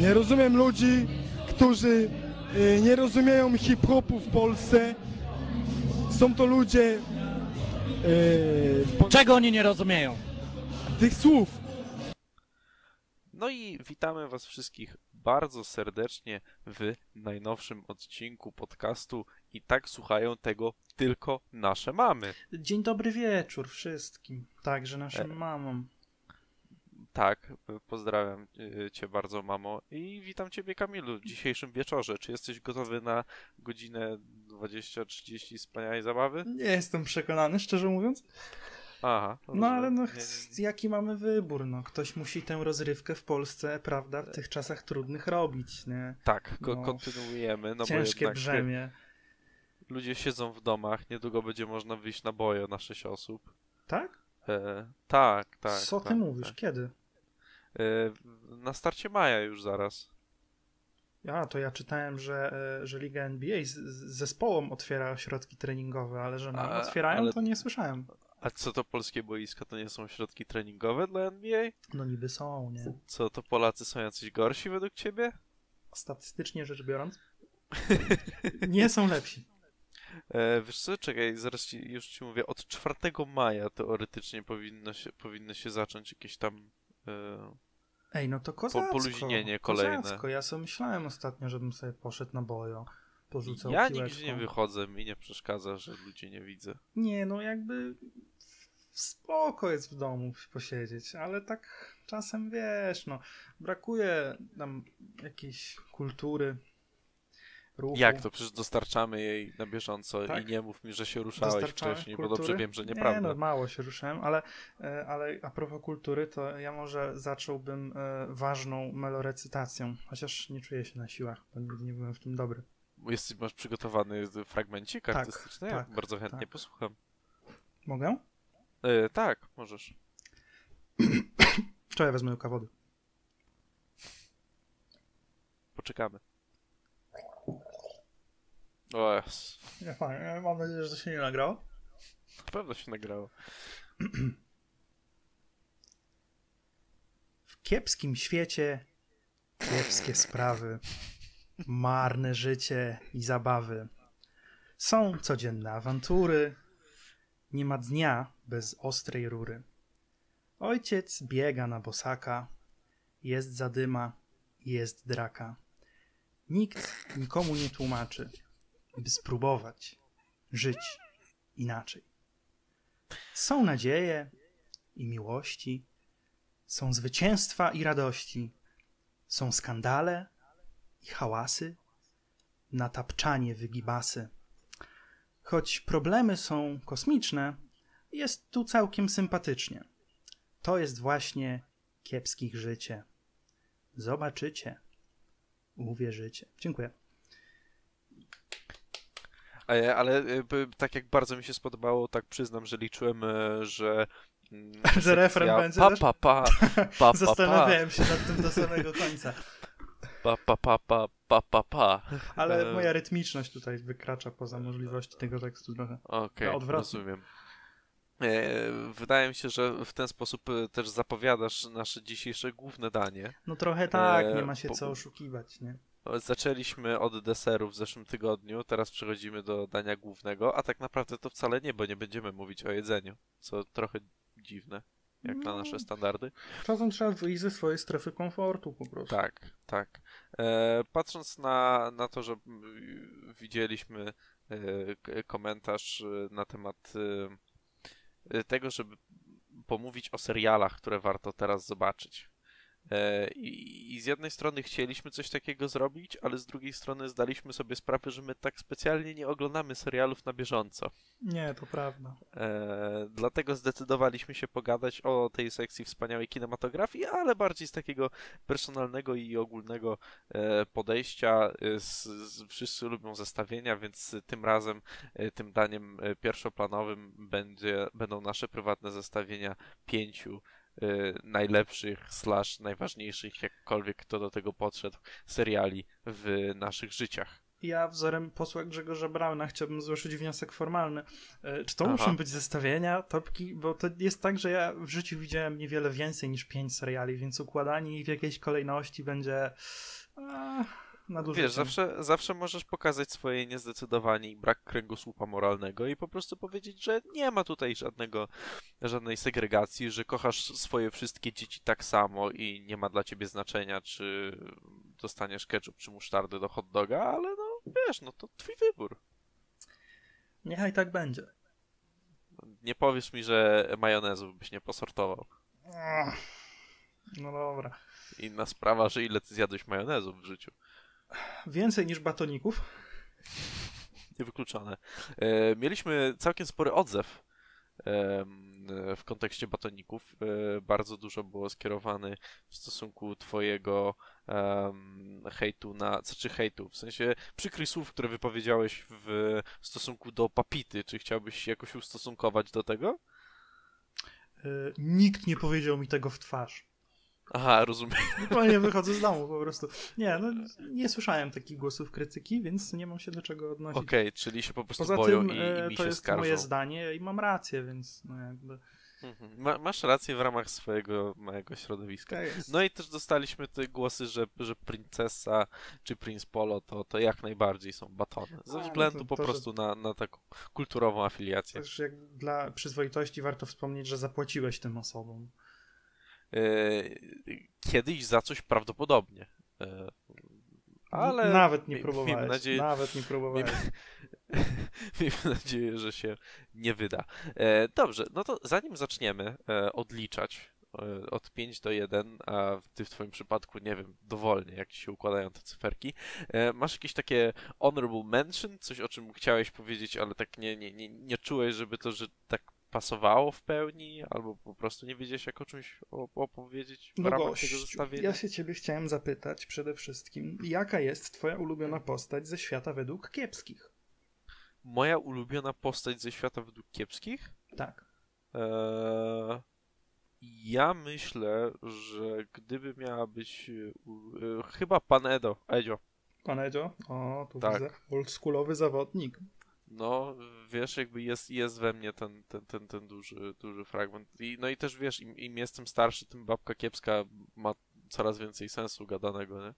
Nie rozumiem ludzi, którzy y, nie rozumieją hip-hopu w Polsce. Są to ludzie y, po- Czego oni nie rozumieją? tych słów. No i witamy Was wszystkich bardzo serdecznie w najnowszym odcinku podcastu i tak słuchają tego tylko nasze mamy. Dzień dobry wieczór wszystkim, także naszym E. mamom. Tak, pozdrawiam y, Cię bardzo, mamo. I witam Ciebie, Kamilu, w dzisiejszym wieczorze. Czy jesteś gotowy na godzinę 20-30 wspaniałej zabawy? Nie jestem przekonany, szczerze mówiąc. Aha. No ale no, rozumiem. Nie, nie, jaki mamy wybór? No, ktoś musi tę rozrywkę w Polsce, prawda, w tych czasach trudnych robić, nie? Tak, ko- No. kontynuujemy, no Ciężkie bo jednak brzemię. ludzie siedzą w domach, niedługo będzie można wyjść na boje na 6 osób. Tak? E, tak, tak. Co ty tak, mówisz? tak. Kiedy? E, na starcie maja już zaraz. A, to ja czytałem, że, e, że Liga NBA z, z zespołom otwiera ośrodki treningowe, ale że nam A, otwierają, ale- to nie słyszałem. A co to polskie boiska, to nie są środki treningowe dla NBA? No niby są, nie? Co to Polacy są jacyś gorsi według ciebie? Statystycznie rzecz biorąc, nie są lepsi. E, wiesz co, czekaj, zaraz ci, już ci mówię, od 4 maja teoretycznie powinno się, powinno się zacząć jakieś tam... E, Ej, no to kozacko. poluźnienie kolejne. Kozacko. Ja sobie myślałem ostatnio, żebym sobie poszedł na bojo, porzucał ja piłeczką. nigdzie nie wychodzę, mi nie przeszkadza, że ludzi nie widzę. Nie, no jakby spoko jest w domu posiedzieć, ale tak czasem wiesz, no brakuje nam jakiejś kultury, ruchu. Jak to? Przecież dostarczamy jej na bieżąco Tak? i nie mów mi, że się ruszałeś wcześniej, bo kultury? dobrze wiem, że Nie, nieprawda. no mało się ruszałem, ale, e, ale a propos kultury, to ja może zacząłbym e, ważną melorecytacją, chociaż nie czuję się na siłach, bo nigdy nie byłem w tym dobry. Jesteś, masz przygotowany fragmencik Tak, artystyczny? Ja tak, bardzo chętnie tak. posłucham. Mogę? E, tak, możesz. Ja wezmę łyka wody? Poczekamy. O jes. Nie, fajnie. Mam nadzieję, że to się nie nagrało. Na pewno się nagrało. W kiepskim świecie kiepskie sprawy, marne życie i zabawy. Są codzienne awantury, nie ma dnia bez ostrej rury. Ojciec biega na bosaka, jest zadyma, jest draka. Nikt nikomu nie tłumaczy, by spróbować żyć inaczej. Są nadzieje i miłości, są zwycięstwa i radości, są skandale i hałasy, natapczanie wygibasy. Choć problemy są kosmiczne, jest tu całkiem sympatycznie. To jest właśnie kiepskich życie. Zobaczycie. Uwierzycie. Dziękuję. E, Ale e, tak jak bardzo mi się spodobało, tak przyznam, że liczyłem, e, że... mm, Że refren będzie pa, pa, pa, pa, Zastanawiałem się nad tym do samego końca. pa, pa, pa, pa, pa, pa, pa. Ale moja rytmiczność tutaj wykracza poza możliwości tego tekstu trochę. Okej, odwrotnie. rozumiem. Wydaje mi się, że w ten sposób też zapowiadasz nasze dzisiejsze główne danie. No trochę tak, nie ma się co oszukiwać, nie? Zaczęliśmy od deseru w zeszłym tygodniu, teraz przechodzimy do dania głównego, a tak naprawdę to wcale nie, bo nie będziemy mówić o jedzeniu, co trochę dziwne, jak na No. nasze standardy. Czasem trzeba wyjść ze swojej strefy komfortu po prostu. Tak, tak. E, patrząc na, na to, że widzieliśmy e, komentarz e, na temat e, e, tego, żeby pomówić o serialach, które warto teraz zobaczyć. E, I, I z jednej strony chcieliśmy coś takiego zrobić, ale z drugiej strony zdaliśmy sobie sprawę, że my tak specjalnie nie oglądamy serialów na bieżąco. Nie, to prawda. E, dlatego zdecydowaliśmy się pogadać o tej sekcji wspaniałej kinematografii, ale bardziej z takiego personalnego i ogólnego e, podejścia. Z, z, wszyscy lubią zestawienia, więc tym razem tym daniem pierwszoplanowym będzie, będą nasze prywatne zestawienia pięciu najlepszych slash najważniejszych, jakkolwiek kto do tego podszedł, seriali w naszych życiach. Ja wzorem posła Grzegorza Brauna chciałbym złożyć wniosek formalny. E, Czy to Aha. muszą być zestawienia, topki? Bo to jest tak, że ja w życiu widziałem niewiele więcej niż pięć seriali, więc układanie ich w jakiejś kolejności będzie a, nadużyciem. Wiesz, zawsze, zawsze możesz pokazać swoje niezdecydowanie i brak kręgosłupa moralnego i po prostu powiedzieć, że nie ma tutaj żadnego, żadnej segregacji, że kochasz swoje wszystkie dzieci tak samo i nie ma dla ciebie znaczenia, czy dostaniesz ketchup czy musztardę do hot doga, ale no wiesz, no to twój wybór. Niechaj tak będzie. Nie powiesz mi, że majonezu byś nie posortował. No dobra. Inna sprawa, że ile ty zjadłeś majonezu w życiu. Więcej niż batoników. Niewykluczone. E, mieliśmy całkiem spory odzew e, w kontekście batoników. E, bardzo dużo było skierowany w stosunku twojego em, hejtu na, znaczy hejtu, w sensie przykrych słów, które wypowiedziałeś w stosunku do papity. Czy chciałbyś się jakoś ustosunkować do tego? Y, nikt nie powiedział mi tego w twarz. Aha, rozumiem. Zupełnie wychodzę z domu po prostu. Nie, no nie słyszałem takich głosów krytyki, więc nie mam się do czego odnosić. Okej, czyli się po prostu Poza boją tym i, e, i mi to się jest skarżą. moje zdanie i mam rację, więc no jakby Mhm. Ma, masz rację w ramach swojego małego środowiska. tak. No i też dostaliśmy te głosy, że, że Princesa czy Prince Polo to, to jak najbardziej są batony. Ze no względu po prostu na, na taką kulturową afiliację. Też jak dla przyzwoitości warto wspomnieć, że zapłaciłeś tym osobom. E, kiedyś za coś prawdopodobnie. E, ale Nawet nie próbowałeś. Miejmy nadzieję, Nawet nie próbowałeś. miejmy nadzieję, że się nie wyda. E, dobrze, no to zanim zaczniemy odliczać od 5 do 1, a ty w twoim przypadku, nie wiem, dowolnie, jak ci się układają te cyferki, masz jakieś takie honorable mention, coś o czym chciałeś powiedzieć, ale tak nie, nie, nie, nie czułeś, żeby to, że tak pasowało w pełni, albo po prostu nie wiedziałeś, jak o czymś op- opowiedzieć w No ramach gościu, tego zestawienia? ja się ciebie chciałem zapytać przede wszystkim, jaka jest twoja ulubiona postać ze świata według kiepskich? Moja ulubiona postać ze świata według kiepskich? Tak. Eee, ja myślę, że gdyby miała być e, e, chyba pan Edo, Edzio. Pan Edzio? O, tu Tak. widzę. Oldschoolowy zawodnik. No, wiesz, jakby jest, jest we mnie ten, ten, ten, ten duży, duży fragment. I, no i też wiesz, im, im jestem starszy, tym babka kiepska ma coraz więcej sensu gadanego, nie?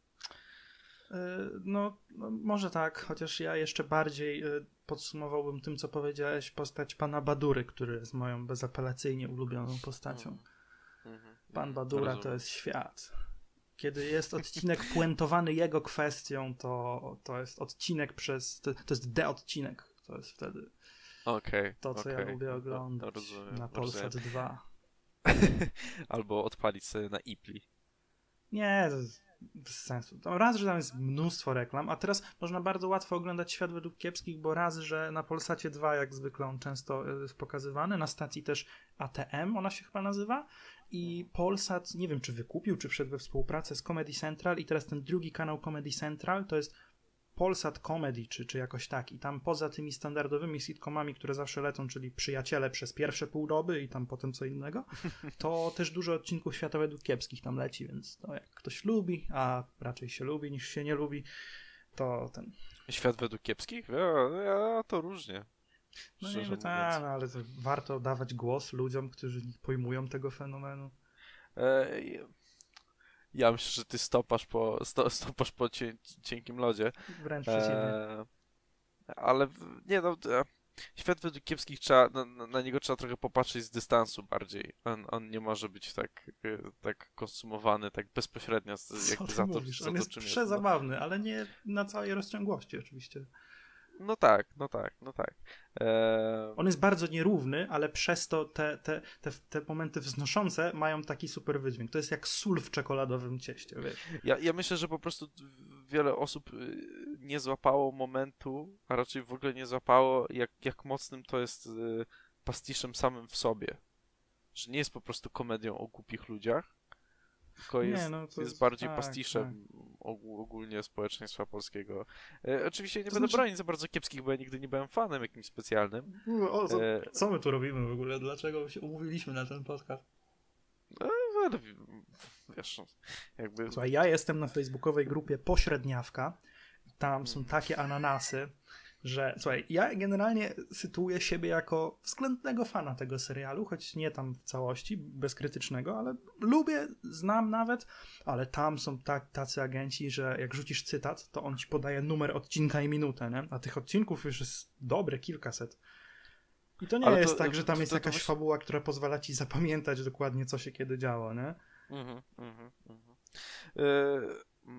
E, No, no, może tak, chociaż ja jeszcze bardziej e, podsumowałbym tym, co powiedziałeś, postać pana Badury, który jest moją bezapelacyjnie ulubioną postacią. Mhm. Pan Badura to Rozumiem. jest świat. Kiedy jest odcinek puentowany jego kwestią, to, to jest odcinek przez. To, to jest D odcinek. To jest wtedy Okej, to, co ja okej. lubię No, oglądać rozumiem, na Polsat rozumiem. 2. Albo odpalić sobie na Ipli. Nie, to jest bez sensu. Raz, że tam jest mnóstwo reklam, a teraz można bardzo łatwo oglądać świat według kiepskich, bo raz, że na Polsacie 2, jak zwykle on często y, jest pokazywany, na stacji też ATM, ona się chyba nazywa, i Polsat, nie wiem czy wykupił, czy wszedł we współpracę z Comedy Central i teraz ten drugi kanał Comedy Central to jest Polsat Comedy, czy, czy jakoś tak. I tam poza tymi standardowymi sitcomami, które zawsze lecą, czyli Przyjaciele przez pierwsze pół doby i tam potem co innego, to też dużo odcinków świata według kiepskich tam leci, więc to jak ktoś lubi, a raczej się lubi niż się nie lubi, to ten. Świat według kiepskich? Ja, ja to różnie. No mówiąc. tak, no, ale to warto dawać głos ludziom, którzy nie pojmują tego fenomenu. E, ja myślę, że ty stopasz po, sto, stopasz po cię, cienkim lodzie. Wręcz przeciwnie. E, ale nie no, e, świat według kiepskich trzeba, na, na- niego trzeba trochę popatrzeć z dystansu bardziej. On, on nie może być tak, e, tak konsumowany, tak bezpośrednio z, Co ty za to, mówisz? za On to jest. No, przezabawny, ale nie na całej rozciągłości oczywiście. No tak, no tak, no tak. E, On jest bardzo nierówny, ale przez to te, te, te, te momenty wznoszące mają taki super wydźwięk. To jest jak sól w czekoladowym cieście, wiesz. Ja, ja myślę, że po prostu wiele osób y, nie złapało momentu, a raczej w ogóle nie złapało, jak, jak mocnym to jest y, pastiszem samym w sobie. Że nie jest po prostu komedią o głupich ludziach, tylko Nie, jest, no to jest jest- bardziej tak, pastiszem ogó- ogólnie społeczeństwa polskiego. E, oczywiście nie To będę znaczy- bronić za bardzo kiepskich, bo ja nigdy nie byłem fanem jakimś specjalnym. O, co, E, co my tu robimy w ogóle? Dlaczego się umówiliśmy na ten podcast? ale w- wiesz, jakby... Słuchaj, ja jestem na facebookowej grupie Pośredniawka. tam są takie ananasy, że słuchaj, ja generalnie sytuuję siebie jako względnego fana tego serialu, choć nie tam w całości, bezkrytycznego, ale lubię, znam nawet, ale tam są tak, tacy agenci, że jak rzucisz cytat, to on ci podaje numer odcinka i minutę, nie? A tych odcinków już jest dobre kilkaset. I to nie Ale to- jest tak, że tam to- jest to- to jakaś fabuła, która pozwala ci zapamiętać dokładnie, co się kiedy działo, nie? Mhm, mhm, mhm.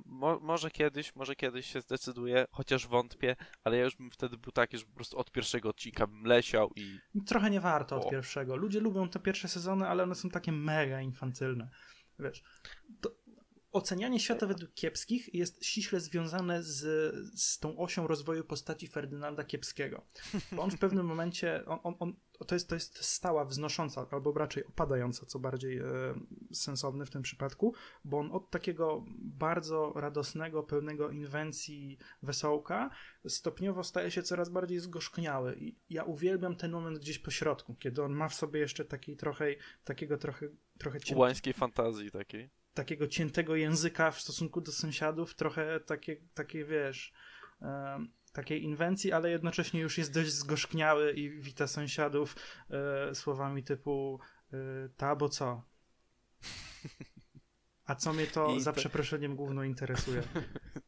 Mo, może kiedyś, może kiedyś się zdecyduje, chociaż wątpię, ale ja już bym wtedy był taki, że po prostu od pierwszego odcinka bym leciał i Trochę nie warto od O. pierwszego. Ludzie lubią te pierwsze sezony, ale one są takie mega infantylne. Wiesz, to ocenianie świata według kiepskich jest ściśle związane z, z tą osią rozwoju postaci Ferdynanda Kiepskiego. Bo on w pewnym momencie, on, on, on, to, jest, to jest stała wznosząca, albo raczej opadająca, co bardziej e, sensowne w tym przypadku, bo on od takiego bardzo radosnego, pełnego inwencji wesołka stopniowo staje się coraz bardziej zgorzkniały i ja uwielbiam ten moment gdzieś po środku, kiedy on ma w sobie jeszcze takiej trochę, takiego trochę, trochę cię, łańskiej fantazji takiej. takiego ciętego języka w stosunku do sąsiadów, trochę takie, takie wiesz, em, takiej inwencji, ale jednocześnie już jest dość zgorzkniały i wita sąsiadów e, słowami typu e, ta, bo co? A co mnie to I za to- przeproszeniem główno interesuje?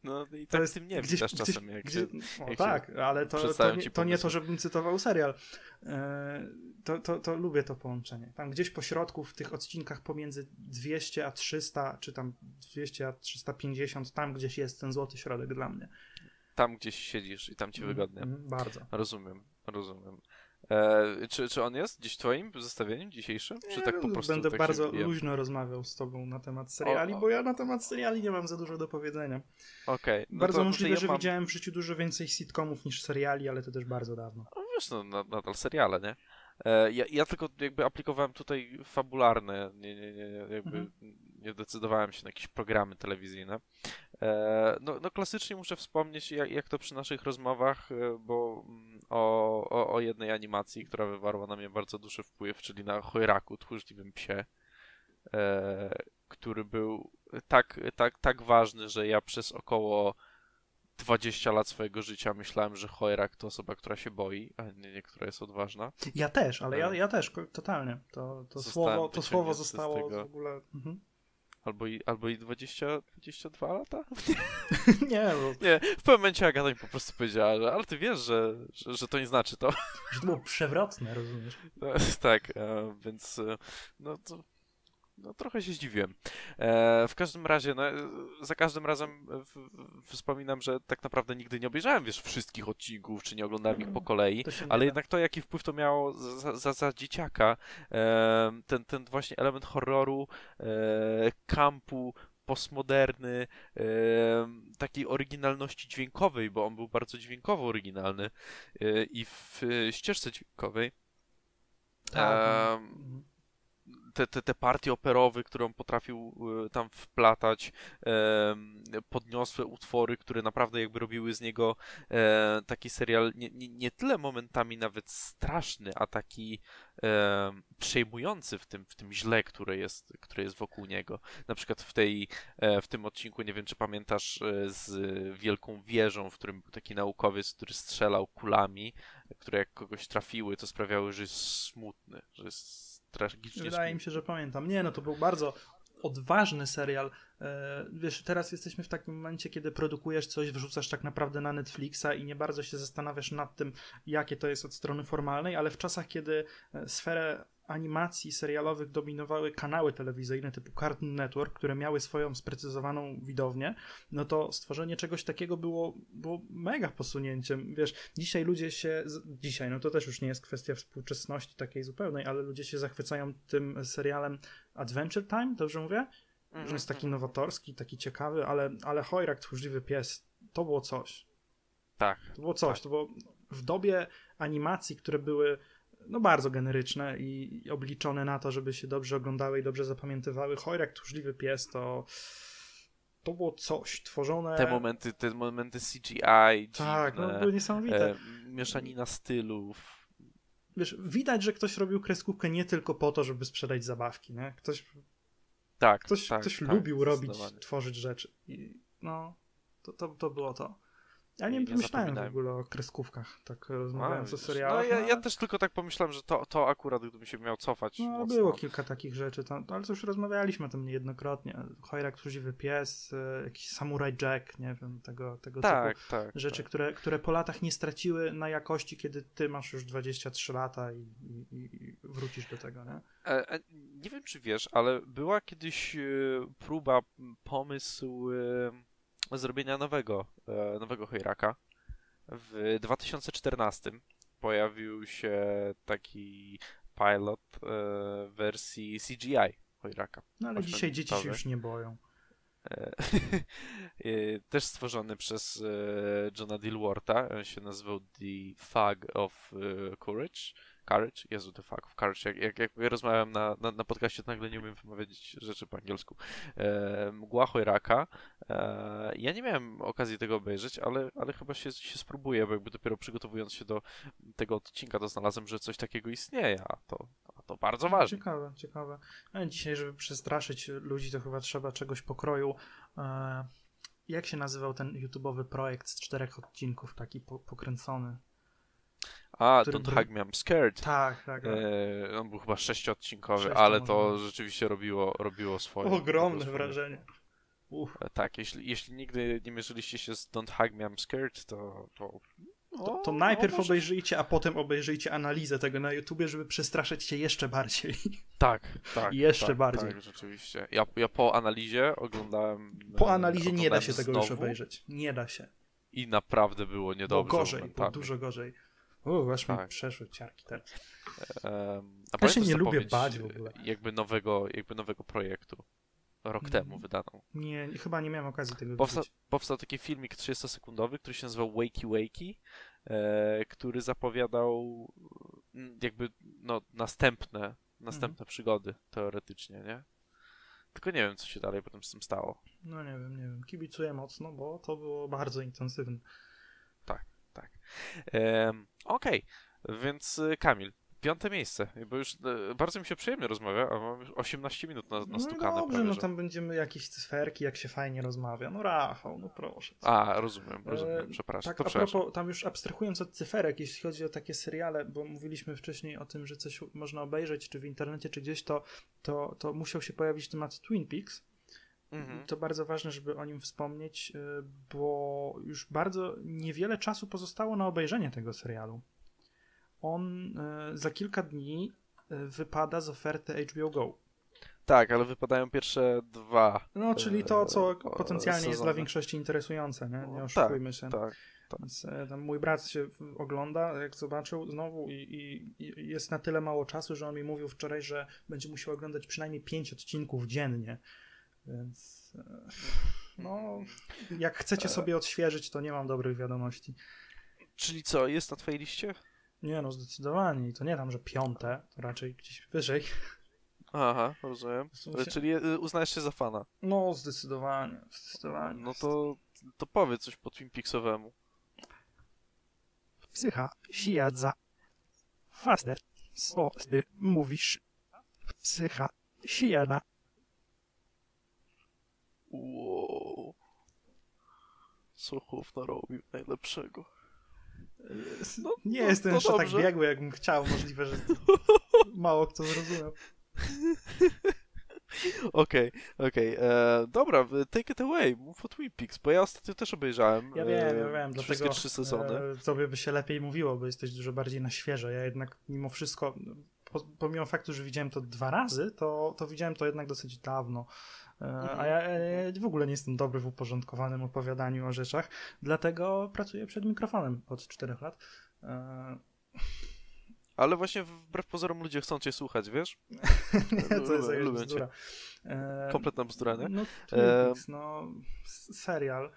No i To tak jest z tym nie gdzieś- gdzieś- czasem, jak gdzie- się... o, jak tak, ale to, to, nie, to nie to, żebym cytował serial. E, to, to, to lubię to połączenie. Tam gdzieś po środku, w tych odcinkach pomiędzy 200 a 300, czy tam 200 a 350, tam gdzieś jest ten złoty środek dla mnie. Tam gdzieś siedzisz i tam ci wygodnie. Mm, bardzo. Rozumiem, rozumiem. E, czy, czy on jest gdzieś twoim zestawieniem dzisiejszym? Czy tak po prostu Będę tak bardzo luźno rozmawiał z tobą na temat seriali, O, o. bo ja na temat seriali nie mam za dużo do powiedzenia. Okej. no bardzo to- to możliwe, ja że mam- widziałem w życiu dużo więcej sitcomów niż seriali, ale to też bardzo dawno. No wiesz, no na- nadal seriale, nie? E, ja, ja tylko jakby aplikowałem tutaj fabularne, nie, nie, nie, nie, jakby Mhm. nie decydowałem się na jakieś programy telewizyjne. E, no, no klasycznie muszę wspomnieć, jak, jak to przy naszych rozmowach, e, bo mm, o, o, o jednej animacji, która wywarła na mnie bardzo duży wpływ, czyli na Chojraku, tchórzliwym psie, e, który był tak, tak, tak ważny, że ja przez około 20 lat swojego życia myślałem, że Chojrak to osoba, która się boi, a nie, nie która jest odważna. Ja też, ale ja, ja też, totalnie. To, to, Zostałem słowo, to słowo zostało w ogóle... Mhm. Albo i, albo i 20, 22 lata? nie, bo Nie, w pewnym momencie Agata mi po prostu powiedziała, że ale ty wiesz, że, że, że to nie znaczy to. że to było przewrotne, rozumiesz? No, tak, e, więc e, no to no, trochę się zdziwiłem. E, w każdym razie, no, e, za każdym razem e, w, w, wspominam, że tak naprawdę nigdy nie obejrzałem, wiesz, wszystkich odcinków, czy nie oglądałem ich po kolei, się nie ale jednak to, jaki wpływ to miało za, za, za dzieciaka, e, ten, ten właśnie element horroru, e, kampu, postmoderny, e, takiej oryginalności dźwiękowej, bo on był bardzo dźwiękowo oryginalny e, i w e, ścieżce dźwiękowej Tak, em, mhm. Te, te, te partie operowe, które on potrafił e, tam wplatać, podniosłe utwory, które naprawdę jakby robiły z niego e, taki serial nie, nie, nie tyle momentami nawet straszny, a taki przejmujący w tym, w tym źle, które jest, które jest wokół niego. Na przykład w, tej, e, w tym odcinku, nie wiem czy pamiętasz, z Wielką Wieżą, w którym był taki naukowiec, który strzelał kulami, które jak kogoś trafiły, to sprawiały, że jest smutny, że jest tragicznie Wydaje mi się, że pamiętam. Nie, no to był bardzo odważny serial. E, Wiesz, teraz jesteśmy w takim momencie, kiedy produkujesz coś, wrzucasz tak naprawdę na Netflixa i nie bardzo się zastanawiasz nad tym, jakie to jest od strony formalnej, ale w czasach, kiedy e, sferę animacji serialowych dominowały kanały telewizyjne typu Cartoon Network, które miały swoją sprecyzowaną widownię, no to stworzenie czegoś takiego było, było mega posunięciem. Wiesz, dzisiaj ludzie się, dzisiaj, no to też już nie jest kwestia współczesności takiej zupełnej, ale ludzie się zachwycają tym serialem Adventure Time, dobrze mówię? Mhm, Że jest taki nowatorski, taki ciekawy, ale, ale Chojrak, tchórzliwy pies, to było coś. Tak. To było coś, to było w dobie animacji, które były no bardzo generyczne i, obliczone na to, żeby się dobrze oglądały i dobrze zapamiętywały. Chojrak, tchórzliwy pies to to było coś tworzone... Te momenty, te momenty CGI, Tak, no dziwne, były niesamowite. e, mieszanina stylów. Wiesz, widać, że ktoś robił kreskówkę nie tylko po to, żeby sprzedać zabawki, nie? Ktoś, Tak, ktoś, tak, ktoś tak, lubił robić, tworzyć rzeczy. I no, to, to, to było to. Ja nie, Nie myślałem w ogóle o kreskówkach, tak rozmawiając o serialach. No ja, ja no, też tylko tak pomyślałem, że to, to akurat gdybym się miał cofać No, mocno. było kilka takich rzeczy, to, ale to już rozmawialiśmy o tym niejednokrotnie. Chojrak, Tchórzliwy Pies, e, jakiś Samurai Jack, nie wiem, tego, tego Tak, typu tak. rzeczy, tak. które, które po latach nie straciły na jakości, kiedy ty masz już 23 lata i, i, i wrócisz do tego, nie? E, e, nie wiem, czy wiesz, ale była kiedyś e, próba, pomysł zrobienia nowego, e, nowego Hojraka. W 2014 pojawił się taki pilot e, wersji CGI Hojraka. No ale dzisiaj dzieci się już nie boją. E, też stworzony przez Johna Dilworta. On się nazywał The Fog of Courage. Courage? Jezu, The Fog of Courage. Jak, jak, jak rozmawiałem na, na, na podcaście, to nagle nie umiem wymawiać rzeczy po angielsku. E, Mgła Chojraka. E, ja nie miałem okazji tego obejrzeć, ale, ale chyba się, się spróbuję, bo jakby dopiero przygotowując się do tego odcinka, to znalazłem, że coś takiego istnieje, a to, a to bardzo ważne. Ciekawe, ciekawe. A dzisiaj, żeby przestraszyć ludzi, to chyba trzeba czegoś pokroju. E, jak się nazywał ten YouTube'owy projekt z czterech odcinków, taki po, pokręcony? A, Don't br- Hug Me, I'm Scared. Tak, tak. tak. E, on był chyba sześciodcinkowy, Sześcio ale może to być. rzeczywiście robiło, robiło swoje. Ogromne robiło swoje. wrażenie. Uff. E, Tak, jeśli, jeśli nigdy nie mierzyliście się z Don't Hug Me, I'm Scared, to... To, To, najpierw no, może- obejrzyjcie, a potem obejrzyjcie analizę tego na YouTubie, żeby przestraszyć się jeszcze bardziej. Tak, tak. Jeszcze tak, bardziej. Tak, rzeczywiście. Ja, ja po analizie oglądałem... Po analizie nie da oglądałem się tego już znowu obejrzeć. Nie da się. I naprawdę było Bo niedobrze gorzej, bo dużo gorzej. Aż mi Tak. przeszły ciarki teraz. Em, a Ja się nie lubię bać w ogóle. Jakby nowego, jakby nowego projektu. Rok Mm. temu wydaną. Nie, chyba nie miałem okazji tego Powsta widzieć. powstał taki filmik 30-sekundowy, który się nazywał Wakey Wakey, e, który zapowiadał mm, jakby no, następne, następne przygody teoretycznie, nie? Tylko nie wiem, co się dalej potem z tym stało. No nie wiem, nie wiem. Kibicuję mocno, bo to było bardzo intensywne. Okej, więc y, Kamil, piąte miejsce, bo już e, bardzo mi się przyjemnie rozmawia, a mam już 18 minut na, No i nastukane dobrze, no tam będziemy jakieś cyferki, jak się fajnie rozmawia. No Rafał, no proszę. A, rozumiem, rozumiem, E, przepraszam. Tak, to a przepraszam. propos, tam już abstrahując od cyferek, jeśli chodzi o takie seriale, bo mówiliśmy wcześniej o tym, że coś można obejrzeć, czy w internecie, czy gdzieś, to, to, to musiał się pojawić temat Twin Peaks. Mhm. To bardzo ważne, żeby o nim wspomnieć, y, bo już bardzo niewiele czasu pozostało na obejrzenie tego serialu. On y, za kilka dni y, wypada z oferty HBO Go. Tak, ale wypadają pierwsze dwa. No, czyli to, co potencjalnie jest dla sezony. większości interesujące, nie, nie No, oszukujmy się. Tak. Więc e, tam mój brat się ogląda, jak zobaczył znowu i, i, i jest na tyle mało czasu, że on mi mówił wczoraj, że będzie musiał oglądać przynajmniej pięć odcinków dziennie. Więc e, no, jak chcecie sobie odświeżyć, to nie mam dobrych wiadomości. Czyli co, jest na twojej liście? Nie no, zdecydowanie. I to nie tam, że piąte, to raczej gdzieś wyżej. Aha, rozumiem. Sensie- Czyli e, uznajesz się za fana. No, zdecydowanie, zdecydowanie. No to, to powiedz coś po Twin Peaksowemu. Psycha, siadza. Faster, co ty mówisz? Psycha, siada. Wow. Słuchów narobił najlepszego. No, nie no, jestem no jeszcze tak dobrze. biegły, jakbym chciał. Możliwe, że mało kto zrozumiał. Okej, okej. e, Dobra, take it away. Mów o Twin Peaks, bo ja ostatnio też obejrzałem. Ja e, wiem, ja wiem, Wszystkie dlatego trzy sezony. e, tobie by się lepiej mówiło, bo jesteś dużo bardziej na świeżo. Ja jednak mimo wszystko, po, pomimo faktu, że widziałem to dwa razy, to, to widziałem to jednak dosyć dawno. E, Mhm. A ja e, w ogóle nie jestem dobry w uporządkowanym opowiadaniu o rzeczach, dlatego pracuję przed mikrofonem od czterech lat. E, Ale właśnie wbrew pozorom ludzie chcą cię słuchać, wiesz? to jest Lubię cię. bzdura. Kompletna bzdura, nie? No, Peaks, no, serial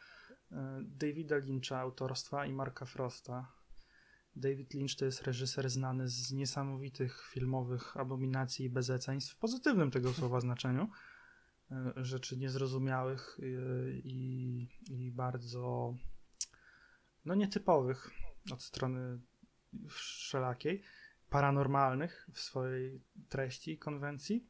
Davida Lyncha autorstwa i Marka Frosta. David Lynch to jest reżyser znany z niesamowitych filmowych abominacji i bezeceństw, w pozytywnym tego słowa znaczeniu, rzeczy niezrozumiałych e, i, i bardzo no nietypowych od strony wszelakiej, paranormalnych w swojej treści i konwencji.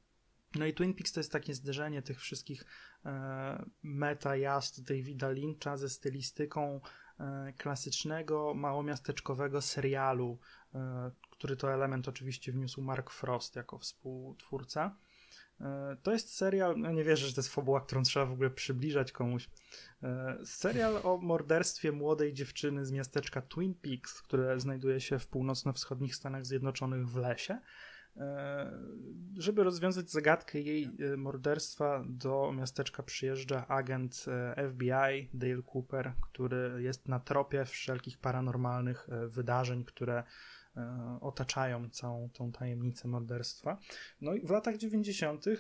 No i Twin Peaks to jest takie zderzenie tych wszystkich e, meta jazd Davida Lyncha ze stylistyką e, klasycznego, małomiasteczkowego serialu, e, który to element oczywiście wniósł Mark Frost jako współtwórca. E, To jest serial, no nie wierzę, że to jest fabuła, którą trzeba w ogóle przybliżać komuś. E, Serial o morderstwie młodej dziewczyny z miasteczka Twin Peaks, które znajduje się w północno-wschodnich Stanach Zjednoczonych w lesie. E, Żeby rozwiązać zagadkę jej morderstwa, do miasteczka przyjeżdża agent FBI Dale Cooper, który jest na tropie wszelkich paranormalnych wydarzeń, które otaczają całą tą tajemnicę morderstwa. No i w latach 90. y,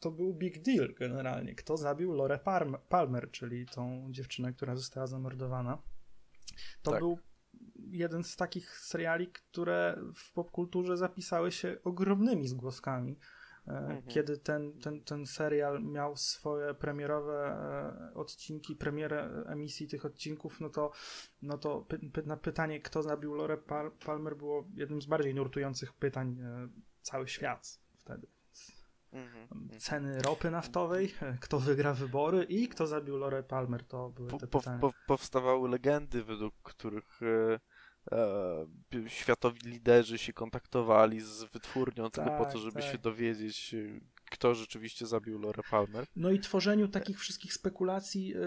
to był big deal generalnie. Kto zabił Palm- Palmer, czyli tą dziewczynę, która została zamordowana. To Tak. był jeden z takich seriali, które w popkulturze zapisały się ogromnymi zgłoskami. Mhm. Kiedy ten, ten, ten serial miał swoje premierowe e, odcinki, premierę emisji tych odcinków, no to, no to py, py, na pytanie, kto zabił Lorę Pal- Palmer, było jednym z bardziej nurtujących pytań e, cały świat wtedy. Mhm, mhm. Ceny ropy naftowej, e, kto wygra wybory i kto zabił Lorę Palmer, to były te po, pytania. po, powstawały legendy, według których światowi liderzy się kontaktowali z wytwórnią tylko po Tak, to, żeby tak. się dowiedzieć, e, kto rzeczywiście zabił Lorę Palmer. No i tworzeniu takich wszystkich spekulacji y,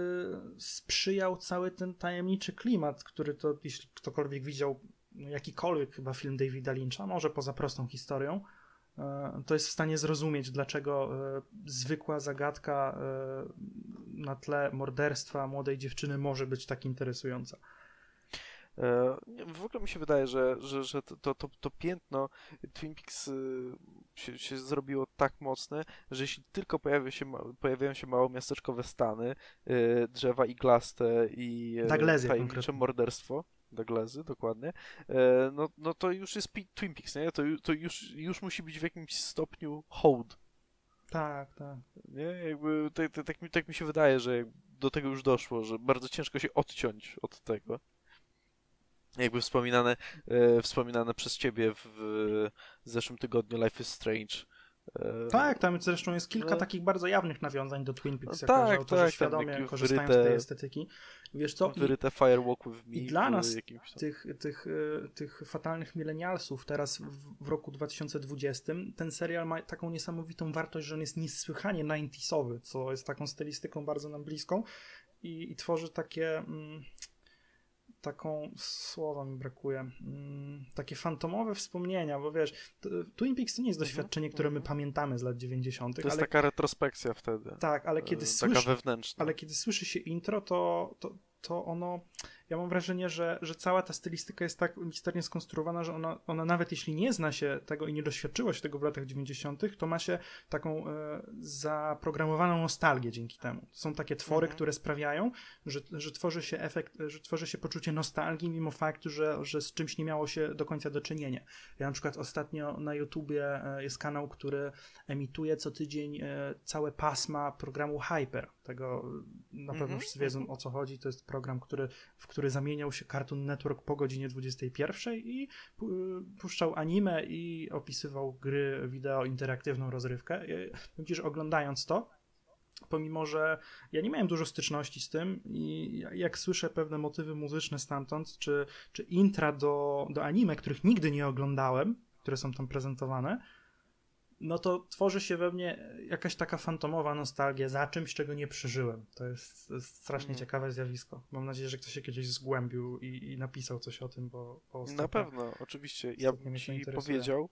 sprzyjał cały ten tajemniczy klimat, który to, jeśli ktokolwiek widział no, jakikolwiek chyba film Davida Lyncha, może poza prostą historią, y, to jest w stanie zrozumieć, dlaczego y, zwykła zagadka y, na tle morderstwa młodej dziewczyny może być tak interesująca. E, W ogóle mi się wydaje, że, że, że to, to, to, piętno Twin Peaks y, się, się zrobiło tak mocne, że jeśli tylko pojawia się, pojawiają się małomiasteczkowe stany, y, drzewa iglaste i e, Douglasy tajemnicze konkretnie. morderstwo, Douglasy, dokładnie, e, no, no to już jest Twin Peaks, nie? To, to już, już musi być w jakimś stopniu hołd, Tak, tak. nie? Jakby tak, tak, tak, mi, tak mi się wydaje, że do tego już doszło, że bardzo ciężko się odciąć od tego. Jakby wspominane, e, wspominane przez ciebie w, w zeszłym tygodniu Life is Strange. E, Tak, tam zresztą jest kilka No. takich bardzo jawnych nawiązań do Twin Peaks, No tak, autorzy tak, świadomie korzystają z tej estetyki. Wiesz co, i- Wyryte Firewalk with Me. i dla nas tych, tych, y, tych fatalnych milenialsów teraz w, w roku 2020 ten serial ma taką niesamowitą wartość, że on jest niesłychanie 90sowy, co jest taką stylistyką bardzo nam bliską i, i tworzy takie mm, taką, słowa mi brakuje, mm, takie fantomowe wspomnienia, bo wiesz, Twin Peaks to nie jest Mhm, doświadczenie, które my mhm. pamiętamy z lat 90., To jest ale taka retrospekcja wtedy. tak, ale kiedy e, słyszy, Taka wewnętrzna. ale kiedy słyszy się intro, to, to, to ono. Ja mam wrażenie, że, że cała ta stylistyka jest tak misternie skonstruowana, że ona, ona nawet jeśli nie zna się tego i nie doświadczyło się tego w latach 90., to ma się taką e, zaprogramowaną nostalgię dzięki temu. Są takie twory, Mhm. które sprawiają, że, że tworzy się efekt, że tworzy się poczucie nostalgii, mimo faktu, że, że z czymś nie miało się do końca do czynienia. Ja na przykład ostatnio na YouTubie e, jest kanał, który emituje co tydzień e, całe pasma programu Hyper. Tego na pewno Mhm, wszyscy wiedzą o co chodzi. To jest program, który, w który zamieniał się Cartoon Network po godzinie 21 i pu- puszczał anime i opisywał gry wideo, interaktywną rozrywkę. Że oglądając to, pomimo, że ja nie miałem dużo styczności z tym i jak słyszę pewne motywy muzyczne stamtąd, czy, czy intra do, do anime, których nigdy nie oglądałem, które są tam prezentowane, no to tworzy się we mnie jakaś taka fantomowa nostalgia za czymś, czego nie przeżyłem. To jest, to jest strasznie Mhm. ciekawe zjawisko. Mam nadzieję, że ktoś się kiedyś zgłębił i, i napisał coś o tym, bo, bo Na ostatnio- pewno, oczywiście. Ja bym ci interesuje. powiedział,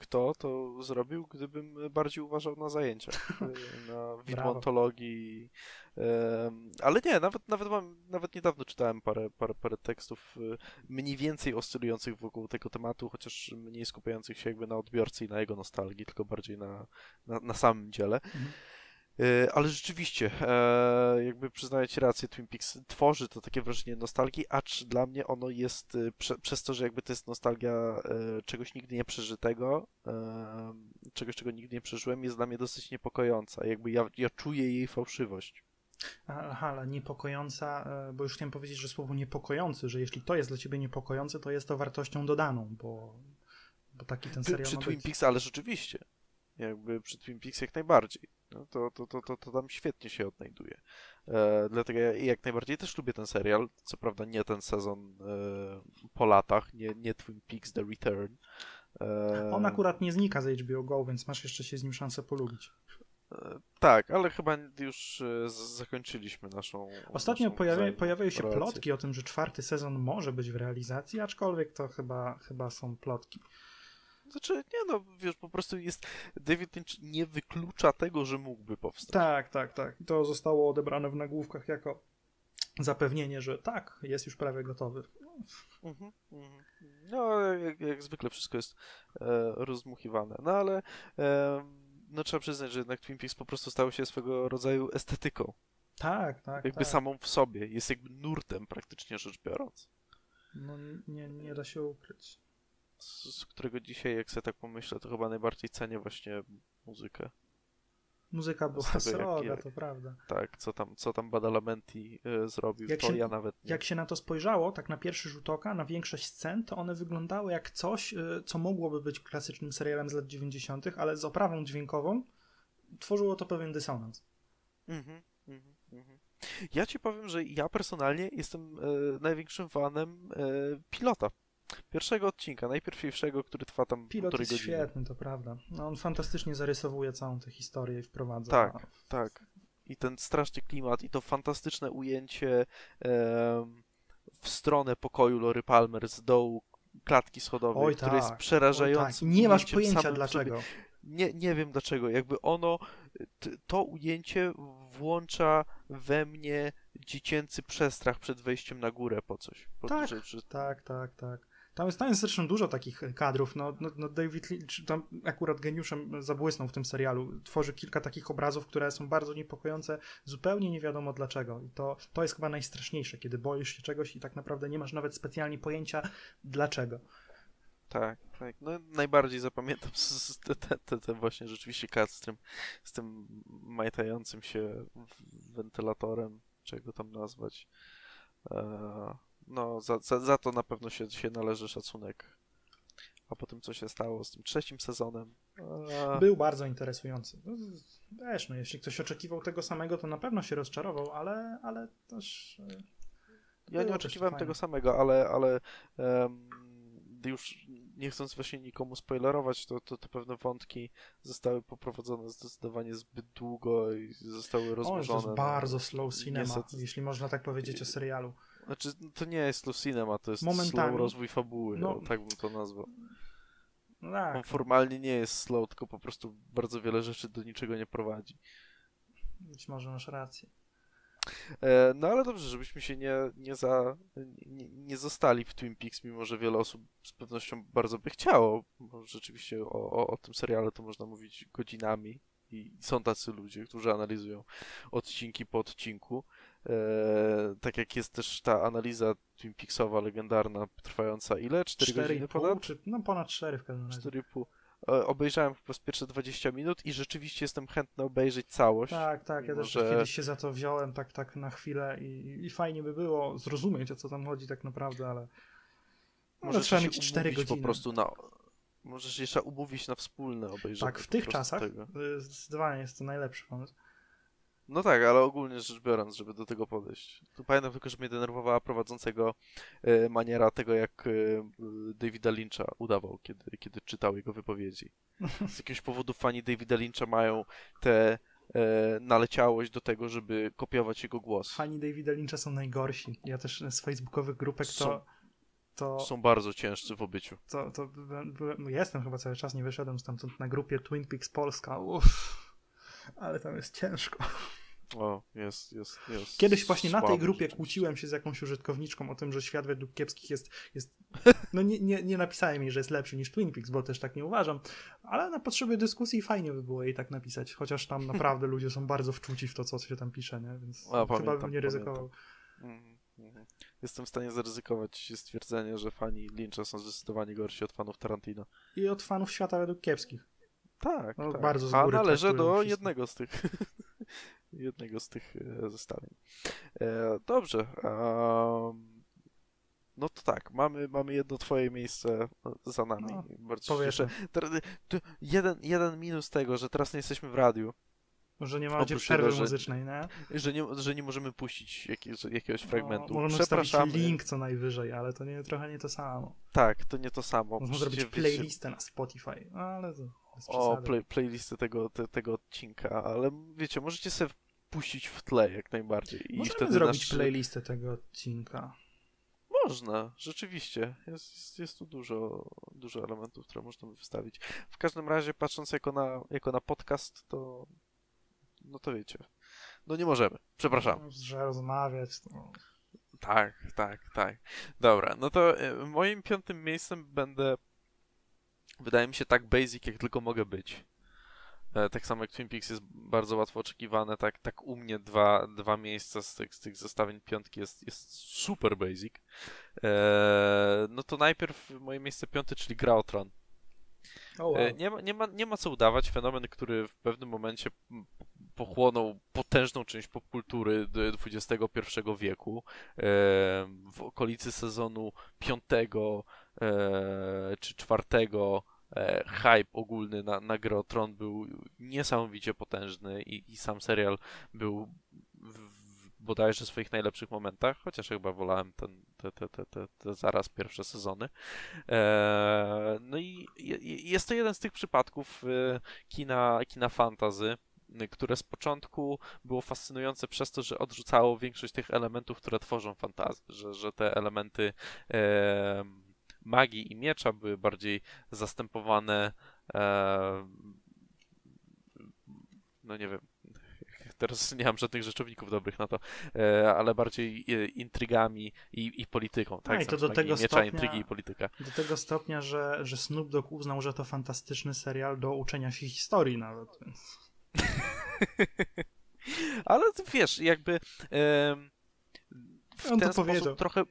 kto to zrobił, gdybym bardziej uważał na zajęciach, y, na widmontologii. Ale nie, nawet, nawet mam, nawet niedawno czytałem parę, parę, parę tekstów y, mniej więcej oscylujących wokół tego tematu, chociaż mniej skupiających się jakby na odbiorcy i na jego nostalgii, tylko bardziej na, na, na samym dziele. Mhm. Y, Ale rzeczywiście, e, jakby przyznaję Ci rację, Twin Peaks tworzy to takie wrażenie nostalgii, acz dla mnie ono jest, y, prze, przez to, że jakby to jest nostalgia e, czegoś nigdy nie przeżytego, e, czegoś, czego nigdy nie przeżyłem, jest dla mnie dosyć niepokojąca. Jakby ja, ja czuję jej fałszywość. Aha, ale niepokojąca, e, bo już chciałem powiedzieć, że słowo niepokojący, że jeśli to jest dla ciebie niepokojące, to jest to wartością dodaną, bo, bo taki ten serial przy ma Twin być. Peaks, ale rzeczywiście. Jakby przy Twin Peaks jak najbardziej. No, to, to, to, to, to tam świetnie się odnajduje. E, dlatego ja jak najbardziej też lubię ten serial. Co prawda nie ten sezon e, po latach, nie, nie Twin Peaks The Return. E, On akurat nie znika z HBO Go, więc masz jeszcze się z nim szansę polubić. e, tak, ale chyba już e, zakończyliśmy naszą. Ostatnio naszą pojawia, pojawiają się relację. plotki o tym, że czwarty sezon może być w realizacji, aczkolwiek to chyba, chyba są plotki. Znaczy, nie no, wiesz, po prostu jest. David Lynch nie wyklucza tego, że mógłby powstać. Tak, tak, tak. To zostało odebrane w nagłówkach jako zapewnienie, że tak, jest już prawie gotowy. Mhm, mhm. No, jak, jak zwykle wszystko jest e, rozmuchiwane. No ale e, no, trzeba przyznać, że jednak Twin Peaks po prostu stało się swego rodzaju estetyką. Tak, tak. Jakby tak. samą w sobie. Jest jakby nurtem praktycznie rzecz biorąc. No, nie, nie da się ukryć. Z, z którego dzisiaj, jak sobie tak pomyślę, to chyba najbardziej cenię właśnie muzykę. Muzyka była tego, sroga, jak- to prawda. Tak, co tam, co tam Badalamenti e, zrobił, Jak to się- ja nawet nie. Jak się na to spojrzało, tak na pierwszy rzut oka, na większość scen, to one wyglądały jak coś, y, co mogłoby być klasycznym serialem z lat 90., ale z oprawą dźwiękową tworzyło to pewien dysonans. Mhm, mhm, mhm. Ja ci powiem, że ja personalnie jestem e, największym fanem e, pilota. Pierwszego odcinka, najpierwszego, który trwa tam Pilot półtorej jest godziny. świetny, to prawda. No, on fantastycznie zarysowuje całą tę historię i wprowadza. Tak. Tak. I ten straszny klimat, i to fantastyczne ujęcie em, w stronę pokoju Lory Palmer z dołu klatki schodowej, Oj, które tak. jest Oj, przerażającym tak. Nie masz pojęcia dlaczego. Nie, nie wiem dlaczego. Jakby ono, to ujęcie włącza we mnie dziecięcy przestrach przed wejściem na górę po coś. Po, Tak. Tak, tak, tak. Tam jest, tam jest zresztą dużo takich kadrów. No, no, no David Lynch tam akurat geniuszem zabłysnął w tym serialu. Tworzy kilka takich obrazów, które są bardzo niepokojące, zupełnie nie wiadomo dlaczego. I to, to jest chyba najstraszniejsze, kiedy boisz się czegoś i tak naprawdę nie masz nawet specjalnie pojęcia dlaczego. Tak, tak. No najbardziej zapamiętam te, właśnie rzeczywiście kat z tym, z tym majtającym się wentylatorem, czego tam nazwać. E, no, za, za, za to na pewno się, się należy szacunek. A po tym, co się stało z tym trzecim sezonem. E, Był bardzo interesujący. No, Wiesz, no, jeśli ktoś oczekiwał tego samego, to na pewno się rozczarował, ale, ale też... e, ja nie oczekiwałem tego samego, ale, ale em, już nie chcąc właśnie nikomu spoilerować, to, to te pewne wątki zostały poprowadzone zdecydowanie zbyt długo i zostały O, to rozłożone. jest bardzo slow cinema, niestety- jeśli można tak powiedzieć o serialu. Znaczy, to nie jest slow cinema, to jest Momentami. slow rozwój fabuły, No. tak bym to nazwał. No On tak, formalnie nie jest slow, tylko po prostu bardzo wiele rzeczy do niczego nie prowadzi. być może masz rację. E, no ale dobrze, żebyśmy się nie, nie, za, nie, nie zostali w Twin Peaks, mimo że wiele osób z pewnością bardzo by chciało, bo rzeczywiście o, o, o tym seriale to można mówić godzinami i są tacy ludzie, którzy analizują odcinki po odcinku. E, tak jak jest też ta analiza Twin Peaksowa, legendarna, trwająca ile? 4 godziny 4,5 ponad? czy no ponad 4 w każdym razie. 4,5. E, Obejrzałem po prostu pierwsze 20 minut i rzeczywiście jestem chętny obejrzeć całość. Tak, tak, ja też że- kiedyś się za to wziąłem tak, tak na chwilę i, i fajnie by było zrozumieć o co tam chodzi tak naprawdę, ale może Możesz trzeba mieć 4 umówić godziny. po prostu na... Możesz jeszcze umówić na wspólne obejrzenie. tak, w tych czasach Tego. zdecydowanie jest to najlepszy pomysł. No tak, ale ogólnie rzecz biorąc, żeby do tego podejść. Tu pamiętam tylko, że mnie denerwowała prowadzącego e, maniera tego, jak e, Davida Lyncha udawał, kiedy, kiedy czytał jego wypowiedzi. Z jakiegoś powodu fani Davida Lyncha mają tę e, naleciałość do tego, żeby kopiować jego głos. Fani Davida Lyncha są najgorsi. Ja też z facebookowych grupek Są- to... To, Są bardzo ciężcy w obyciu. to, to byłem, byłem, jestem chyba cały czas, nie wyszedłem stamtąd na grupie Twin Peaks Polska. Uff, ale tam jest ciężko. O, jest, jest, jest. Kiedyś właśnie na tej grupie kłóciłem się z jakąś użytkowniczką o tym, że świat według kiepskich jest. jest no nie, nie, nie napisałem jej, że jest lepszy niż Twin Peaks, bo też tak nie uważam, ale na potrzeby dyskusji fajnie by było jej tak napisać, chociaż tam naprawdę ludzie są bardzo wczuci w to, co się tam pisze, nie? więc A, chyba pamiętam, bym nie ryzykował. Mhm, mhm. Jestem w stanie zaryzykować stwierdzenie, że fani Lyncha są zdecydowanie gorsi od fanów Tarantino. I od fanów świata według kiepskich. Tak, No, tak. bardzo z A góry należę traktują do wszystko. jednego z tych jednego z tych e, zestawień. E, dobrze. no to tak, mamy, mamy jedno twoje miejsce za nami. No, Bardzo to jeden, jeden minus tego, że teraz nie jesteśmy w radiu, Może nie Oprócz przerwy że- muzycznej, nie? że nie, że nie możemy puścić jakiegoś, jakiegoś fragmentu. No, możemy Przepraszamy. link co najwyżej, ale to nie, trochę nie to samo. Tak, to nie to samo. Można Przecież zrobić playlistę na Spotify, no, ale to O, play, playlisty tego, te, tego odcinka, ale wiecie, możecie sobie puścić w tle jak najbardziej. I Możemy wtedy zrobić nasz... playlistę tego odcinka. Można, rzeczywiście. Jest, jest, jest tu dużo, dużo elementów, które można by wstawić. W każdym razie, patrząc jako na, jako na podcast, to no to wiecie. No nie możemy. Przepraszam. No, Że rozmawiać, to... Tak, tak, tak. Dobra, no to e, moim piątym miejscem będę, wydaje mi się, tak basic, jak tylko mogę być. E, Tak samo jak Twin Peaks jest bardzo łatwo oczekiwane, tak, tak u mnie dwa, dwa miejsca z tych, z tych zestawień piątki jest, jest super basic. E, No to najpierw moje miejsce piąte, czyli Gra o Tron. O, wow. E, Nie ma, nie, ma, nie ma co udawać. Fenomen, który w pewnym momencie pochłonął potężną część popkultury XXI wieku. E, W okolicy sezonu piątego czy czwartego e, hype ogólny na, na grę Tron był niesamowicie potężny i, i sam serial był w, bodajże swoich najlepszych momentach, chociaż chyba wolałem ten, te, te, te, te, zaraz pierwsze sezony. Eee, no i je- je- jest to jeden z tych przypadków e, kina, kina fantazy, które z początku było fascynujące przez to, że odrzucało większość tych elementów, które tworzą fantazy, że, że te elementy e, magii i miecza były bardziej zastępowane e, no nie wiem, teraz nie mam żadnych rzeczowników dobrych na to, e, ale bardziej e, intrygami i, i polityką, tak? No i to do tego miecza, stopnia- intrygi i polityka. Do tego stopnia, że, że Snoop Dogg uznał, że to fantastyczny serial do uczenia się historii nawet. Więc... Ale wiesz, jakby em, w On to ten sposób powiedział. trochę.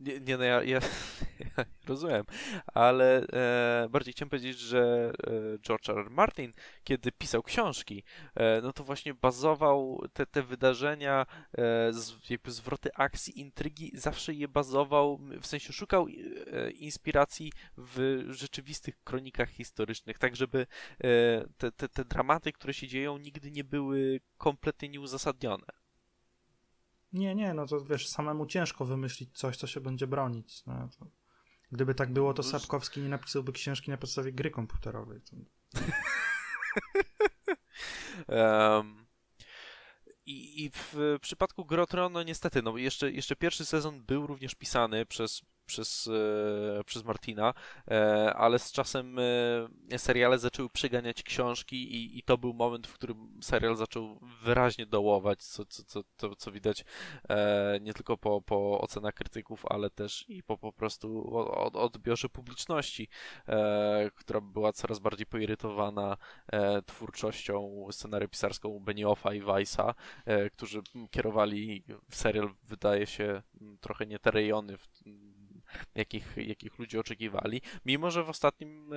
Nie, nie no ja, ja, ja rozumiem, ale e, bardziej chciałem powiedzieć, że e, George R. R. Martin, kiedy pisał książki, e, no to właśnie bazował te, te wydarzenia, e, z, jakby zwroty akcji, intrygi, zawsze je bazował, w sensie szukał e, inspiracji w rzeczywistych kronikach historycznych, tak żeby e, te, te, te dramaty, które się dzieją, nigdy nie były kompletnie nieuzasadnione. Nie, nie, no to wiesz, samemu ciężko wymyślić coś, co się będzie bronić. No, to... Gdyby tak było, to No, Sapkowski nie napisałby książki na podstawie gry komputerowej. Em, I, I w przypadku Grotron, no niestety, no jeszcze, jeszcze pierwszy sezon był również pisany przez, przez, e, przez Martina, e, ale z czasem e, seriale zaczęły przeganiać książki i, i to był moment, w którym serial zaczął wyraźnie dołować, co, co, co, co, co widać nie tylko po, po ocenach krytyków, ale też i po po prostu o- o- odbiorze publiczności, która była coraz bardziej poirytowana twórczością scenariopisarską Beniofa i Weissa, którzy kierowali serial, wydaje się, trochę nie te rejony, w, jakich, jakich ludzie oczekiwali, mimo że w ostatnim e,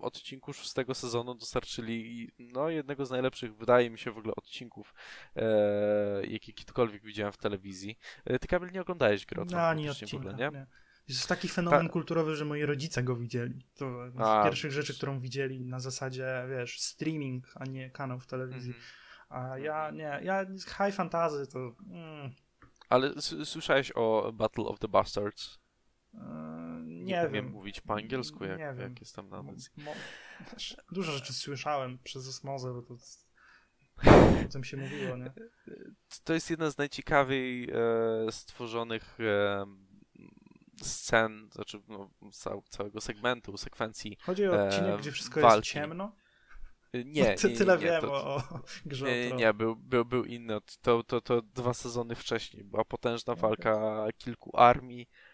odcinku szóstego sezonu dostarczyli no, jednego z najlepszych, wydaje mi się, w ogóle odcinków, e, jakie kiedykolwiek widziałem w telewizji. E, ty, Kamil, nie oglądałeś gry No, ani praktycznie w odcinka. ogóle, nie? Nie? Jest taki fenomen Ta- kulturowy, że moi rodzice go widzieli. To jedna A, z pierwszych rzeczy, którą widzieli na zasadzie, wiesz, streaming, a nie kanał w telewizji. Mhm. A ja nie, ja high fantasy to... Mm, Ale słyszałeś o Battle of the Bastards? E, Nie, nie umiem wiem. mówić po angielsku, jak, Nie wiem. jak jestem na. Mo- wiesz, Dużo rzeczy słyszałem przez osmozę, bo to o tym się mówiło, nie? To jest jedna z najciekawiej e, stworzonych e, scen, znaczy no, cał, całego segmentu, sekwencji. Chodzi o odcinek, E, gdzie wszystko walki. jest ciemno. E, Nie, Ty, nie, nie, tyle nie, wiem to, o, grze Nie, nie, był, był, był inny. To, to, to dwa sezony wcześniej. Była potężna walka kilku armii e,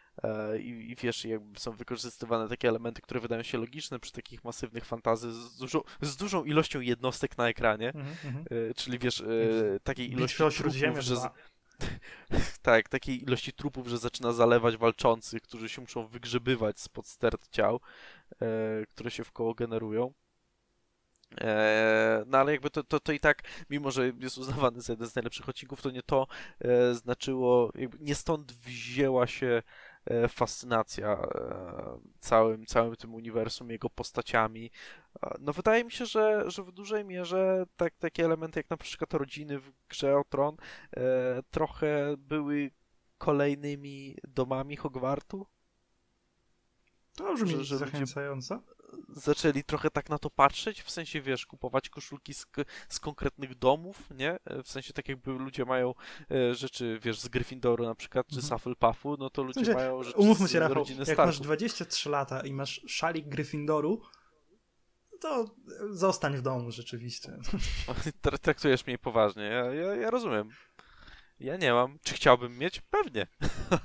i, i wiesz, jakby są wykorzystywane takie elementy, które wydają się logiczne przy takich masywnych fantazy z dużą, z dużą ilością jednostek na ekranie. Mhm. E, czyli wiesz, e, takiej ilości trupów, że, z- 2. tak, takiej ilości trupów, że zaczyna zalewać walczących, którzy się muszą wygrzebywać spod stert ciał, e, które się w koło generują. E, no ale jakby to, to, to i tak, mimo że jest uznawany za jeden z najlepszych odcinków, to nie to e, znaczyło, nie stąd wzięła się e, fascynacja e, całym, całym tym uniwersum, jego postaciami. E, No wydaje mi się, że, że w dużej mierze tak, takie elementy jak na przykład rodziny w grze o Tron e, trochę były kolejnymi domami Hogwartu. To brzmi Że- że ludzie- zachęcająco. Zaczęli trochę tak na to patrzeć, w sensie, wiesz, kupować koszulki z, z konkretnych domów, nie? W sensie, tak jakby ludzie mają e, rzeczy, wiesz, z Gryffindoru na przykład, czy z Mhm. No to ludzie sensie, mają rzeczy Umówmy z się, Rafał, rodziny jak Starków. masz 23 lata i masz szalik Gryffindoru, to zostań w domu rzeczywiście. Tra- Traktujesz mnie poważnie, ja, ja, ja rozumiem. Ja nie mam. Czy chciałbym mieć? Pewnie.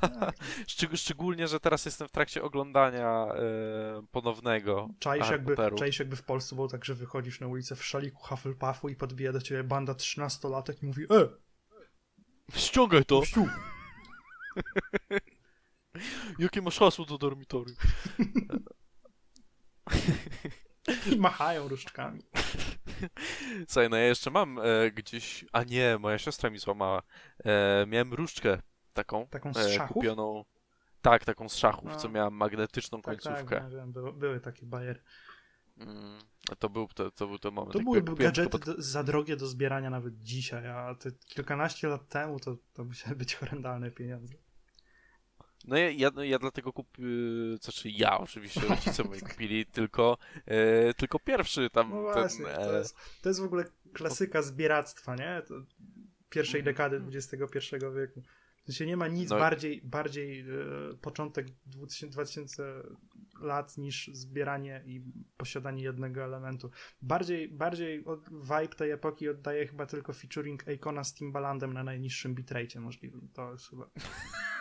Szczeg- szczególnie, że teraz jestem w trakcie oglądania e, ponownego Czaisz jakby, czaisz jakby w Polsce było tak, że wychodzisz na ulicę w szaliku Hufflepuffu i podbija do ciebie banda 13-latek i mówi E, Ściągaj to! gościu, Jakie masz hasło do dormitorium? i machają różdżkami. Słuchaj, no ja jeszcze mam e, gdzieś. A nie, moja siostra mi złamała. E, miałem różdżkę taką. Taką z e, szachów? kupioną. Tak, taką z szachów, No. co miała magnetyczną Tak, końcówkę. tak, wiem, były, były takie bajery. Mm, to, był, to, to był ten moment. To jak były gadżety to pod- do, za drogie do zbierania nawet dzisiaj, a te kilkanaście lat temu to, to musiały być horrendalne pieniądze. No ja, ja, no ja dlatego kupiłem. Znaczy ja oczywiście, rodzice moi kupili tylko, e, tylko pierwszy tam. No właśnie, ten, to e, jest, to jest w ogóle klasyka zbieractwa, nie? To pierwszej Mhm. dekady XXI wieku. W sensie nie ma nic No bardziej, bardziej e, początek 2000, 2000 lat niż zbieranie i posiadanie jednego elementu. Bardziej, bardziej od, vibe tej epoki oddaje chyba tylko featuring Akona z Timbalandem na najniższym bitrate możliwym. To jest chyba...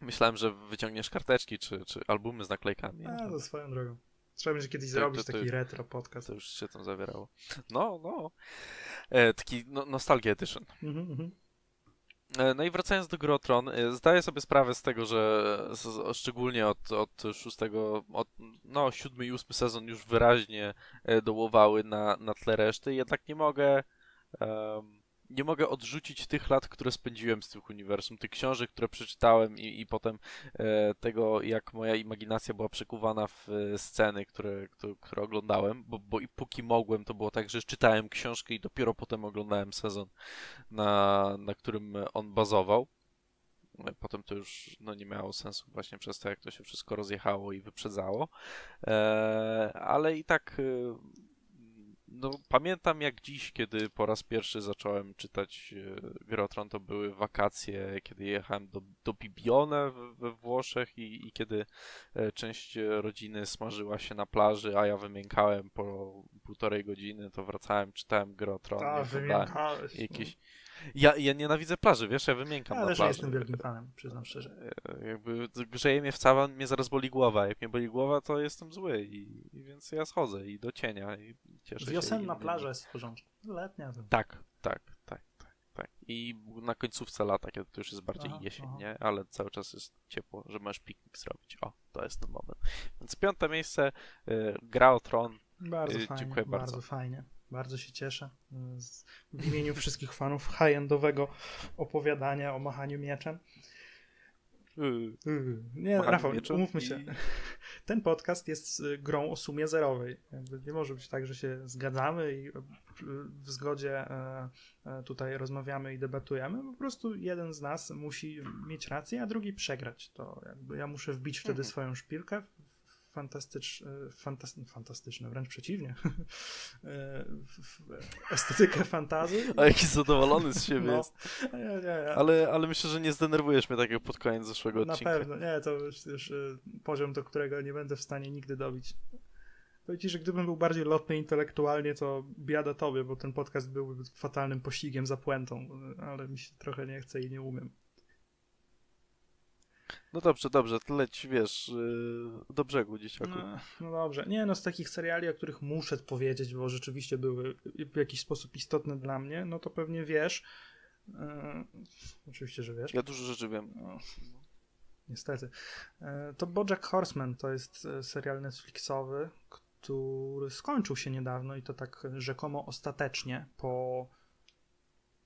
Myślałem, że wyciągniesz karteczki czy, czy albumy z naklejkami. A, to swoją drogą. Trzeba będzie kiedyś To- zrobić to- to- taki retro podcast. To już się tam zawierało. No, no. E, taki no, Nostalgia Edition. Mhm. E, No i wracając do gry o Tron, e, zdaję sobie sprawę z tego, że z, z, szczególnie od, od szóstego, od, no siódmy i ósmy sezon już wyraźnie e, dołowały na, na tle reszty, jednak nie mogę em, nie mogę odrzucić tych lat, które spędziłem z tych uniwersum, tych książek, które przeczytałem i, i potem e, tego, jak moja imaginacja była przekuwana w e, sceny, które, które, które oglądałem, bo, bo i póki mogłem, to było tak, że czytałem książkę i dopiero potem oglądałem sezon na, na którym on bazował. Potem to już no, nie miało sensu właśnie przez to, jak to się wszystko rozjechało i wyprzedzało. E, ale i tak e, no, pamiętam jak dziś, kiedy po raz pierwszy zacząłem czytać e, Grę o Tron, to były wakacje, kiedy jechałem do, do Bibione we, Włoszech i, i kiedy e, część rodziny smażyła się na plaży, a ja wymiękałem po półtorej godziny, to wracałem, czytałem Grę o Tron. A, i oglądałem wymiękałeś. jakieś... Ja, ja nienawidzę plaży, wiesz, ja wymiękam Ja na plaży. nie jestem wielkim fanem, przyznam szczerze. E, Jakby grzeje mnie w cała, mnie zaraz boli głowa. Jak mnie boli głowa, to jestem zły i, i więc ja schodzę i do cienia i cieszę się. Wiosenna plaża jest w porządku. Letnia to... Tak, tak, tak, tak, tak. I na końcówce lata, kiedy to już jest bardziej Aha, jesień, aha. nie? Ale cały czas jest ciepło, że możesz piknik zrobić. O, to jest ten moment. Więc piąte miejsce, y, gra o tron. Bardzo Y, fajnie, dziękuję bardzo. bardzo. fajnie. Bardzo się cieszę. Z, w imieniu wszystkich fanów high-endowego opowiadania o machaniu mieczem. Y, Yy, Nie, Machaniu Rafał, mieczem umówmy i- się. Ten podcast jest grą o sumie zerowej. Nie może być tak, że się zgadzamy i y, w zgodzie e, e, tutaj rozmawiamy i debatujemy. Po prostu jeden z nas musi mieć rację, a drugi przegrać. To jakby ja muszę wbić wtedy Mhm. swoją szpilkę fantastycz, e, fantas, fantastyczne, wręcz przeciwnie, E, estetykę fantazji. A jaki zadowolony z siebie No. jest. Nie, nie, nie. Ale, ale myślę, że nie zdenerwujesz mnie tak jak pod koniec zeszłego Na odcinka. pewno, nie, to już, już y, poziom, do którego nie będę w stanie nigdy dobić. Powiem ci, że gdybym był bardziej lotny intelektualnie, to biada tobie, bo ten podcast byłby fatalnym pościgiem za puentą, y, ale mi się trochę nie chce i nie umiem. No dobrze, dobrze, leć, wiesz, y, do brzegu, dzieciaku. No, no dobrze. Nie, no z takich seriali, o których muszę powiedzieć, bo rzeczywiście były w jakiś sposób istotne dla mnie, no to pewnie wiesz. y, oczywiście, że wiesz. Ja dużo rzeczy wiem. No, niestety. E, To Bojack Horseman to jest serial Netflixowy, który skończył się niedawno i to tak rzekomo ostatecznie po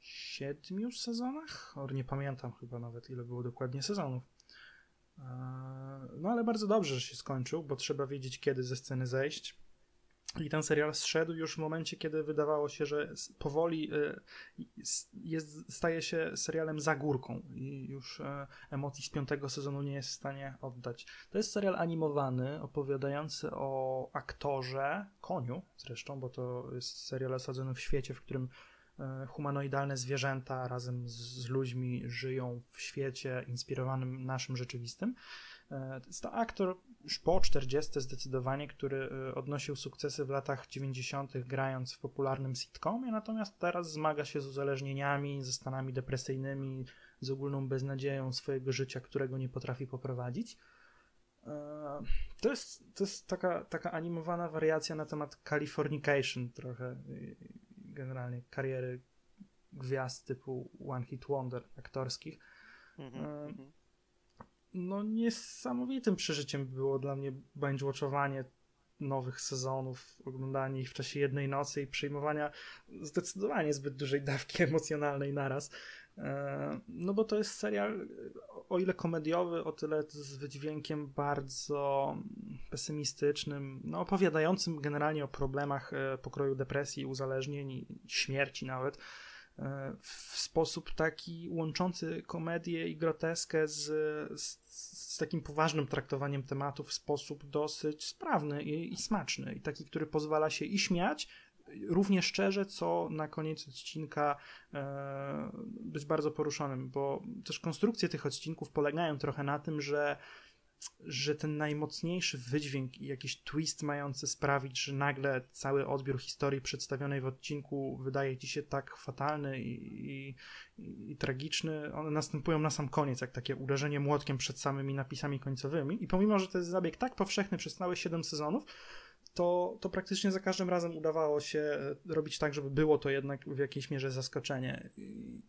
siedmiu sezonach? O, nie pamiętam chyba nawet, ile było dokładnie sezonów. No ale bardzo dobrze, że się skończył, bo trzeba wiedzieć, kiedy ze sceny zejść. I ten serial zszedł już w momencie, kiedy wydawało się, że powoli y, jest, staje się serialem za górką i już e, emocji z piątego sezonu nie jest w stanie oddać. To jest serial animowany, opowiadający o aktorze, koniu zresztą, bo to jest serial osadzony w świecie, w którym humanoidalne zwierzęta razem z, ludźmi żyją w świecie inspirowanym naszym rzeczywistym. E, jest to aktor już po 40 zdecydowanie, który e, odnosił sukcesy w latach 90. grając w popularnym sitcomie, natomiast teraz zmaga się z uzależnieniami, ze stanami depresyjnymi, z ogólną beznadzieją swojego życia, którego nie potrafi poprowadzić. E, To jest, to jest taka, taka animowana wariacja na temat Californication trochę, generalnie kariery gwiazd typu One Hit Wonder aktorskich Mhm, E, mhm. no niesamowitym przeżyciem było dla mnie binge-watchowanie nowych sezonów, oglądanie ich w czasie jednej nocy i przyjmowania zdecydowanie zbyt dużej dawki emocjonalnej naraz. E, No bo to jest serial, o ile komediowy, o tyle z wydźwiękiem bardzo pesymistycznym, no opowiadającym generalnie o problemach e, pokroju depresji, uzależnień śmierci nawet e, w sposób taki łączący komedię i groteskę z, z, z takim poważnym traktowaniem tematu w sposób dosyć sprawny i, i smaczny. I taki, który pozwala się i śmiać, równie szczerze, co na koniec odcinka e, być bardzo poruszonym, bo też konstrukcje tych odcinków polegają trochę na tym, że że ten najmocniejszy wydźwięk i jakiś twist mający sprawić, że nagle cały odbiór historii przedstawionej w odcinku wydaje ci się tak fatalny i, i, i tragiczny, one następują na sam koniec, jak takie uderzenie młotkiem przed samymi napisami końcowymi. I pomimo, że to jest zabieg tak powszechny przez całe 7 sezonów, to, to praktycznie za każdym razem udawało się e, robić tak, żeby było to jednak w jakiejś mierze zaskoczenie. I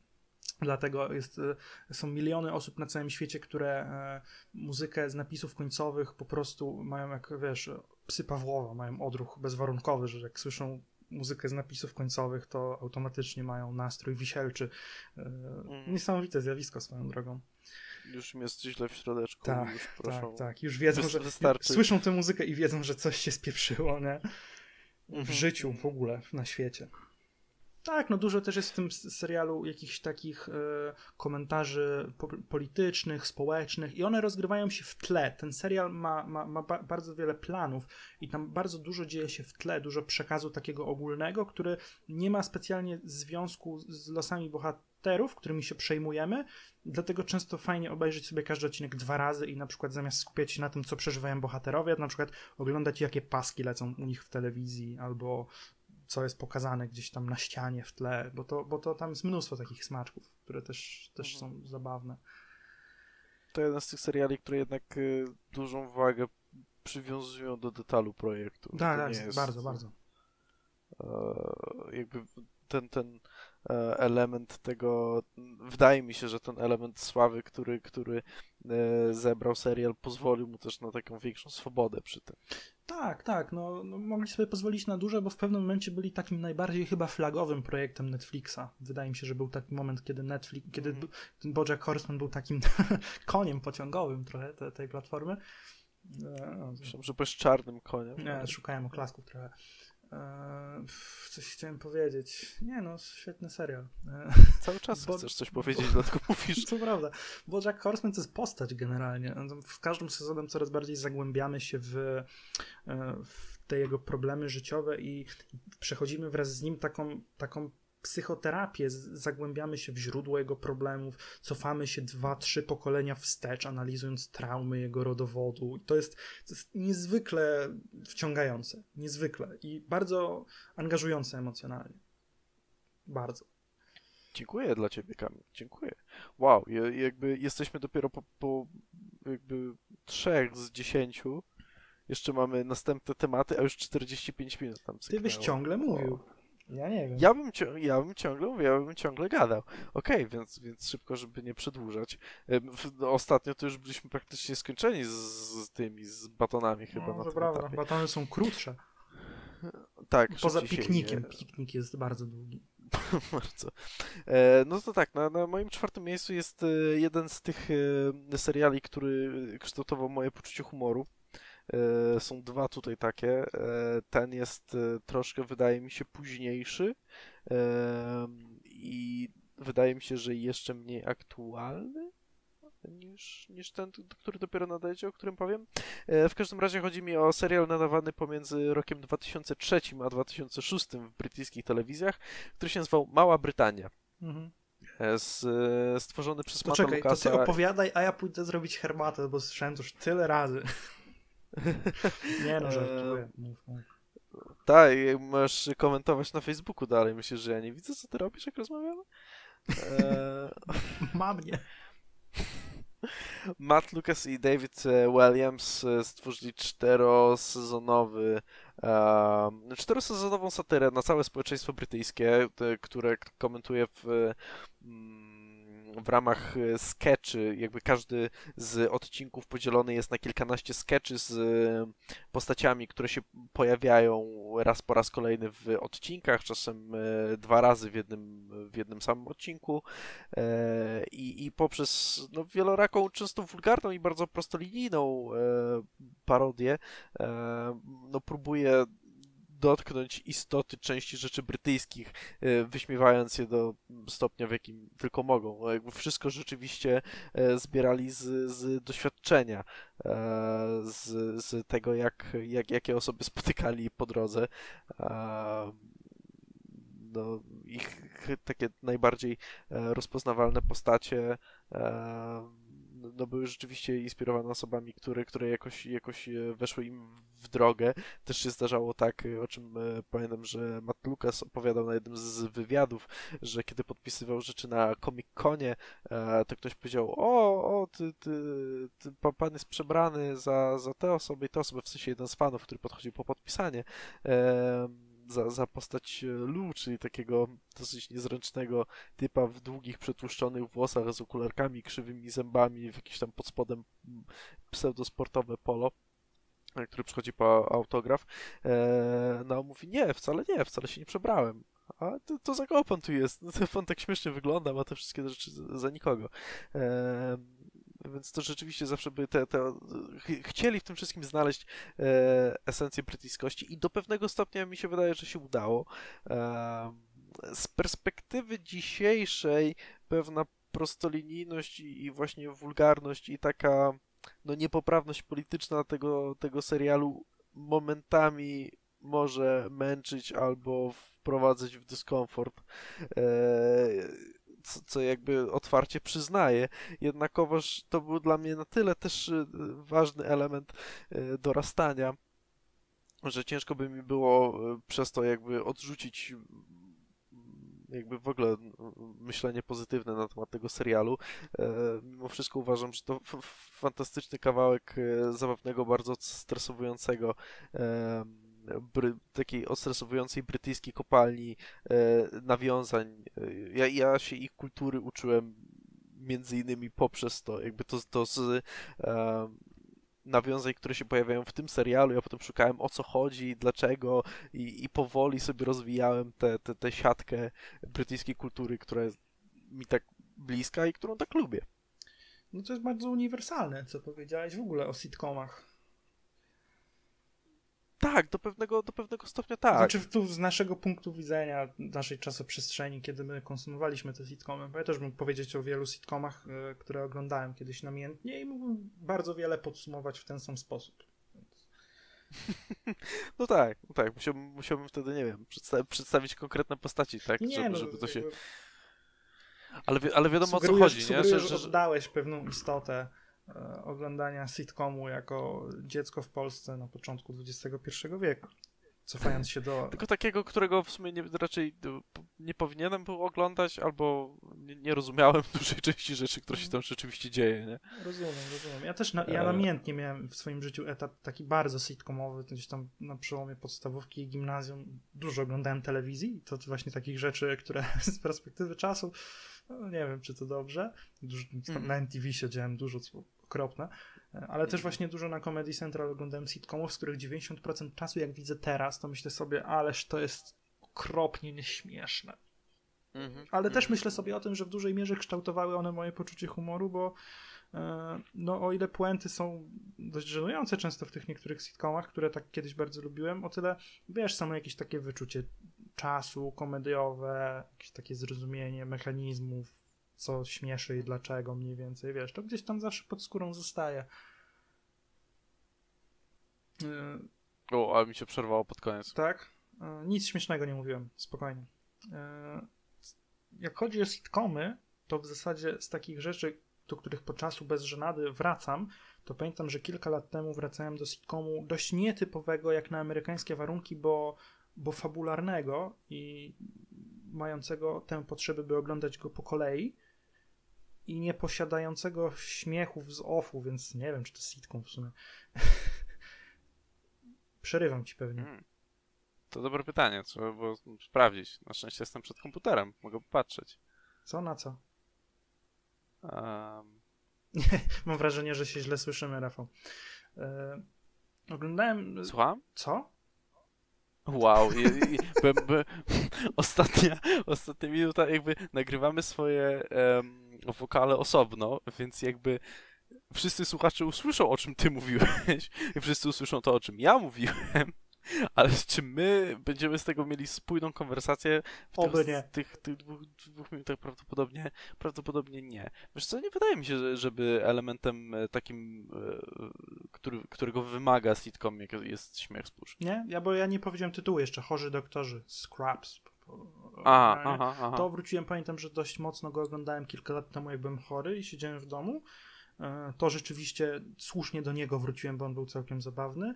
Dlatego jest, e, są miliony osób na całym świecie, które e, muzykę z napisów końcowych po prostu mają jak, wiesz, psy Pawłowa, mają odruch bezwarunkowy, że jak słyszą muzykę z napisów końcowych, to automatycznie mają nastrój wisielczy. E, Niesamowite zjawisko swoją drogą. Już mi jest źle w środeczku. Tak, już proszę. Tak, tak. Już wiedzą, że wystarczy. słyszą tę muzykę i wiedzą, że coś się spieprzyło, nie? W Mhm. życiu w ogóle, na świecie. Tak, no dużo też jest w tym serialu jakichś takich e, komentarzy po politycznych, społecznych i one rozgrywają się w tle. Ten serial ma, ma, ma ba bardzo wiele planów i tam bardzo dużo dzieje się w tle, dużo przekazu takiego ogólnego, który nie ma specjalnie związku z losami bohaterów, którymi się przejmujemy, dlatego często fajnie obejrzeć sobie każdy odcinek dwa razy i na przykład zamiast skupiać się na tym, co przeżywają bohaterowie, na przykład oglądać jakie paski lecą u nich w telewizji albo co jest pokazane gdzieś tam na ścianie w tle, bo to, bo to tam jest mnóstwo takich smaczków, które też, też są zabawne. To jeden z tych seriali, które jednak y, dużą wagę przywiązują do detalu projektu. Tak, tak, jest, bardzo, bardzo. e, jakby ten, ten element tego, wydaje mi się, że ten element sławy, który, który e, zebrał serial, pozwolił mu też na taką większą swobodę przy tym. Tak, tak, no, no mogli sobie pozwolić na duże, bo w pewnym momencie byli takim najbardziej chyba flagowym projektem Netflixa. Wydaje mi się, że był taki moment, kiedy Netflix, kiedy ten Bojack Horseman był takim koniem pociągowym trochę te, tej platformy. E, Myślałem, że byłeś czarnym koniem. Nie, szukałem oklasków trochę. Pff, coś chciałem powiedzieć. Nie no, świetny serial. Eee, Cały czas Bo- chcesz coś powiedzieć, dlatego mówisz. to prawda. Bojack Horseman to jest postać generalnie. W każdym sezonem coraz bardziej zagłębiamy się w, e, w te jego problemy życiowe i przechodzimy wraz z nim taką, taką psychoterapię, zagłębiamy się w źródło jego problemów, cofamy się dwa, trzy pokolenia wstecz, analizując traumy jego rodowodu. To jest, to jest niezwykle wciągające, niezwykle i bardzo angażujące emocjonalnie. Bardzo. Dziękuję dla ciebie, Kamil. Dziękuję. Wow, jakby jesteśmy dopiero po, po jakby trzech z dziesięciu. Jeszcze mamy następne tematy, a już 45 minut tam Ty byś cyknęło. ciągle mówił. Ja nie wiem. Ja bym, ja bym ciągle mówił, ja bym ciągle gadał. Okej, więc, więc szybko, żeby nie przedłużać. No, Ostatnio to już byliśmy praktycznie skończeni z, z tymi, z batonami chyba no, na to prawda, etapie. batony są krótsze. Tak, Poza piknikiem. je- Piknik jest bardzo długi. Bardzo. E, no to tak, na, na moim czwartym miejscu jest e, jeden z tych e, seriali, który kształtował moje poczucie humoru. E, są dwa tutaj takie. E, ten jest e, troszkę, wydaje mi się, późniejszy i wydaje mi się, że jeszcze mniej aktualny niż, niż ten, który dopiero nadejdzie, o którym powiem. W każdym razie chodzi mi o serial nadawany pomiędzy rokiem 2003 a 2006 w brytyjskich telewizjach, który się nazywał Mała Brytania. Mhm. Z, stworzony przez To Mata czekaj, to ty opowiadaj, a ja pójdę zrobić herbatę, bo słyszałem to już tyle razy. Nie no, żartuję. Tak, i możesz komentować na Facebooku dalej. Myślisz, że ja nie widzę, co ty robisz, jak rozmawiamy? E, Ma mnie. Matt Lucas i David e, Williams e, stworzyli czterosezonowy, czterosezonową satyrę na całe społeczeństwo brytyjskie, które komentuje w, mm, w ramach e, sketchy. Jakby każdy z odcinków podzielony jest na kilkanaście sketchy z e, postaciami, które się pojawiają raz po raz kolejny w odcinkach, czasem e, dwa razy w jednym, w jednym samym odcinku. I, i poprzez no, wieloraką, często wulgarną i bardzo prostolinijną parodię no, próbuje dotknąć istoty części rzeczy brytyjskich, e, wyśmiewając je do stopnia, w jakim tylko mogą. Jakby wszystko rzeczywiście e, zbierali z, z doświadczenia, e, z, z tego, jak, jak, jakie osoby spotykali po drodze. No, ich takie najbardziej rozpoznawalne postacie no, były rzeczywiście inspirowane osobami, które, które jakoś, jakoś e, weszły im w drogę. Też się zdarzało tak, e, o czym e, pamiętam, że Matt Lucas opowiadał na jednym z wywiadów, że kiedy podpisywał rzeczy na Comic-Conie, to ktoś powiedział, o, o, ty, ty, ty, pa- pan jest przebrany za, za tę osobę i tę osobę, w sensie jeden z fanów, który podchodził po podpisanie. E, za, za postać e, Lou, czyli takiego dosyć niezręcznego typa w długich, przetłuszczonych włosach z okularkami, krzywymi zębami, w jakimś tam pod spodem mm, pseudosportowe polo, e, który przychodzi po autograf. E, no, mówi, nie, wcale nie, wcale się nie przebrałem. A to, to za kogo pan tu jest? No, to pan tak śmiesznie wygląda, ma te wszystkie rzeczy za, za nikogo. E, więc to rzeczywiście zawsze by te, te ch- chcieli w tym wszystkim znaleźć e, esencję brytyjskości i do pewnego stopnia mi się wydaje, że się udało. E, z perspektywy dzisiejszej pewna prostolinijność i, i właśnie wulgarność i taka no niepoprawność polityczna tego, tego serialu momentami może męczyć albo wprowadzać w dyskomfort. E, co, co jakby otwarcie przyznaję. Jednakowoż to był dla mnie na tyle też e, ważny element e, dorastania, że ciężko by mi było e, przez to jakby odrzucić jakby w ogóle myślenie pozytywne na temat tego serialu. E, Mimo wszystko uważam, że to fantastyczny kawałek zabawnego, bardzo stresowującego bry, takiej ostresowującej brytyjskiej kopalni e, nawiązań. E, Ja, ja się ich kultury uczyłem między innymi poprzez to, jakby to, to z e, nawiązań, które się pojawiają w tym serialu, ja potem szukałem o co chodzi, dlaczego i, i powoli sobie rozwijałem tę te, te siatkę brytyjskiej kultury, która jest mi tak bliska i którą tak lubię. No to jest bardzo uniwersalne, co powiedziałeś w ogóle o sitcomach. Tak, do pewnego, do pewnego stopnia tak. Znaczy tu z naszego punktu widzenia, naszej czasoprzestrzeni, kiedy my konsumowaliśmy te sitcomy, bo ja też mógł powiedzieć o wielu sitcomach, e, które oglądałem kiedyś namiętnie i mógłbym bardzo wiele podsumować w ten sam sposób. No tak, no tak, musiałbym, musiałbym wtedy, nie wiem, przedsta- przedstawić konkretne postaci, tak, Nie, żeby, no, żeby to się... Ale, wi- ale wiadomo o co chodzi, nie? sugerujesz, Że, że że, oddałeś pewną istotę oglądania sitcomu jako dziecko w Polsce na początku XXI wieku. Cofając się do Tylko takiego, którego w sumie nie, raczej p- nie powinienem był oglądać, albo nie, nie rozumiałem dużej części rzeczy, które się tam rzeczywiście dzieje, nie? Rozumiem, rozumiem. Ja też na, ja E. namiętnie miałem w swoim życiu etap taki bardzo sitcomowy, gdzieś tam na przełomie podstawówki i gimnazjum dużo oglądałem telewizji i to właśnie takich rzeczy, które z perspektywy czasu, no nie wiem czy to dobrze, dużo, Mhm. na MTV siedziałem dużo, co okropne, e, ale też właśnie dużo na Comedy Central oglądałem sitcomów, z których 90% czasu jak widzę teraz, to myślę sobie, ależ to jest okropnie nieśmieszne. Mhm. Ale też Mhm. myślę sobie o tym, że w dużej mierze kształtowały one moje poczucie humoru, bo e, no o ile puenty są dość żenujące często w tych niektórych sitcomach, które tak kiedyś bardzo lubiłem, o tyle wiesz, samo jakieś takie wyczucie czasu komediowe, jakieś takie zrozumienie mechanizmów, co śmieszy i dlaczego mniej więcej, wiesz, to gdzieś tam zawsze pod skórą zostaje. E, O, ale mi się przerwało pod koniec. tak? E, Nic śmiesznego nie mówiłem, spokojnie. E, Jak chodzi o sitcomy, to w zasadzie z takich rzeczy, do których po czasu bez żenady wracam, to pamiętam, że kilka lat temu wracałem do sitcomu dość nietypowego jak na amerykańskie warunki, bo, bo fabularnego i mającego tę potrzebę, by oglądać go po kolei i nie posiadającego śmiechów z offu, więc nie wiem, czy to sitcom w sumie. Przerywam ci pewnie. Mm. To dobre pytanie, trzeba było sprawdzić. Na szczęście jestem przed komputerem, mogę popatrzeć. Co na co? Um, Mam wrażenie, że się źle słyszymy, Rafał. E, oglądałem. słucham? Co? Wow, i, i, be, be, ostatnia, ostatnia minuta, jakby nagrywamy swoje em, wokale osobno, więc jakby wszyscy słuchacze usłyszą, o czym ty mówiłeś, i wszyscy usłyszą to, o czym ja mówiłem, ale czy my będziemy z tego mieli spójną konwersację w tych, Oby nie. tych, tych dwóch, dwóch minutach prawdopodobnie, prawdopodobnie nie. Wiesz co, nie wydaje mi się, że- żeby elementem e, takim, e, który, którego wymaga sitcom jest śmiech z puszki. Nie? Ja, bo ja nie powiedziałem tytułu jeszcze. Chorzy doktorzy. Scraps. Aha, Nie? aha, aha. To wróciłem, pamiętam, że dość mocno go oglądałem kilka lat temu, jak byłem chory i siedziałem w domu. E, To rzeczywiście słusznie do niego wróciłem, bo on był całkiem zabawny.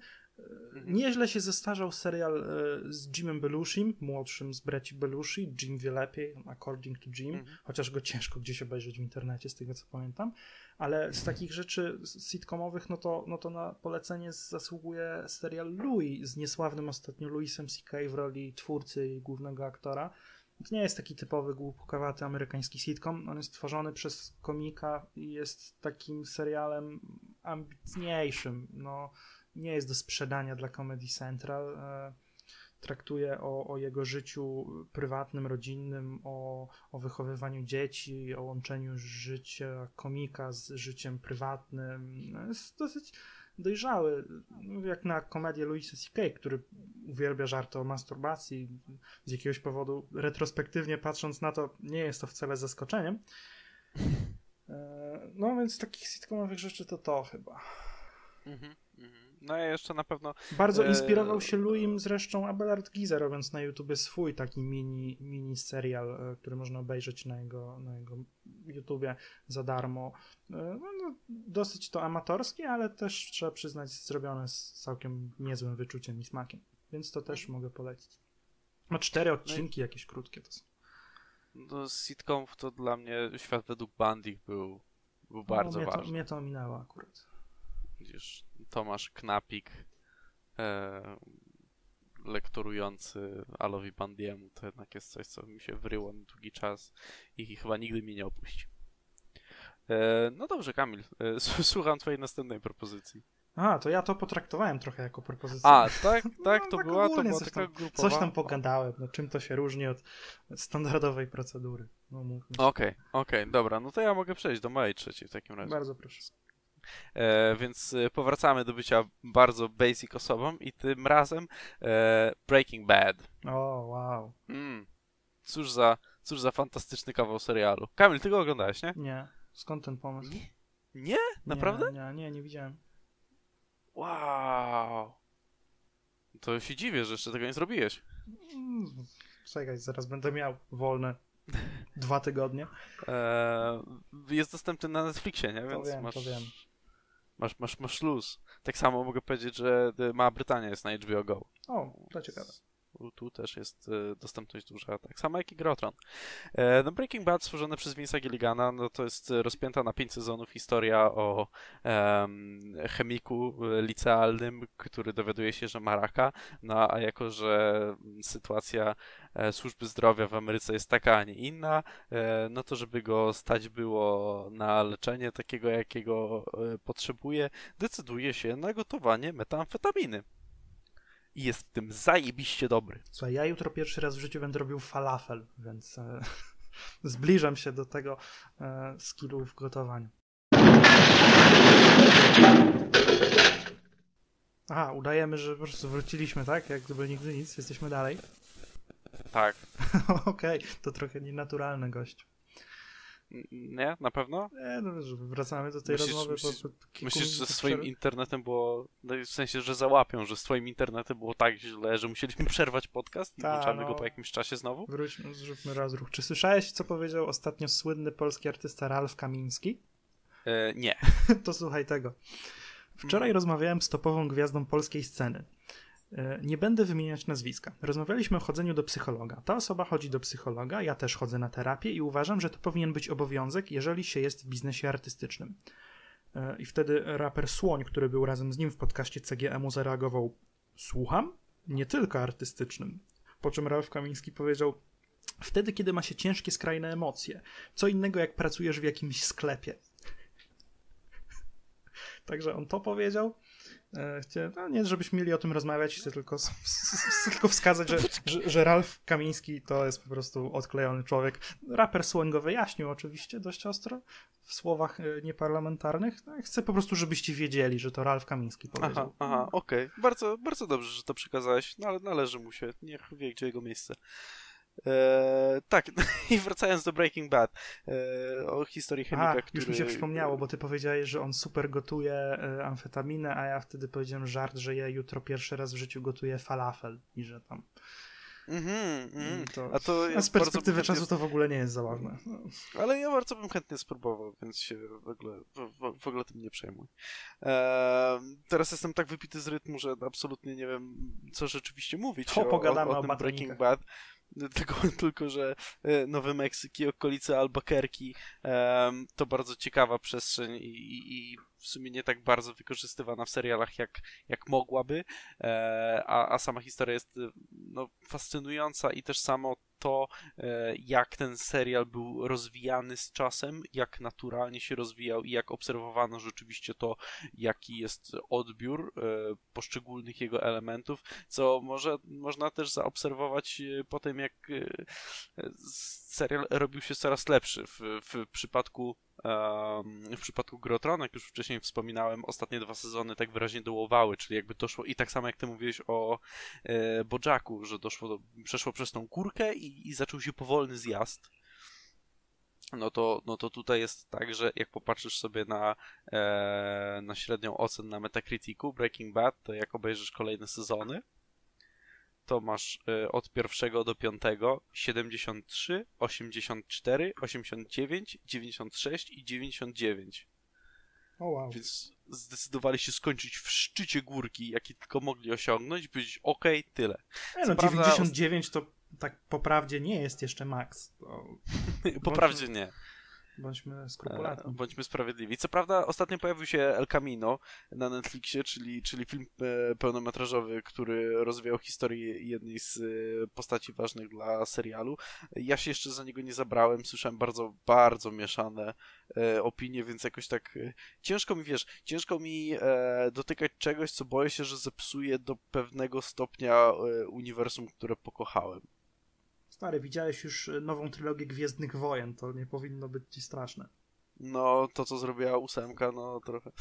Mhm. Nieźle się zestarzał serial e, z Jimem Belushim, młodszym z braci Belushi. Jim wie lepiej, according to Jim, Mhm. chociaż go ciężko gdzieś obejrzeć w internecie, z tego co pamiętam. Ale z takich rzeczy sitcomowych, no to, no to na polecenie zasługuje serial Louis z niesławnym ostatnio Louisem C.K. w roli twórcy i głównego aktora. To nie jest taki typowy głupkowaty amerykański sitcom. On jest tworzony przez komika i jest takim serialem ambitniejszym. No, nie jest do sprzedania dla Comedy Central. E, traktuje o, o jego życiu prywatnym, rodzinnym, o, o wychowywaniu dzieci, o łączeniu życia komika z życiem prywatnym. No, Jest dosyć dojrzały, jak na komedię Louisa C.K., który uwielbia żarty o masturbacji. Z jakiegoś powodu, retrospektywnie patrząc na to, nie jest to wcale zaskoczeniem. E, No więc takich sitcomowych rzeczy to to chyba. Mhm. No i jeszcze na pewno. Bardzo E, inspirował się Louisem zresztą Abelard Giza, robiąc na YouTubie swój taki mini, mini serial, e, który można obejrzeć na jego, na jego YouTubie za darmo. E, No, no, dosyć to amatorskie, ale też trzeba przyznać zrobione z całkiem niezłym wyczuciem i smakiem. Więc to też mogę polecić. Ma cztery odcinki jakieś krótkie to są. No, z sitcomów to dla mnie świat według Bandik był, był bardzo no, ważny. To, mnie to ominęło akurat. Widzisz, Tomasz Knapik e, lektorujący Alowi Bandiemu to jednak jest coś, co mi się wryło na długi czas i chyba nigdy mnie nie opuści. E, no dobrze, Kamil, e, słucham twojej następnej propozycji. A, to ja to potraktowałem trochę jako propozycję. A, tak, tak, No, to tak była, to była coś taka tam- grupowa... Coś tam pogadałem, no czym to się różni od standardowej procedury. No. Okej, okej, dobra, no to ja mogę przejść do mojej trzeciej w takim razie. Bardzo proszę. E, więc e, powracamy do bycia bardzo basic osobą i tym razem e, Breaking Bad. O, wow. Mm. Cóż za, cóż za fantastyczny kawał serialu. Kamil, ty go oglądałeś, nie? Nie. Skąd ten pomysł? Nie? Nie? Naprawdę? Nie, nie, nie, nie widziałem. Wow. To się dziwię, że jeszcze tego nie zrobiłeś. Mm, Czekaj, zaraz będę miał wolne dwa tygodnie. E, jest dostępny na Netflixie, nie? To Więc wiem, masz, to wiem. Masz, masz, masz luz. Tak samo mogę powiedzieć, że e, Mała Brytania jest na HBO Go. O, to ciekawe. Tu, też jest e, dostępność duża, tak samo jak i Grotron. E, no Breaking Bad stworzone przez Vince'a Gilligana, no to jest e, rozpięta na pięć sezonów historia o em, chemiku licealnym, który dowiaduje się, że ma raka, no a jako, że sytuacja służby zdrowia w Ameryce jest taka, a nie inna, no to żeby go stać było na leczenie takiego, jakiego potrzebuje, decyduje się na gotowanie metamfetaminy. I jest w tym zajebiście dobry. Słuchaj, ja jutro pierwszy raz w życiu będę robił falafel, więc e, zbliżam się do tego e, skillu w gotowaniu. Aha, udajemy, że po prostu wróciliśmy, tak? Jak gdyby nigdy nic, jesteśmy dalej. Tak. Okej, to trochę nienaturalny gość. Nie? Na pewno? Nie, no, że wracamy do tej Myślisz- rozmowy myślisz- po, po kilku Myślisz, że przerwy? internetem było, no w sensie, że załapią, że z twoim internetem było tak źle, że musieliśmy przerwać podcast i Ta, włączamy no. go po jakimś czasie znowu? Wróćmy, zróbmy rozruch. Czy słyszałeś, co powiedział ostatnio słynny polski artysta Ralf Kamiński? E, nie. to słuchaj tego. Wczoraj rozmawiałem z topową gwiazdą polskiej sceny. E, Nie będę wymieniać nazwiska. Rozmawialiśmy o chodzeniu do psychologa. Ta osoba chodzi do psychologa, ja też chodzę na terapię i uważam, że to powinien być obowiązek, jeżeli się jest w biznesie artystycznym. E, I wtedy raper Słoń, który był razem z nim w podcaście CGM-u, zareagował: Słucham? Nie tylko artystycznym. Po czym Ralf Kamiński powiedział: Wtedy, kiedy ma się ciężkie, skrajne emocje. Co innego, jak pracujesz w jakimś sklepie. Także on to powiedział. E, Chcę, no nie, żebyśmy mieli o tym rozmawiać, chcę tylko, tylko wskazać, że, że, że Ralf Kamiński to jest po prostu odklejony człowiek. Raper Słoń go wyjaśnił oczywiście dość ostro w słowach e, nieparlamentarnych. No, chcę po prostu, żebyście wiedzieli, że to Ralf Kamiński powiedział. Aha, aha, okej. Bardzo, bardzo dobrze, że to przekazałeś, ale należy mu się, niech wie, gdzie jego miejsce. E, tak, i wracając do Breaking Bad, e, o historii chemika, A, który... już mi się przypomniało, bo ty powiedziałeś, że on super gotuje e, amfetaminę, a ja wtedy powiedziałem żart, że ja jutro pierwszy raz w życiu gotuję falafel i że tam... Mhm, mhm. To, A to a z perspektywy chętnie- czasu to w ogóle nie jest zabawne. No. Ale ja bardzo bym chętnie spróbował, więc się w ogóle, w, w, ogóle tym nie przejmuj. Eee, teraz jestem tak wypity z rytmu, że absolutnie nie wiem, co rzeczywiście mówić To o, pogadamy o, o o Breaking. Bad. Tylko, tylko, że e, Nowy Meksyk i okolice Albuquerque to bardzo ciekawa przestrzeń i, i, i w sumie nie tak bardzo wykorzystywana w serialach, jak, jak mogłaby, e, a, a sama historia jest e, no, fascynująca i też samo to, e, jak ten serial był rozwijany z czasem, jak naturalnie się rozwijał i jak obserwowano rzeczywiście to, jaki jest odbiór e, poszczególnych jego elementów, co może, można też zaobserwować e, po tym, jak serial robił się coraz lepszy. W, w przypadku w przypadku Grotron, jak już wcześniej wspominałem, ostatnie dwa sezony tak wyraźnie dołowały, czyli jakby doszło i tak samo jak ty mówiłeś o e, że doszło do, przeszło przez tą kurkę i, i zaczął się powolny zjazd. No to, no to tutaj jest tak, że jak popatrzysz sobie na, e, na średnią ocen na Metacriticu Breaking Bad, to jak obejrzysz kolejne sezony, to masz e, od pierwszego do piątego 73, 84, 89, 96 i 99. O wow. Więc zdecydowali się skończyć w szczycie górki, jaki tylko mogli osiągnąć, powiedzieć okej, tyle. Nie, no, prawda 99 to tak po prawdzie nie jest jeszcze max. To Po prawdzie nie. Bądźmy E, skrupulatni. Bądźmy sprawiedliwi. Co prawda, ostatnio pojawił się El Camino na Netflixie, czyli, czyli film e, pełnometrażowy, który rozwijał historię jednej z e, postaci ważnych dla serialu. Ja się jeszcze za niego nie zabrałem, słyszałem bardzo, bardzo mieszane e, opinie, więc jakoś tak e, ciężko mi, wiesz, ciężko mi e, dotykać czegoś, co boję się, że zepsuje do pewnego stopnia e, uniwersum, które pokochałem. Stary, widziałeś już y, nową trylogię Gwiezdnych Wojen, to nie powinno być ci straszne. No, to co zrobiła ósemka, no trochę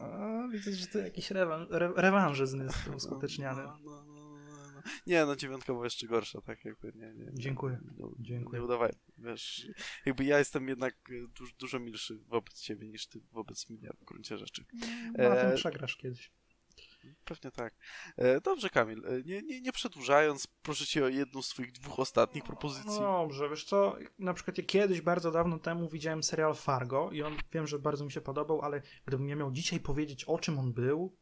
A, widzę, że to jakiś rewan- re- rewanżyzm jest uskuteczniany. No, no, no, no, no. Nie, no dziewiątka była jeszcze gorsza, tak jakby nie, nie, Dziękuję. Nie, Dziękuję. nie udawaj, wiesz, jakby ja jestem jednak e, du dużo milszy wobec ciebie niż ty wobec mnie w gruncie rzeczy. No, a E, tym przegrasz kiedyś. Pewnie tak. E, dobrze, Kamil, e, nie, nie, nie przedłużając, proszę cię o jedną z twoich dwóch ostatnich propozycji. No dobrze, wiesz co, na przykład ja kiedyś bardzo dawno temu widziałem serial Fargo i on wiem, że bardzo mi się podobał, ale gdybym ja miał dzisiaj powiedzieć o czym on był,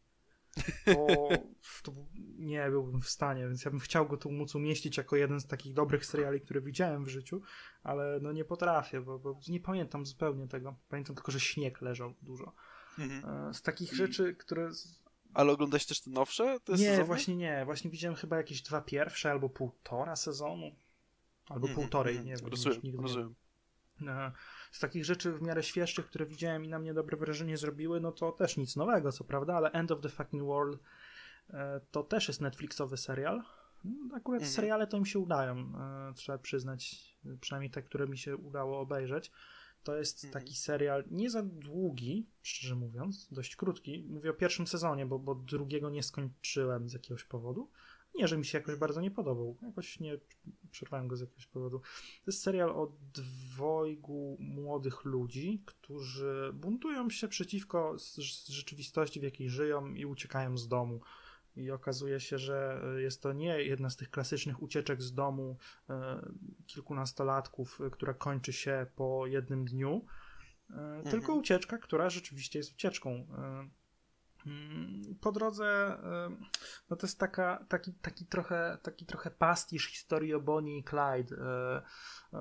to, to nie byłbym w stanie, więc ja bym chciał go tu móc umieścić jako jeden z takich dobrych seriali, które widziałem w życiu, ale no nie potrafię, bo, bo nie pamiętam zupełnie tego. Pamiętam tylko, że śnieg leżał dużo. Mhm. E, Z takich rzeczy, które... Ale oglądałeś też te nowsze? Te Nie, sezony? właśnie nie. Właśnie widziałem chyba jakieś dwa pierwsze albo półtora sezonu. Albo Mhm, półtorej, mhm. nie wiem. Rozumiem, już nigdy nie rozumiem. E, Z takich rzeczy w miarę świeższych, które widziałem i na mnie dobre wrażenie zrobiły, no to też nic nowego, co prawda, ale End of the Fucking World E, to też jest Netflixowy serial. No, Akurat Mhm. seriale to im się udają, e, trzeba przyznać, przynajmniej te, które mi się udało obejrzeć. To jest Mhm. taki serial nie za długi, szczerze mówiąc, dość krótki. Mówię o pierwszym sezonie, bo, bo drugiego nie skończyłem z jakiegoś powodu. Nie, że mi się jakoś bardzo nie podobał. Jakoś nie przerwałem go z jakiegoś powodu. To jest serial o dwojgu młodych ludzi, którzy buntują się przeciwko rzeczywistości, w jakiej żyją i uciekają z domu. I okazuje się, że e, jest to nie jedna z tych klasycznych ucieczek z domu e, kilkunastolatków, e, która kończy się po jednym dniu, e, tylko ucieczka, która rzeczywiście jest ucieczką. Mm, Po drodze, no to jest taka, taki, taki, trochę, taki trochę pastisz historii o Bonnie i Clyde.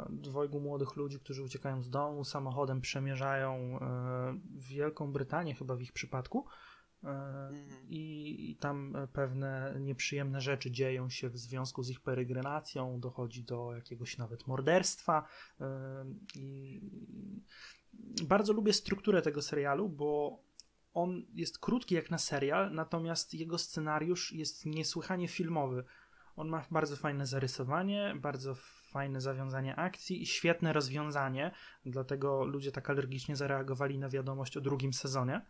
Dwojgu młodych ludzi, którzy uciekają z domu, samochodem przemierzają Wielką Brytanię, chyba w ich przypadku. E, Mhm. I, I tam e, pewne nieprzyjemne rzeczy dzieją się w związku z ich peregrinacją, dochodzi do jakiegoś nawet morderstwa. e, I bardzo lubię strukturę tego serialu, bo on jest krótki jak na serial, natomiast jego scenariusz jest niesłychanie filmowy. On ma bardzo fajne zarysowanie, bardzo fajne zawiązanie akcji i świetne rozwiązanie, dlatego ludzie tak alergicznie zareagowali na wiadomość o drugim sezonie.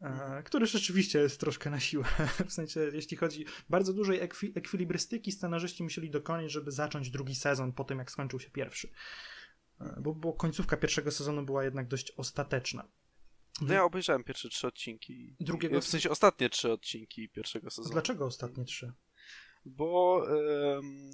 E, który rzeczywiście jest troszkę na siłę. W sensie, jeśli chodzi bardzo dużej ekwi- ekwilibrystyki, scenarzyści musieli dokonać, żeby zacząć drugi sezon po tym, jak skończył się pierwszy. E, Bo, bo końcówka pierwszego sezonu była jednak dość ostateczna. No ja obejrzałem pierwsze trzy odcinki. Drugiego- W sensie ostatnie trzy odcinki pierwszego sezonu. Dlaczego ostatnie trzy? Bo em,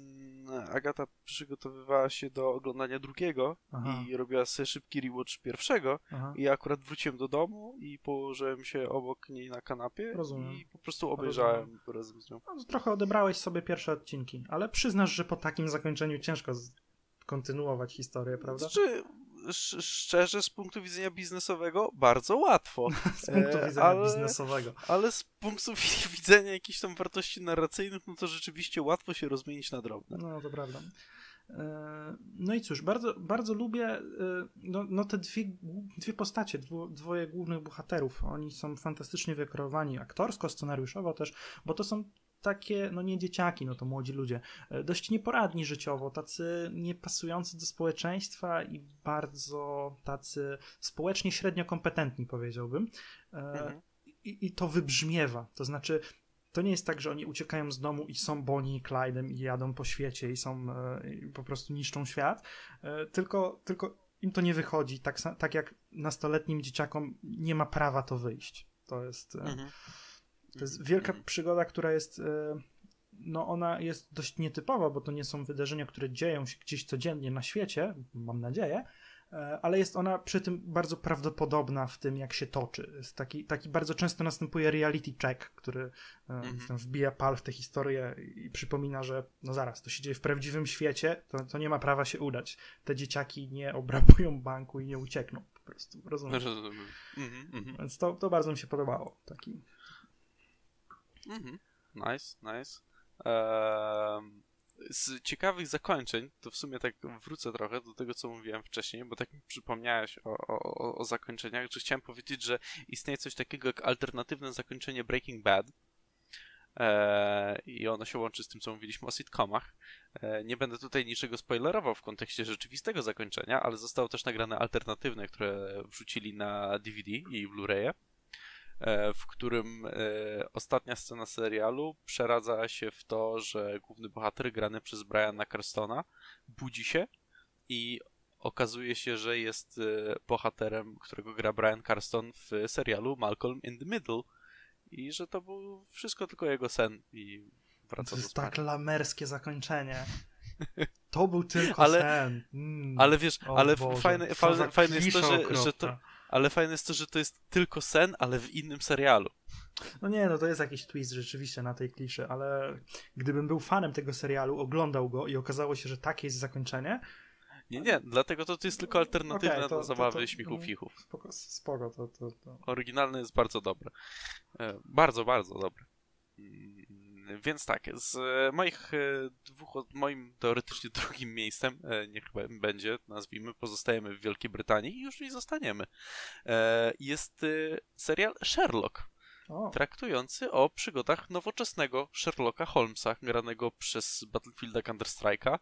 Agata przygotowywała się do oglądania drugiego Aha. i robiła sobie szybki rewatch pierwszego. Aha. I ja akurat wróciłem do domu i położyłem się obok niej na kanapie Rozumiem. i po prostu obejrzałem razem z nią. No, trochę odebrałeś sobie pierwsze odcinki, ale przyznasz, że po takim zakończeniu ciężko z- kontynuować historię, prawda? Znaczy, szczerze, z punktu widzenia biznesowego bardzo łatwo, Z punktu e, widzenia ale- biznesowego. ale z punktu wi- widzenia jakichś tam wartości narracyjnych, no to rzeczywiście łatwo się rozmienić na drobne. No, to prawda. E, No i cóż, bardzo, bardzo lubię e, no, no te dwie, dwie postacie, dwo, dwoje głównych bohaterów. Oni są fantastycznie wykreowani aktorsko, scenariuszowo też, bo to są takie, no nie dzieciaki, no to młodzi ludzie, e, dość nieporadni życiowo, tacy niepasujący do społeczeństwa i bardzo tacy społecznie średnio kompetentni, powiedziałbym. E, Mhm. i, I to wybrzmiewa, to znaczy to nie jest tak, że oni uciekają z domu i są Bonnie i Clyde'em i jadą po świecie i są e, i po prostu niszczą świat, tylko, tylko im to nie wychodzi, tak, tak jak nastoletnim dzieciakom nie ma prawa to wyjść. To jest, Mhm. To jest wielka przygoda, która jest, e, no ona jest dość nietypowa, bo to nie są wydarzenia, które dzieją się gdzieś codziennie na świecie, mam nadzieję, e, ale jest ona przy tym bardzo prawdopodobna w tym, jak się toczy. Jest taki, taki bardzo często następuje reality check, który e, Mhm. wbija pal w tę historię i przypomina, że no zaraz, to się dzieje w prawdziwym świecie, to, to nie ma prawa się udać. Te dzieciaki nie obrabują banku i nie uciekną po prostu, rozumiesz? Rozumiem. Mhm, mhm, Więc to, to bardzo mi się podobało. Taki. Mhm. Nice, nice. Z ciekawych zakończeń, to w sumie tak wrócę trochę do tego, co mówiłem wcześniej, bo tak mi przypomniałeś o, o, o- zakończeniach, że chciałem powiedzieć, że istnieje coś takiego jak alternatywne zakończenie Breaking Bad. Eee, I ono się łączy z tym, co mówiliśmy o sitcomach. Eee, nie będę tutaj niczego spoilerował w kontekście rzeczywistego zakończenia, ale zostało też nagrane alternatywne, które wrzucili na DVD i Blu-raye, e, w którym e, ostatnia scena serialu przeradza się w to, że główny bohater grany przez Briana Carstona budzi się i okazuje się, że jest e, bohaterem, którego gra Brian Carston w serialu Malcolm in the Middle i że to był wszystko tylko jego sen i wraca To jest tak lamerskie zakończenie. To był tylko Ale- sen. Mm. Ale wiesz, ale Boże, fajne, fajne, fajne jest to, że, że to. Ale fajne jest to, że to jest tylko sen, ale w innym serialu. No nie, no to jest jakiś twist rzeczywiście na tej kliszy, ale gdybym był fanem tego serialu, oglądał go i okazało się, że takie jest zakończenie, Nie, nie, dlatego to, to jest tylko alternatywne Okej, to- zabawy to- mm. fichów. spoko, spoko to, to, to. Oryginalny jest bardzo dobry. E, Bardzo, bardzo dobry. Więc tak, z e, moich e, dwóch, moim teoretycznie drugim miejscem, e, niech będzie, nazwijmy, pozostajemy w Wielkiej Brytanii i już nie zostaniemy. Jest serial Sherlock. O, traktujący o przygodach nowoczesnego Sherlocka Holmesa, granego przez Battlefielda Counter-Strike'a.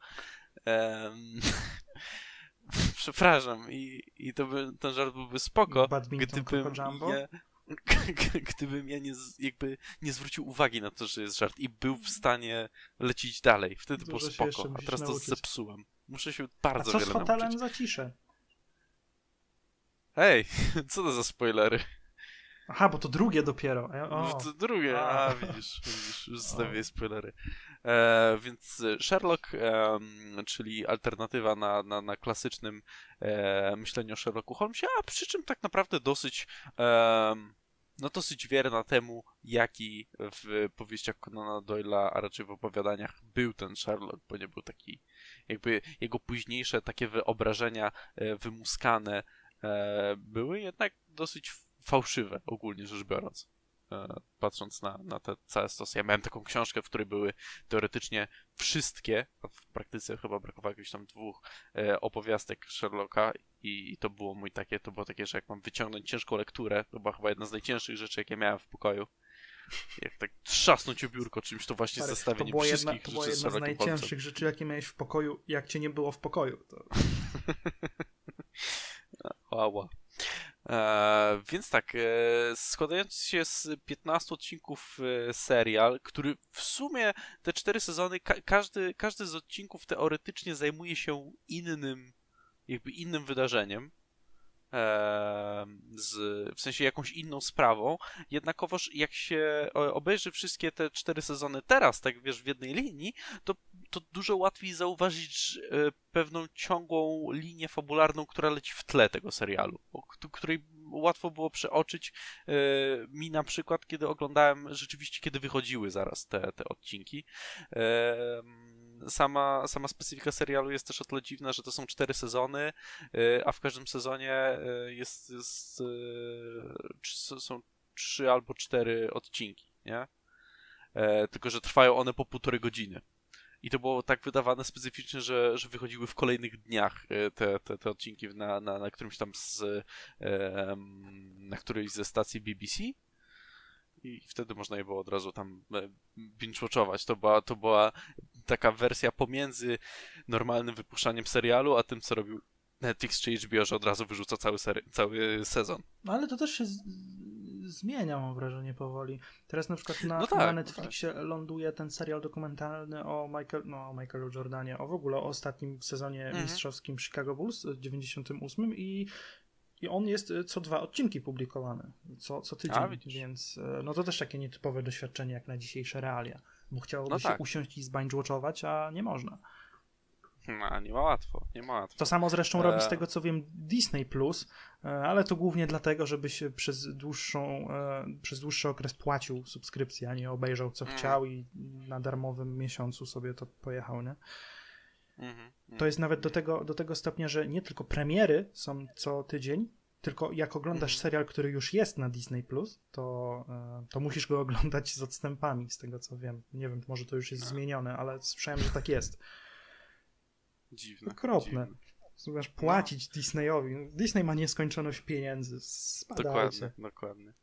Przepraszam, i, i to by, ten żart byłby spoko, Badminton gdybym ja, gdybym ja nie, jakby nie zwrócił uwagi na to, że jest żart i był w stanie lecieć dalej. Wtedy Dużo było spoko, a teraz to nauczyć. zepsułem. Muszę się A bardzo co z wiele hotelem nauczyć. za ciszę? Hej, co to za spoilery? Aha, bo to drugie dopiero. Ja- O, To drugie, A. a, widzisz, widzisz, już zostawię spoilery. E, więc e, Sherlock, em, czyli alternatywa na, na, na klasycznym e, myśleniu o Sherlocku Holmesie, a przy czym tak naprawdę dosyć no dosyć wierna temu, jaki w powieściach Conana Doyle'a, a raczej w opowiadaniach był ten Sherlock, bo nie był taki, jakby jego późniejsze takie wyobrażenia e, wymuskane e, były jednak dosyć fałszywe, ogólnie rzecz biorąc. E, patrząc na, na te całe stosy. Ja miałem taką książkę, w której były teoretycznie wszystkie, a w praktyce chyba brakowało jakichś tam dwóch e, opowiastek Sherlocka i, i to było mój takie, to było takie, że jak mam wyciągnąć ciężką lekturę, to była chyba jedna z najcięższych rzeczy, jakie miałem w pokoju. Jak tak trzasnąć o biurko czymś, to właśnie stary, to zestawienie jedna, wszystkich to była jedna z najcięższych rzeczy, jakie miałeś w pokoju, jak cię nie było w pokoju. To... Ała. E, więc tak, e, składający się z 15 odcinków e, serial, który w sumie te cztery sezony, ka- każdy, każdy z odcinków teoretycznie zajmuje się innym, jakby innym wydarzeniem. Z, w sensie jakąś inną sprawą. Jednakowoż jak się obejrzy wszystkie te cztery sezony teraz, tak wiesz, w jednej linii, to, to dużo łatwiej zauważyć e, pewną ciągłą linię fabularną, która leci w tle tego serialu, o której łatwo było przeoczyć e, mi na przykład, kiedy oglądałem rzeczywiście, kiedy wychodziły zaraz te, te odcinki. E, Sama, sama specyfika serialu jest też o tyle dziwna, że to są cztery sezony, a w każdym sezonie jest, jest są trzy albo cztery odcinki, nie? Tylko, że trwają one po półtorej godziny. I to było tak wydawane specyficznie, że, że wychodziły w kolejnych dniach e, te, te, te odcinki na, na, na którymś tam z, na którejś ze stacji BBC. I wtedy można je było od razu tam e, binge-watchować. To była, to była taka wersja pomiędzy normalnym wypuszczaniem serialu, a tym, co robił Netflix czy HBO, że od razu wyrzuca cały, cały sezon. No ale to też się. Zmienia, mam wrażenie, powoli. Teraz na przykład na, No tak, na no Netflixie ląduje ten serial dokumentalny o, Michael, no, o Michaelu Jordanie, o w ogóle o ostatnim sezonie Mhm. mistrzowskim Chicago Bulls w 98 i i on jest y, co dwa odcinki publikowany, co, co tydzień, A, więc y, no to też takie nietypowe doświadczenie jak na dzisiejsze realia, bo chciałoby No się tak. usiąść i zbinge-watchować, a nie można. No, nie ma łatwo, nie ma łatwo. To samo zresztą robi z E. tego co wiem Disney Plus, e, ale to głównie dlatego, żebyś przez dłuższą, e, przez dłuższy okres płacił subskrypcję, a nie obejrzał co Mm. chciał i na darmowym miesiącu sobie to pojechał, nie? Mhm, mhm. To jest nawet do tego, do tego stopnia, że nie tylko premiery są co tydzień, tylko jak oglądasz Mhm. serial, który już jest na Disney Plus, to, to musisz go oglądać z odstępami, z tego co wiem. Nie wiem, może to już jest zmienione, ale słyszałem, że tak jest. Dziwne. Okropne. dziwne. Płacić Disneyowi. Disney ma nieskończoność pieniędzy. Spadajcie. Dokładnie, dokładnie.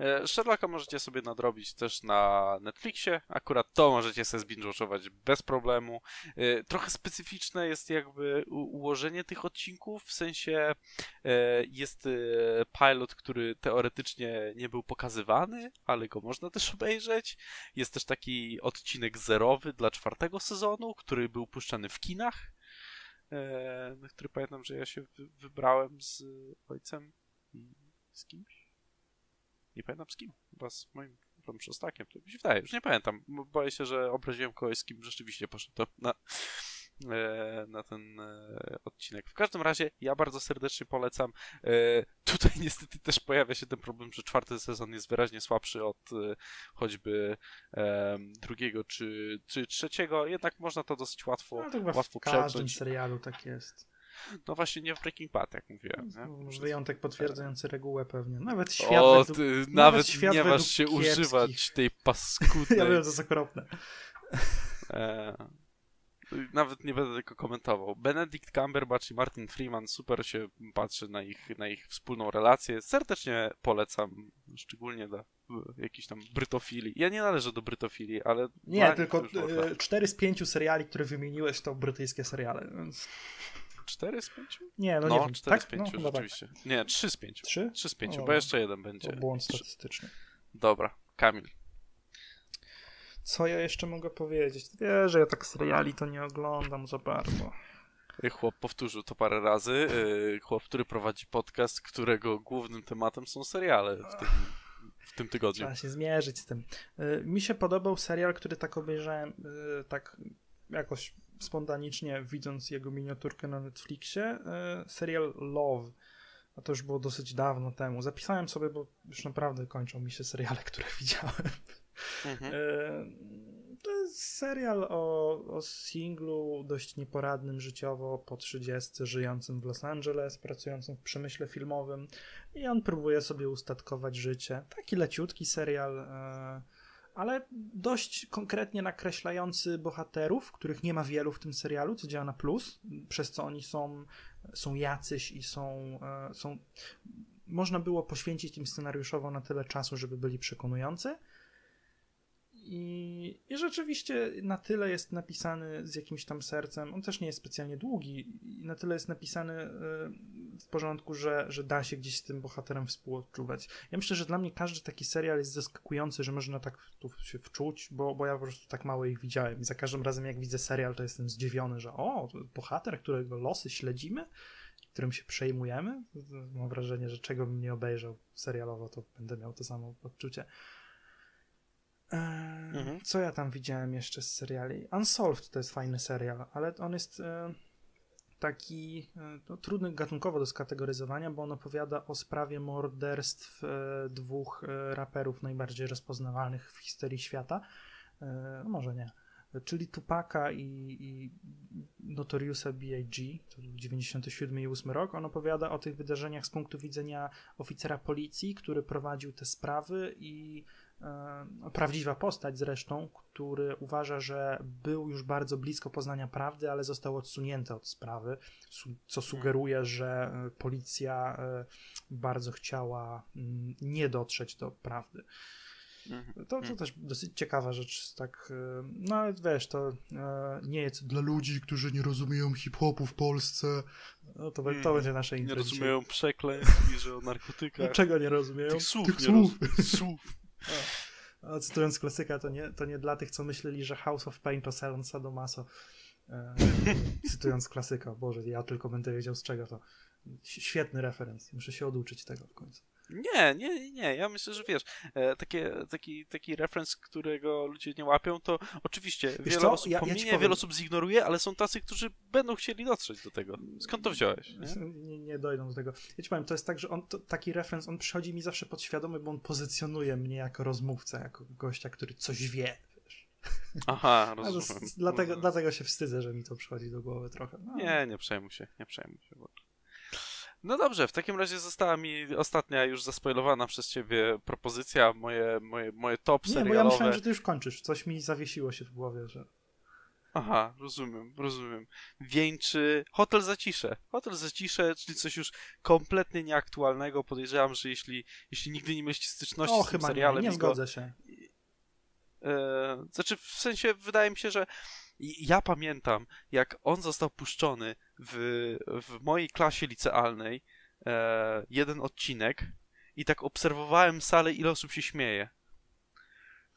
E, Sherlocka możecie sobie nadrobić też na Netflixie. Akurat to możecie sobie zbinge'ować bez problemu. E, Trochę specyficzne jest jakby ułożenie tych odcinków, w sensie e, jest pilot, który teoretycznie nie był pokazywany, ale go można też obejrzeć. Jest też taki odcinek zerowy dla czwartego sezonu, który był puszczany w kinach, na który pamiętam, że ja się wy- wybrałem z ojcem i z kimś. Nie pamiętam z kim. Chyba z moim tam szostakiem. To mi się wydaje, już nie pamiętam. bo Boję się, że obraziłem kogoś, z kim rzeczywiście poszedłem na, e, na ten e, odcinek. W każdym razie ja bardzo serdecznie polecam. E, tutaj niestety też pojawia się ten problem, że czwarty sezon jest wyraźnie słabszy od e, choćby e, drugiego czy, czy trzeciego, jednak można to dosyć łatwo, No to chyba łatwo w każdym serialu tak jest. No właśnie nie w Breaking Bad, jak mówiłem. Nie? Wyjątek potwierdzający regułę pewnie. Nawet świat o, według... ty, nawet nawet, świat nie masz się kiepskich. używać tej paskudnej Ja wiem, to jest okropne. E, nawet nie będę tego komentował. Benedict Cumberbatch i Martin Freeman super się patrzy na ich, na ich wspólną relację. Serdecznie polecam, szczególnie dla jakiejś tam brytofilii. Ja nie należę do brytofilii, ale... Nie, tylko e, cztery z pięciu seriali, które wymieniłeś, to brytyjskie seriale, więc... Cztery z pięciu? Nie, no, no nie wiem. cztery tak? z pięciu, no, rzeczywiście. Tak. Nie, trzy z pięciu. Trzy? Trzy z pięciu, No, bo jeszcze jeden będzie. Błąd statystyczny. Dobra, Kamil. Co ja jeszcze mogę powiedzieć? Wiesz, że ja tak seriali to nie oglądam za bardzo. Chłop powtórzył to parę razy. Yy, Chłop, który prowadzi podcast, którego głównym tematem są seriale w tym, w tym tygodniu. Trzeba się zmierzyć z tym. Y, Mi się podobał serial, który tak obejrzałem y, tak jakoś spontanicznie, widząc jego miniaturkę na Netflixie. y, Serial Love. A to już było dosyć dawno temu. Zapisałem sobie, bo już naprawdę kończą mi się seriale, które widziałem. Mhm. E, To jest serial o, o singlu dość nieporadnym życiowo po 30, żyjącym w Los Angeles, pracującym w przemyśle filmowym i on próbuje sobie ustatkować życie. Taki leciutki serial, e, ale dość konkretnie nakreślający bohaterów, których nie ma wielu w tym serialu, co działa na plus, przez co oni są, są jacyś i są, e, są można było poświęcić im scenariuszowo na tyle czasu, żeby byli przekonujący. I, I rzeczywiście na tyle jest napisany z jakimś tam sercem. On też nie jest specjalnie długi, i na tyle jest napisany e, w porządku, że, że da się gdzieś z tym bohaterem współodczuwać. Ja myślę, że dla mnie każdy taki serial jest zaskakujący, że można tak tu się wczuć, bo, bo ja po prostu tak mało ich widziałem. I za każdym razem, jak widzę serial, to jestem zdziwiony, że o, bohater, którego losy śledzimy, którym się przejmujemy. Mam wrażenie, że czego bym nie obejrzał serialowo, to będę miał to samo odczucie. Eee, Mhm. Co ja tam widziałem jeszcze z seriali? Unsolved to jest fajny serial, ale on jest e, taki e, no, trudny gatunkowo do skategoryzowania, bo on opowiada o sprawie morderstw e, dwóch raperów najbardziej rozpoznawalnych w historii świata. No może nie. Czyli Tupaka i, i Notoriusa B.I.G. To był 97 i 8 rok. On opowiada o tych wydarzeniach z punktu widzenia oficera policji, który prowadził te sprawy i prawdziwa postać zresztą, który uważa, że był już bardzo blisko poznania prawdy, ale został odsunięty od sprawy, co sugeruje, że e, policja e, bardzo chciała mm, nie dotrzeć do prawdy. Mhm. To, to Mhm. też dosyć ciekawa rzecz, tak, e, no ale wiesz, to e, nie jest dla ludzi, którzy nie rozumieją hip-hopu w Polsce, no to, to będzie nasze Nie intro dzisiaj. rozumieją przekleństw i że o narkotykach. Czego nie rozumieją? Tych słów Tych nie słów. Słów. Cytując klasyka, to nie, to nie dla tych, co myśleli, że House of Pain to salon Sadomaso. E, cytując klasyka, Boże, ja tylko będę wiedział z czego to. Świetny referenc, muszę się oduczyć tego w końcu. Nie, nie, nie. Ja myślę, że wiesz, e, takie, taki, taki referenc, którego ludzie nie łapią, to oczywiście wiele co? osób Ja- ja pominie, powiem. wiele osób zignoruje, ale są tacy, którzy będą chcieli dotrzeć do tego. Skąd to wziąłeś? Nie? Nie, nie dojdą do tego. Ja ci powiem, to jest tak, że on, to, taki referenc, on przychodzi mi zawsze podświadomy, bo on pozycjonuje mnie jako rozmówcę, jako gościa, który coś wie. Wiesz. Aha, rozumiem. dlatego, rozumiem. dlatego się wstydzę, że mi to przychodzi do głowy trochę. No. Nie, nie przejmuj się, nie przejmuj się. Bo... No dobrze, w takim razie została mi ostatnia już zaspoilowana przez ciebie propozycja, moje, moje, moje top Nie, bo ja serialowe. myślałem, że ty już kończysz. Coś mi zawiesiło się w głowie, że... Aha, rozumiem, rozumiem. Wieńczy Hotel Zacisze. Hotel Zacisze, czyli coś już kompletnie nieaktualnego. Podejrzewam, że jeśli, jeśli nigdy nie mieliście styczności O, z tym chyba nie, serialem... nie go- zgodzę się. E, znaczy, w sensie, wydaje mi się, że ja pamiętam, jak on został puszczony w, w mojej klasie licealnej, e, jeden odcinek i tak obserwowałem salę, ile osób się śmieje.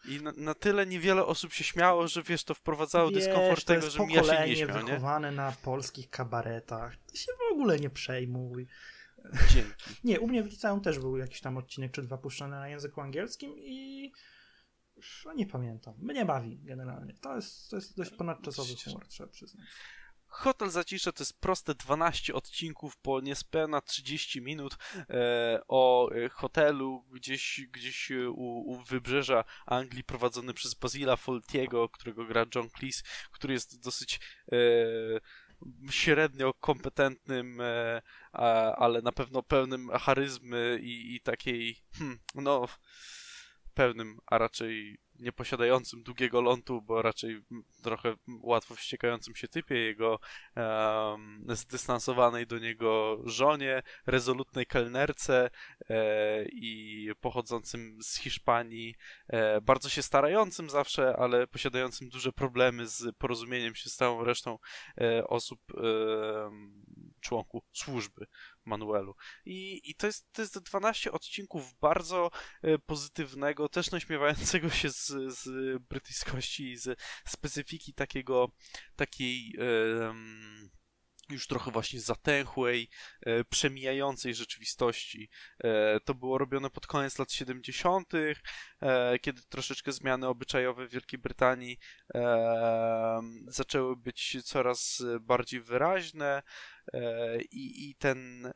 I na, na tyle niewiele osób się śmiało, że wiesz, to wprowadzało Wiesz, dyskomfort to tego, żebym ja się nie śmiał, nie? wychowane na polskich kabaretach. Ty się w ogóle nie przejmuj. Dzięki. Nie, u mnie w liceum też był jakiś tam odcinek czy dwa puszczone na języku angielskim i no, nie pamiętam. Mnie bawi generalnie. To jest, to jest dość ponadczasowy humor, trzeba przyznać. Hotel Zacisze to jest proste 12 odcinków po niespełna 30 minut e, o e, hotelu gdzieś, gdzieś e, u, u wybrzeża Anglii prowadzony przez Basila Foltiego, którego gra John Cleese, który jest dosyć e, średnio kompetentnym, e, a, ale na pewno pełnym charyzmy i, i takiej, hmm, no, pełnym, a raczej nieposiadającym długiego lądu, bo raczej trochę łatwo wściekającym się typie, jego um, zdystansowanej do niego żonie, rezolutnej kelnerce e, i pochodzącym z Hiszpanii, e, bardzo się starającym zawsze, ale posiadającym duże problemy z porozumieniem się z całą resztą e, osób, członków służby Manuelu. I, i to, jest, to jest 12 odcinków bardzo e, pozytywnego, też naśmiewającego się z, z brytyjskości i z specyfiki takiego, takiej już trochę właśnie zatęchłej, e, przemijającej rzeczywistości. E, to było robione pod koniec lat 70., e, kiedy troszeczkę zmiany obyczajowe w Wielkiej Brytanii e, zaczęły być coraz bardziej wyraźne e, i, i ten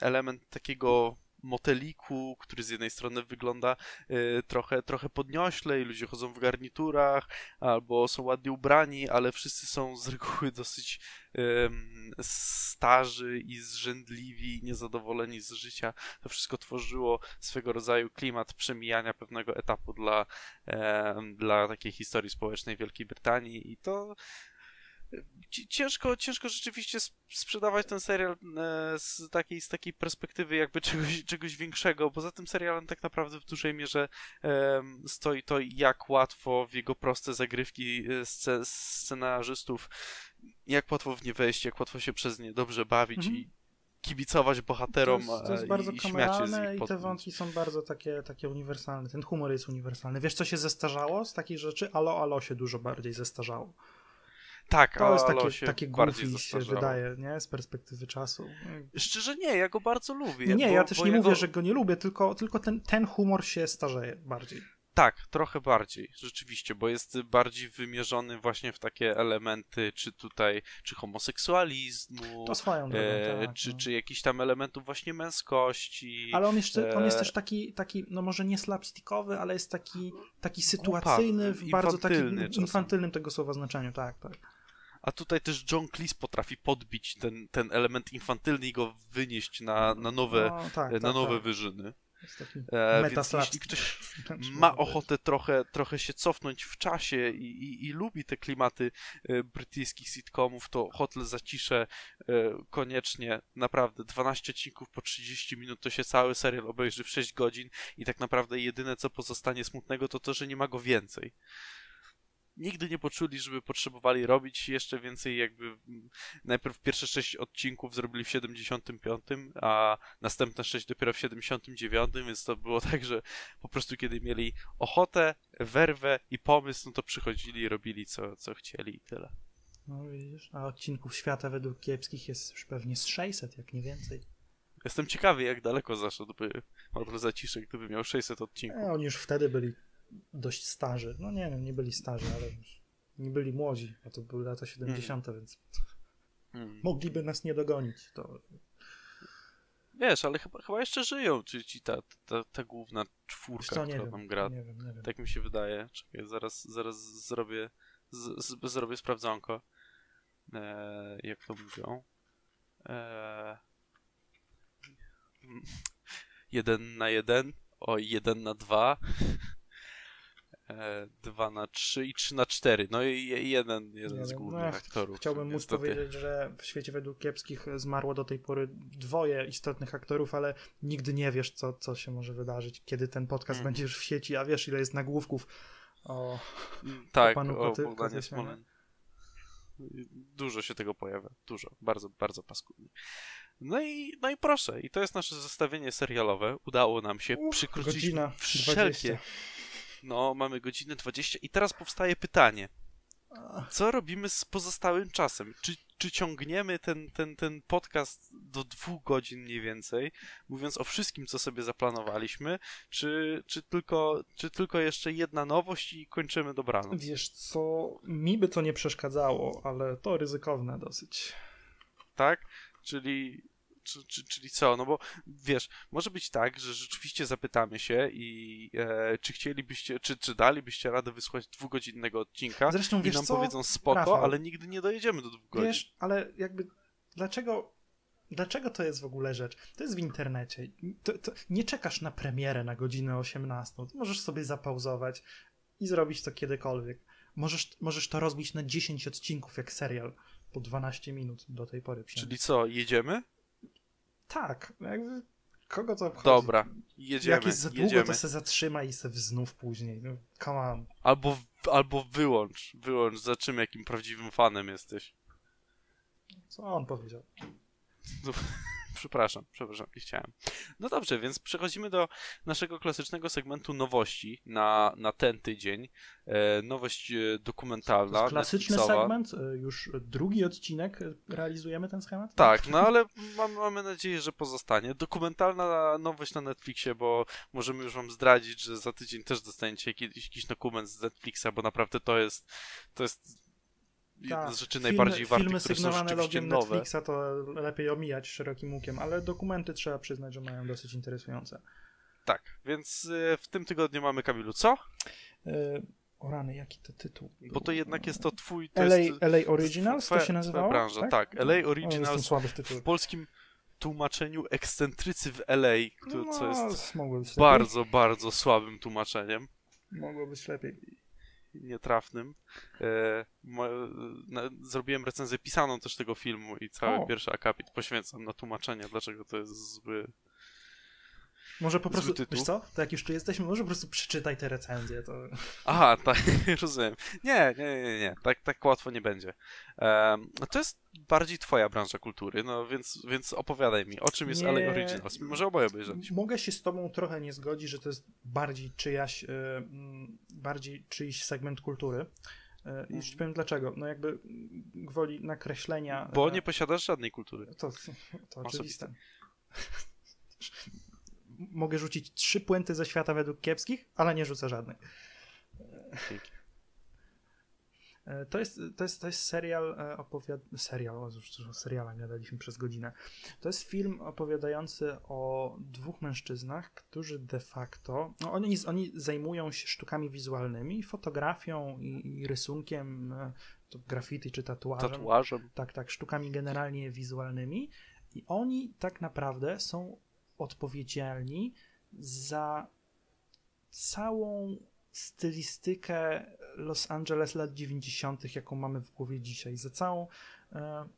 element takiego moteliku, który z jednej strony wygląda y, trochę, trochę podniośle i ludzie chodzą w garniturach albo są ładnie ubrani, ale wszyscy są z reguły dosyć starzy i zrzędliwi, niezadowoleni z życia. To wszystko tworzyło swego rodzaju klimat przemijania pewnego etapu dla, dla takiej historii społecznej Wielkiej Brytanii i to ciężko, ciężko rzeczywiście sprzedawać ten serial e, z takiej, z takiej perspektywy jakby czegoś, czegoś większego. Poza tym serialem tak naprawdę w dużej mierze stoi to, jak łatwo w jego proste zagrywki e, scenarzystów, jak łatwo w nie wejść, jak łatwo się przez nie dobrze bawić mhm. i kibicować bohaterom to jest, to jest bardzo i i te wątki są bardzo takie, takie uniwersalne. Ten humor jest uniwersalny. Wiesz, co się zestarzało z takich rzeczy? Alo, alo się dużo bardziej zestarzało. Tak, to jest takie, takie goofy się wydaje, nie? Z perspektywy czasu. Szczerze nie, ja go bardzo lubię. Nie, nie bo, ja też nie mówię, go... że go nie lubię, tylko, tylko ten, ten humor się starzeje bardziej. Tak, trochę bardziej, rzeczywiście, bo jest bardziej wymierzony właśnie w takie elementy, czy tutaj, czy homoseksualizmu, to swoją drogą, e, tak, czy, no. czy jakiś tam elementów właśnie męskości. Ale on, jeszcze, e... on jest też taki, taki, no może nie slapstickowy, ale jest taki, taki sytuacyjny, w bardzo takim infantylnym tego słowa znaczeniu, tak, tak. A tutaj też John Cleese potrafi podbić ten, ten element infantylny i go wynieść na, na nowe, no, tak, na tak, nowe tak. wyżyny. E, więc jeśli ktoś ma ochotę trochę, trochę się cofnąć w czasie i, i, i lubi te klimaty e, brytyjskich sitcomów, to Hotel Zacisze e, koniecznie, naprawdę 12 odcinków po 30 minut, to się cały serial obejrzy w 6 godzin i tak naprawdę jedyne co pozostanie smutnego to to, że nie ma go więcej nigdy nie poczuli, żeby potrzebowali robić jeszcze więcej, jakby najpierw pierwsze sześć odcinków zrobili w 75, a następne sześć dopiero w 79, więc to było tak, że po prostu kiedy mieli ochotę, werwę i pomysł, no to przychodzili i robili co, co chcieli i tyle. No widzisz, a odcinków świata według kiepskich jest już pewnie z 600, jak nie więcej. Jestem ciekawy, jak daleko zaszedłby Model Zaciszek, gdyby miał 600 odcinków. E, oni już wtedy byli dość starzy. No nie wiem, nie byli starzy, ale nie byli młodzi, a to były lata 70., mm. więc mm. mogliby nas nie dogonić. To... Wiesz, ale chyba, chyba jeszcze żyją, czy ci ta, ta, ta główna czwórka, co, która tam gra. Nie wiem, nie wiem. Tak mi się wydaje. Czekaj, zaraz, zaraz zrobię, z, z, zrobię sprawdzonko. E, jak to mówią? E, jeden na jeden, o jeden na dwa. 2 na 3 i 3 na 4. No i jeden, jeden z głównych no, aktorów. Chciałbym móc powiedzieć, że w świecie według kiepskich zmarło do tej pory dwoje istotnych aktorów, ale nigdy nie wiesz, co, co się może wydarzyć, kiedy ten podcast mm. będzie już w sieci, a wiesz, ile jest nagłówków o, tak, o panu o Bogdanie Dużo się tego pojawia. Dużo. Bardzo, bardzo paskudnie. No i, no i proszę, i to jest nasze zestawienie serialowe. Udało nam się Uch, przykrócić wszelkie 20. No, mamy godzinę 20 i teraz powstaje pytanie. Co robimy z pozostałym czasem? Czy, czy ciągniemy ten, ten, ten podcast do dwóch godzin mniej więcej, mówiąc o wszystkim, co sobie zaplanowaliśmy, czy, czy, tylko, czy tylko jeszcze jedna nowość i kończymy dobranoc? Wiesz co, mi by to nie przeszkadzało, ale to ryzykowne dosyć. Tak? Czyli czy, czy, czyli co? No bo wiesz, może być tak, że rzeczywiście zapytamy się i e, czy chcielibyście, czy, czy dalibyście radę wysłać dwugodzinnego odcinka Zresztą, i nam co? powiedzą spoko, Rafał, ale nigdy nie dojedziemy do dwóch godzin. Wiesz, ale jakby dlaczego dlaczego to jest w ogóle rzecz? To jest w internecie. To, to nie czekasz na premierę na godzinę 18. Możesz sobie zapauzować i zrobić to kiedykolwiek. Możesz, możesz to rozbić na 10 odcinków jak serial po 12 minut do tej pory. Czyli co, jedziemy? Tak, jakby kogo to obchodzi? Dobra, jedziemy. Jak jest za długo, jedziemy. to se zatrzyma i se znów później. No, come on. Albo, albo wyłącz, wyłącz, zobaczymy jakim prawdziwym fanem jesteś. Co on powiedział? Przepraszam, przepraszam, nie chciałem. No dobrze, więc przechodzimy do naszego klasycznego segmentu nowości na, na ten tydzień. E, nowość e, To dokumentalna. jest klasyczny Netflixowa. segment, y, już drugi odcinek y, realizujemy ten schemat? Tak, no ale mamy, mamy nadzieję, że pozostanie. Dokumentalna nowość na Netflixie, bo możemy już wam zdradzić, że za tydzień też dostaniecie jakiś, jakiś dokument z Netflixa, bo naprawdę to jest to jest Tak, z rzeczy filmy, najbardziej Filmy które są sygnowane rzeczywiście logiem nowe. Netflixa to lepiej omijać szerokim łukiem, ale dokumenty trzeba przyznać, że mają dosyć interesujące. Tak, więc e, w tym tygodniu mamy Kamilu, co? Y, o rany, jaki to tytuł? Bo to jednak jest to twój... To LA, jest, LA Originals twoja- to się nazywało? branża, tak. LA O, jestem Originals słaby w polskim tłumaczeniu ekscentrycy w LA, co No, jest być lepiej. bardzo, bardzo słabym tłumaczeniem. Mogło być lepiej. Nietrafnym. E, na, zrobiłem recenzję pisaną też tego filmu i cały O. pierwszy akapit poświęcam na tłumaczenie, dlaczego to jest zły. Może po prostu, tytuł. wiesz co, to jak już tu jesteśmy, może po prostu przeczytaj te recenzje, to... Aha, tak, rozumiem. Nie, nie, nie, nie, tak, tak łatwo nie będzie. Um, to jest bardziej twoja branża kultury, no więc, więc opowiadaj mi, o czym jest Nie. LA Originals. Może oboje obejrzeliśmy. Mogę się z tobą trochę nie zgodzić, że to jest bardziej czyjaś, mm, bardziej czyjś segment kultury. Y, I już ci powiem dlaczego. No jakby gwoli nakreślenia... Bo y, nie posiadasz żadnej kultury. To, to oczywiste. Mogę rzucić trzy puenty ze świata według kiepskich, ale nie rzucę żadnej. E, To jest, to jest, to jest serial opowiad... Serial, o, serialach gadaliśmy przez godzinę. To jest film opowiadający o dwóch mężczyznach, którzy de facto... No oni, oni zajmują się sztukami wizualnymi, fotografią i, i rysunkiem, e, to graffiti czy tatuażem. Tatuażem. Tak, tak, sztukami generalnie wizualnymi. I oni tak naprawdę są odpowiedzialni za całą stylistykę Los Angeles lat 90., jaką mamy w głowie dzisiaj, za całą. E,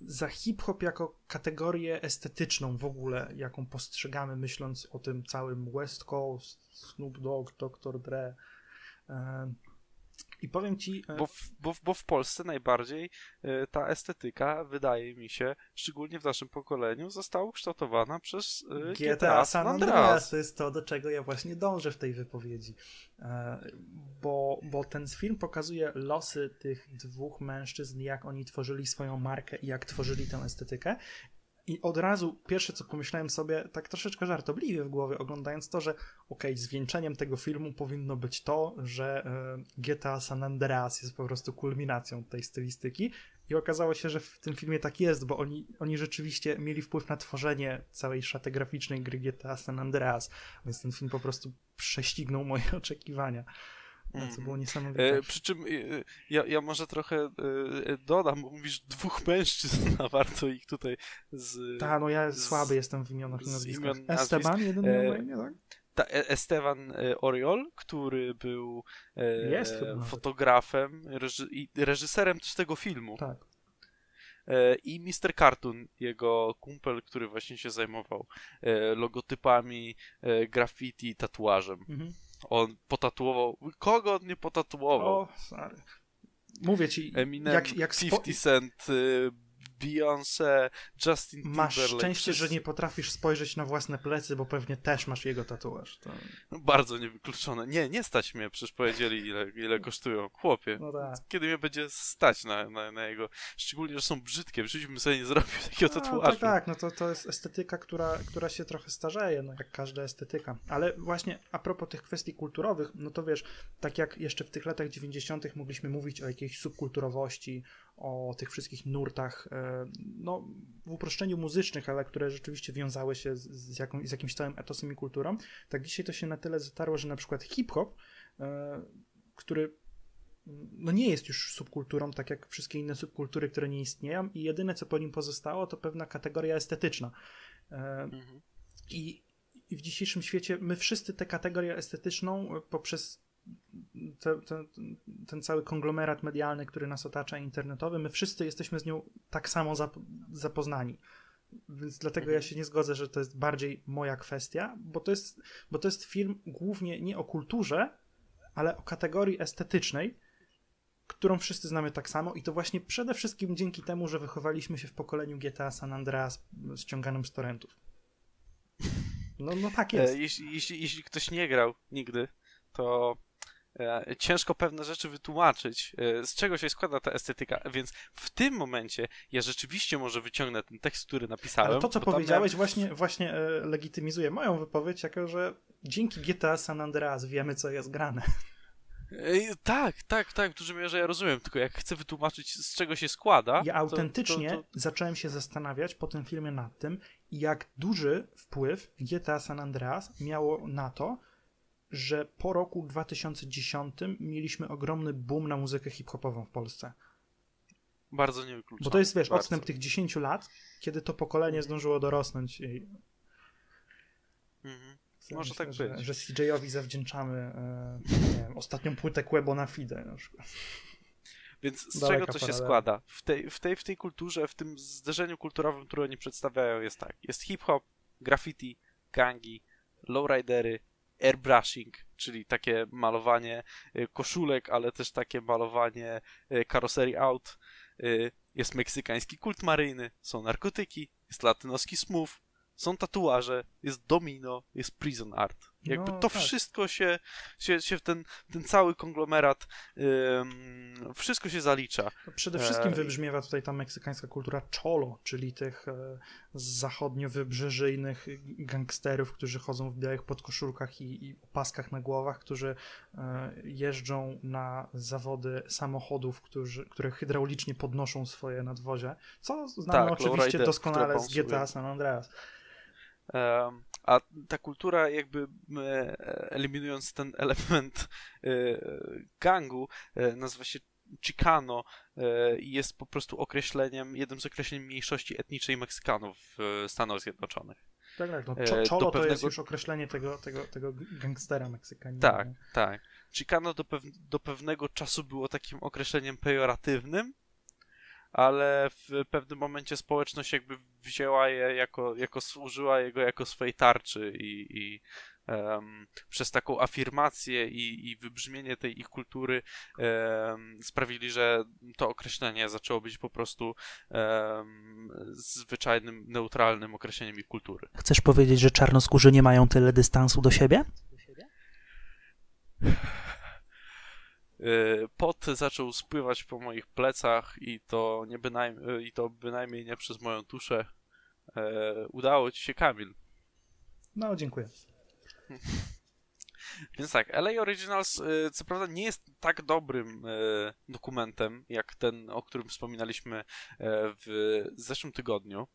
za hip-hop jako kategorię estetyczną w ogóle, jaką postrzegamy, myśląc o tym całym West Coast, Snoop Dogg, Dr. Dre. I powiem ci. e, Bo w, bo, bo w Polsce najbardziej e, ta estetyka, wydaje mi się, szczególnie w naszym pokoleniu, została ukształtowana przez e, GTA San Andreas to jest to, do czego ja właśnie dążę w tej wypowiedzi. Bo, bo ten film pokazuje losy tych dwóch mężczyzn, jak oni tworzyli swoją markę i jak tworzyli tę estetykę. I od razu pierwsze, co pomyślałem sobie, tak troszeczkę żartobliwie w głowie, oglądając to, że okej, zwieńczeniem tego filmu powinno być to, że e, GTA San Andreas jest po prostu kulminacją tej stylistyki. I okazało się, że w tym filmie tak jest, bo oni, oni rzeczywiście mieli wpływ na tworzenie całej szaty graficznej gry GTA San Andreas, więc ten film po prostu prześcignął moje oczekiwania. Co Mhm. było niesamowite. E, przy czym e, ja, ja może trochę e, dodam, bo mówisz dwóch mężczyzn, a warto ich tutaj z... Ta, no ja z- słaby jestem w imionach i nazwiskach. imion. Esteban, jeden E, imię, tak? Ta, E- Esteban e, Oriol, który był e, Jest fotografem reży, i reżyserem też tego filmu. Tak. E, I Mr. Cartoon, jego kumpel, który właśnie się zajmował e, logotypami, e, graffiti, tatuażem. Mhm. On potatuował. Kogo on nie potatuował? O, sorry. Mówię ci, Eminem, jak, jak spo... 50 Cent, y, Beyoncé, Justin masz Timberlake. szczęście, że nie potrafisz spojrzeć na własne plecy, bo pewnie też masz jego tatuaż. To... No, Bardzo niewykluczone. Nie, nie stać mnie, przecież powiedzieli ile, ile kosztują. Chłopie, No tak. kiedy mnie będzie stać na, na, na jego... Szczególnie, że są brzydkie. W życiu bym sobie nie zrobił takiego No, tatuażu. tak, tak, no to, to jest estetyka, która, która się trochę starzeje, no jak każda estetyka. Ale właśnie a propos tych kwestii kulturowych, no to wiesz, tak jak jeszcze w tych latach 90. mogliśmy mówić o jakiejś subkulturowości, o tych wszystkich nurtach, e, no w uproszczeniu muzycznych, ale które rzeczywiście wiązały się z, z, jaką, z jakimś całym etosem i kulturą, tak dzisiaj to się na tyle zatarło, że na przykład hip-hop, e, który no nie jest już subkulturą, tak jak wszystkie inne subkultury, które nie istnieją i jedyne, co po nim pozostało, to pewna kategoria estetyczna. E, Mhm. I, I w dzisiejszym świecie my wszyscy tę kategorię estetyczną poprzez te, te, ten cały konglomerat medialny, który nas otacza, internetowy, my wszyscy jesteśmy z nią tak samo zap, zapoznani. Więc dlatego ja się nie zgodzę, że to jest bardziej moja kwestia, bo to jest, bo to jest film głównie nie o kulturze, ale o kategorii estetycznej, którą wszyscy znamy tak samo i to właśnie przede wszystkim dzięki temu, że wychowaliśmy się w pokoleniu GTA San Andreas ściąganym z torrentów. No, no tak jest. E, jeśli, jeśli, jeśli ktoś nie grał nigdy, to ciężko pewne rzeczy wytłumaczyć, e, z czego się składa ta estetyka, więc w tym momencie ja rzeczywiście może wyciągnę ten tekst, który napisałem. Ale to, co powiedziałeś, właśnie, właśnie e, legitymizuje moją wypowiedź, jako że dzięki GTA San Andreas wiemy, co jest grane. E, tak, tak, tak, w dużej mierze ja rozumiem, tylko jak chcę wytłumaczyć, z czego się składa. Ja to- autentycznie to, to, zacząłem się zastanawiać po tym filmie nad tym, jak duży wpływ GTA San Andreas miało na to, że po roku 2010 mieliśmy ogromny boom na muzykę hip-hopową w Polsce. Bardzo nie wykluczam. Bo to jest, wiesz, bardzo. odstęp tych 10 lat, kiedy to pokolenie zdążyło dorosnąć i Mhm. Może myślę, tak że, być. Że CJ-owi zawdzięczamy e, wiem, ostatnią płytę Quebo na Fide na przykład. Więc z Daleka czego to się składa? W tej, w, tej, w tej kulturze, w tym zderzeniu kulturowym, które oni przedstawiają, jest tak. Jest hip-hop, graffiti, gangi, lowridery, airbrushing, czyli takie malowanie y, koszulek, ale też takie malowanie y, karoserii aut. Y, Jest meksykański kult maryjny, są narkotyki, jest latynoski smooth, są tatuaże, jest domino, jest prison art. Jakby No, to tak. wszystko się, się, się w ten, ten cały konglomerat, ym, wszystko się zalicza. Przede wszystkim E, wybrzmiewa tutaj ta meksykańska kultura cholo, czyli tych e, zachodnio-wybrzeżyjnych gangsterów, którzy chodzą w białych podkoszulkach i, i opaskach na głowach, którzy e, jeżdżą na zawody samochodów, którzy, które hydraulicznie podnoszą swoje nadwozie, co znamy Tak, oczywiście doskonale z GTA. San Andreas. A ta kultura, jakby e, eliminując ten element e, gangu, e, nazywa się Chicano i jest po prostu określeniem, jednym z określeń mniejszości etnicznej Meksykanów w Stanach Zjednoczonych. Tak, tak. No, cholo to jest pewnego- już określenie tego, tego, tego gangstera Meksykanina. Tak, tak. Chicano do, pew- do pewnego czasu było takim określeniem pejoratywnym, ale w pewnym momencie społeczność jakby wzięła je jako, jako użyła jego jako swojej tarczy i, i em, przez taką afirmację i, i wybrzmienie tej ich kultury em, sprawili, że to określenie zaczęło być po prostu em, zwyczajnym, neutralnym określeniem ich kultury. Chcesz powiedzieć, że czarnoskórzy nie mają tyle dystansu do siebie? Y, Pot zaczął spływać po moich plecach i to, nie bynajmniej, i to bynajmniej nie przez moją tuszę. E, udało ci się, Kamil. No, dziękuję. Więc tak, LA Originals y, co prawda nie jest tak dobrym y, dokumentem, jak ten, o którym wspominaliśmy w zeszłym tygodniu.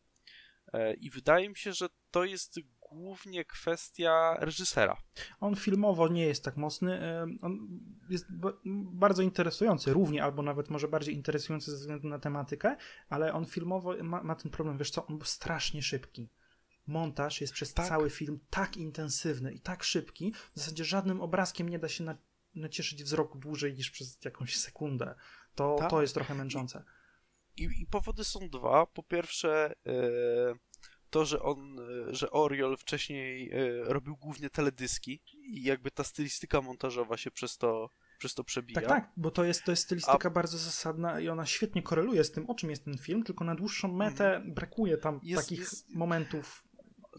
E, I wydaje mi się, że to jest głównie kwestia reżysera. On filmowo nie jest tak mocny. On jest ba- bardzo interesujący, równie albo nawet może bardziej interesujący ze względu na tematykę, ale on filmowo ma, ma ten problem, wiesz co, on był strasznie szybki. Montaż jest przez Tak. cały film tak intensywny i tak szybki, w zasadzie żadnym obrazkiem nie da się na, nacieszyć wzroku dłużej niż przez jakąś sekundę. To, Tak. to jest trochę męczące. I, I powody są dwa. Po pierwsze, e, to, że on, e, że Oriol wcześniej e, robił głównie teledyski i jakby ta stylistyka montażowa się przez to, przez to przebija. Tak, tak, bo to jest, to jest stylistyka bardzo zasadna i ona świetnie koreluje z tym, o czym jest ten film, tylko na dłuższą metę brakuje tam Mhm. Jest- takich jest- momentów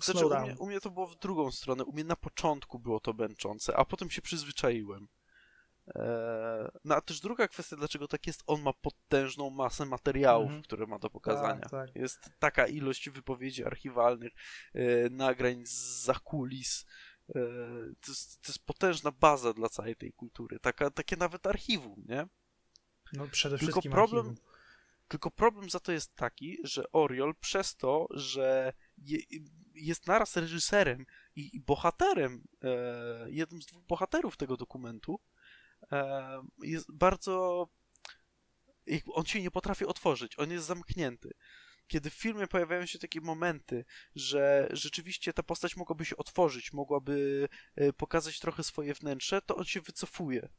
Znaczy, u mnie, u mnie to było w drugą stronę. U mnie na początku było to męczące, a potem się przyzwyczaiłem. No a też druga kwestia, dlaczego tak jest, on ma potężną masę materiałów, Mhm. które ma do pokazania. Tak, tak. Jest taka ilość wypowiedzi archiwalnych, e, nagrań z kulis. E, to, jest, to jest potężna baza dla całej tej kultury. Taka, takie nawet archiwum, nie? No przede Tylko wszystkim problem- archiwum. Tylko problem za to jest taki, że Oriol przez to, że je, jest naraz reżyserem i, i bohaterem, e, jednym z dwóch bohaterów tego dokumentu, jest bardzo... On się nie potrafi otworzyć, on jest zamknięty. Kiedy w filmie pojawiają się takie momenty, że rzeczywiście ta postać mogłaby się otworzyć, mogłaby e, pokazać trochę swoje wnętrze, to on się wycofuje.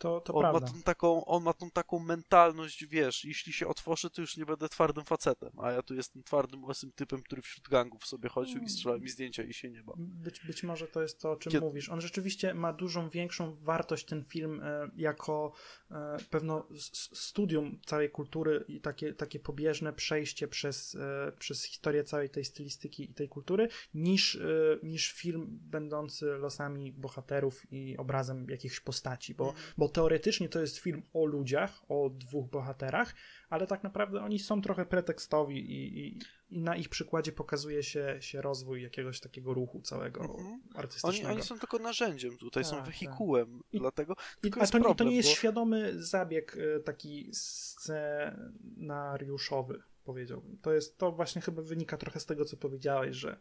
To, to on, ma prawda. tą taką, on ma tą taką mentalność, wiesz, jeśli się otworzy, to już nie będę twardym facetem, a ja tu jestem twardym, łysym typem, który wśród gangów sobie chodził i strzelał mi zdjęcia i się nie bał. Być, być może to jest to, o czym Kiedy- mówisz. On rzeczywiście ma dużą, większą wartość, ten film, e, jako e, pewno studium całej kultury i takie, takie pobieżne przejście przez, e, przez historię całej tej stylistyki i tej kultury, niż, niż film będący losami bohaterów i obrazem jakichś postaci, bo, bo teoretycznie to jest film o ludziach, o dwóch bohaterach, ale tak naprawdę oni są trochę pretekstowi i, i, i na ich przykładzie pokazuje się, się rozwój jakiegoś takiego ruchu całego Mhm. Oni, artystycznego. oni są tylko narzędziem tutaj, są Tak, wehikułem, I- dlatego I, tylko a to, nie, to problem, nie jest bo... świadomy zabieg e, taki scenariuszowy, powiedziałbym. To jest, to właśnie chyba wynika trochę z tego, co powiedziałeś, że,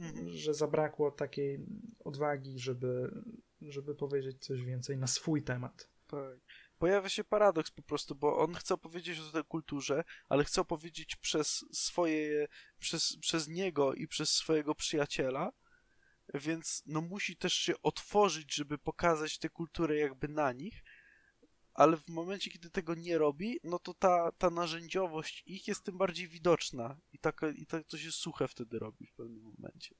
Mhm. że zabrakło takiej odwagi, żeby, żeby powiedzieć coś więcej na swój temat. Tak. Pojawia się paradoks po prostu, bo on chce opowiedzieć o tej kulturze, ale chce opowiedzieć przez swoje, przez, przez niego i przez swojego przyjaciela, więc no musi też się otworzyć, żeby pokazać tę kulturę jakby na nich, ale w momencie, kiedy tego nie robi, no to ta, ta narzędziowość ich jest tym bardziej widoczna i, taka, i tak to się suche wtedy robi w pewnym momencie.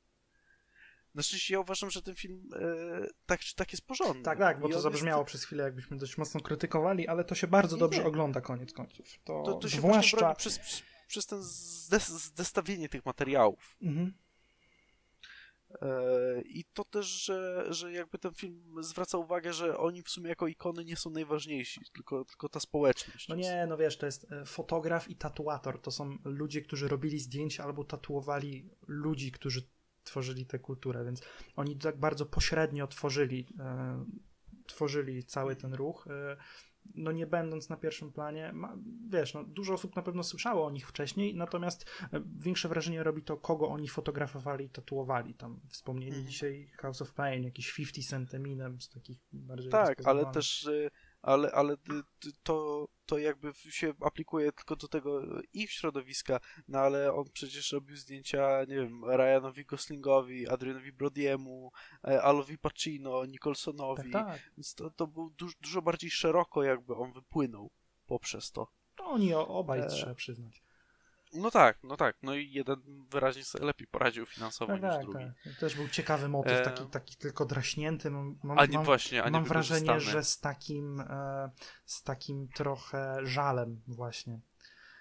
Na szczęście ja uważam, że ten film e, tak czy tak jest porządny. Tak, tak, bo I to zabrzmiało jest- przez chwilę, jakbyśmy dość mocno krytykowali, ale to się bardzo Nie, dobrze nie. ogląda koniec końców. To, To, to się zwłaszcza... przez, przez, przez ten zdes, zestawienie tych materiałów. Mhm. E, I to też, że, że jakby ten film zwraca uwagę, że oni w sumie jako ikony nie są najważniejsi, tylko, tylko ta społeczność. No nie, no wiesz, to jest e, fotograf i tatuator. To są ludzie, którzy robili zdjęcia albo tatuowali ludzi, którzy tworzyli tę kulturę, więc oni tak bardzo pośrednio tworzyli, e, tworzyli cały ten ruch. E, no nie będąc na pierwszym planie, ma, wiesz, no, dużo osób na pewno słyszało o nich wcześniej, natomiast e, większe wrażenie robi to, kogo oni fotografowali i tatuowali. Tam wspomnieli Mhm. dzisiaj House of Pain, jakiś 50 Cent Eminem z takich bardziej Tak, ale też, y, ale, ale to, to jakby się aplikuje tylko do tego ich środowiska, no ale on przecież robił zdjęcia, nie wiem, Ryanowi Goslingowi, Adrianowi Brodiemu, e, Alowi Pacino, Nicholsonowi, Tak, tak. więc to, to był dużo, dużo bardziej szeroko jakby on wypłynął poprzez to. To oni o- obaj E, trzeba przyznać. No tak, no tak, no i jeden wyraźnie sobie lepiej poradził finansowo Tak, niż tak, drugi. tak. Też był ciekawy motyw, E, taki, taki tylko draśnięty. Mam, mam, A nie mam, właśnie, a nie mam wrażenie, że z takim, e, z takim trochę żalem właśnie.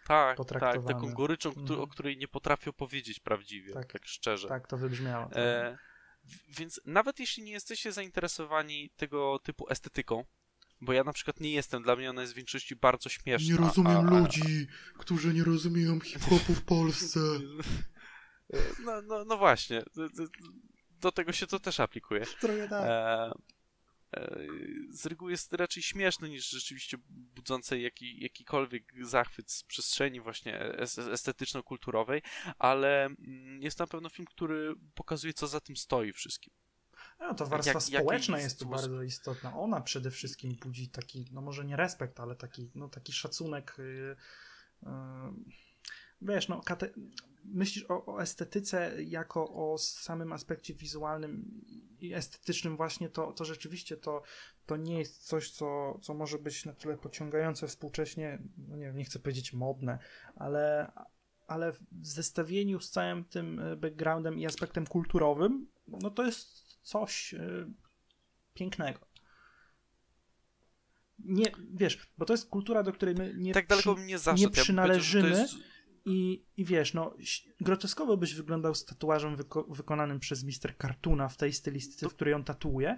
Tak, tak, taką goryczą, Mhm. o której nie potrafię powiedzieć prawdziwie, Tak. tak, szczerze. Tak to wybrzmiało. E, w- więc nawet jeśli nie jesteście zainteresowani tego typu estetyką, bo ja na przykład nie jestem, dla mnie ona jest w większości bardzo śmieszna. Nie rozumiem a, a, ludzi, którzy nie rozumieją hip-hopu w Polsce. No, no, no właśnie, do, tego się to też aplikuje. Trochę tak. E, e, z reguły jest raczej śmieszny niż rzeczywiście budzący jaki, jakikolwiek zachwyt z przestrzeni właśnie es- estetyczno-kulturowej, ale mm, jest na pewno film, który pokazuje, co za tym stoi wszystkim. No, to warstwa jak- społeczna jest tu sposób? bardzo istotna. Ona przede wszystkim budzi taki, no może nie respekt, ale taki, no, taki szacunek. Yy, yy, wiesz, no, kate- myślisz o, o estetyce jako o samym aspekcie wizualnym i estetycznym właśnie, to, to rzeczywiście to, to nie jest coś, co, co może być na tyle pociągające współcześnie, no nie wiem, nie chcę powiedzieć modne, ale, ale w zestawieniu z całym tym e, backgroundem i aspektem kulturowym, no to jest coś e, pięknego. Nie, wiesz, bo to jest kultura, do której my nie tak daleko przy- bym nie zaszedł. Ja bym przynależymy. jest- i, I wiesz, no, groteskowo byś wyglądał z tatuażem wyko- wykonanym przez Mr. Cartoona w tej stylistyce, w której on tatuuje.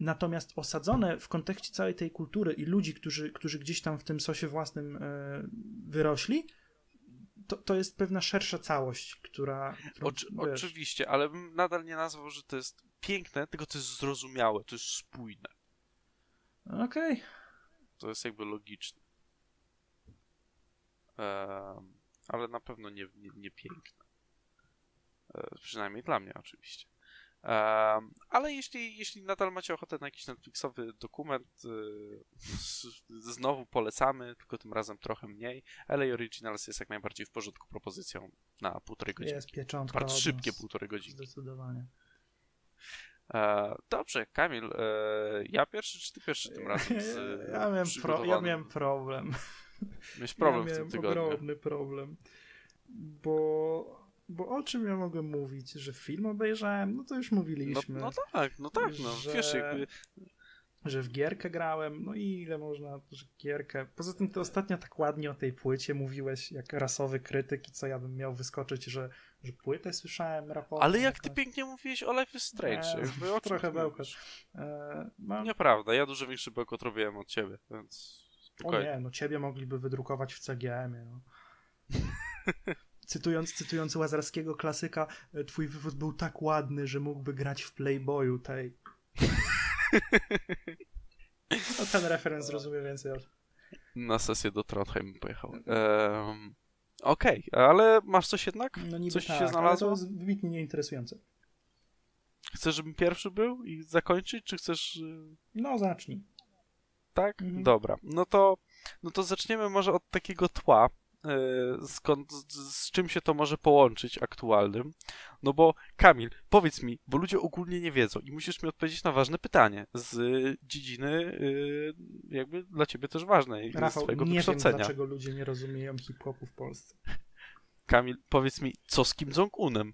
Natomiast osadzone w kontekście całej tej kultury i ludzi, którzy, którzy gdzieś tam w tym sosie własnym e, wyrośli, to, to jest pewna szersza całość, która. Oczy, wiesz, oczywiście, ale bym nadal nie nazwał, że to jest piękne, tylko to jest zrozumiałe, to jest spójne. Okej. To jest jakby logiczne. Em, ale na pewno nie, nie, nie piękne. E, przynajmniej dla mnie oczywiście. Em, ale jeśli, jeśli nadal macie ochotę na jakiś Netflixowy dokument, y, z, znowu polecamy, tylko tym razem trochę mniej. LA Originals jest jak najbardziej w porządku propozycją na półtorej godziny. Jest pieczątka Bardzo szybkie półtorej godziny. Zdecydowanie. E, dobrze, Kamil, e, ja pierwszy czy ty pierwszy tym razem? Z, Ja, miałem pro, ja miałem problem. Miałeś problem ja w tym miałem tygodniu. ogromny problem. Bo, bo o czym ja mogę mówić? Że film obejrzałem? No to już No, mówiliśmy. no tak, no tak, no Że- wiesz, jakby Że w gierkę grałem. No i ile można, że gierkę. Poza tym ty ostatnio tak ładnie o tej płycie mówiłeś, jak rasowy krytyk i co ja bym miał wyskoczyć, że, że płytę słyszałem rapową. Ale jak ty jakąś. pięknie mówiłeś o Life is Strange, Nie, o trochę mówisz? E, mam, Nieprawda, ja dużo większy bełkot robiłem od ciebie, więc o spokojnie. nie, no ciebie mogliby wydrukować w CGM-ie. No. Cytując, cytując łazarskiego klasyka, e, twój wywód był tak ładny, że mógłby grać w Playboyu tej. No ten referenc rozumie więcej. Na sesję do Trondheim pojechał. Ehm, Okej, ale masz coś jednak? No niby Coś tak, się ale znalazło? to jest wybitnie nieinteresujące. Chcesz, żebym pierwszy był i zakończyć, czy chcesz... y, No zacznij. Tak? Mhm. Dobra. No to, no to zaczniemy może od takiego tła, skąd, z, z czym się to może połączyć aktualnym. No bo Kamil, powiedz mi, bo ludzie ogólnie nie wiedzą i musisz mi odpowiedzieć na ważne pytanie z dziedziny y, jakby dla ciebie też ważnej, z Rafał, twojego nie wiem wykształcenia. dlaczego ludzie nie rozumieją hip-hopu w Polsce. Kamil, powiedz mi, co z Kim Jong-unem?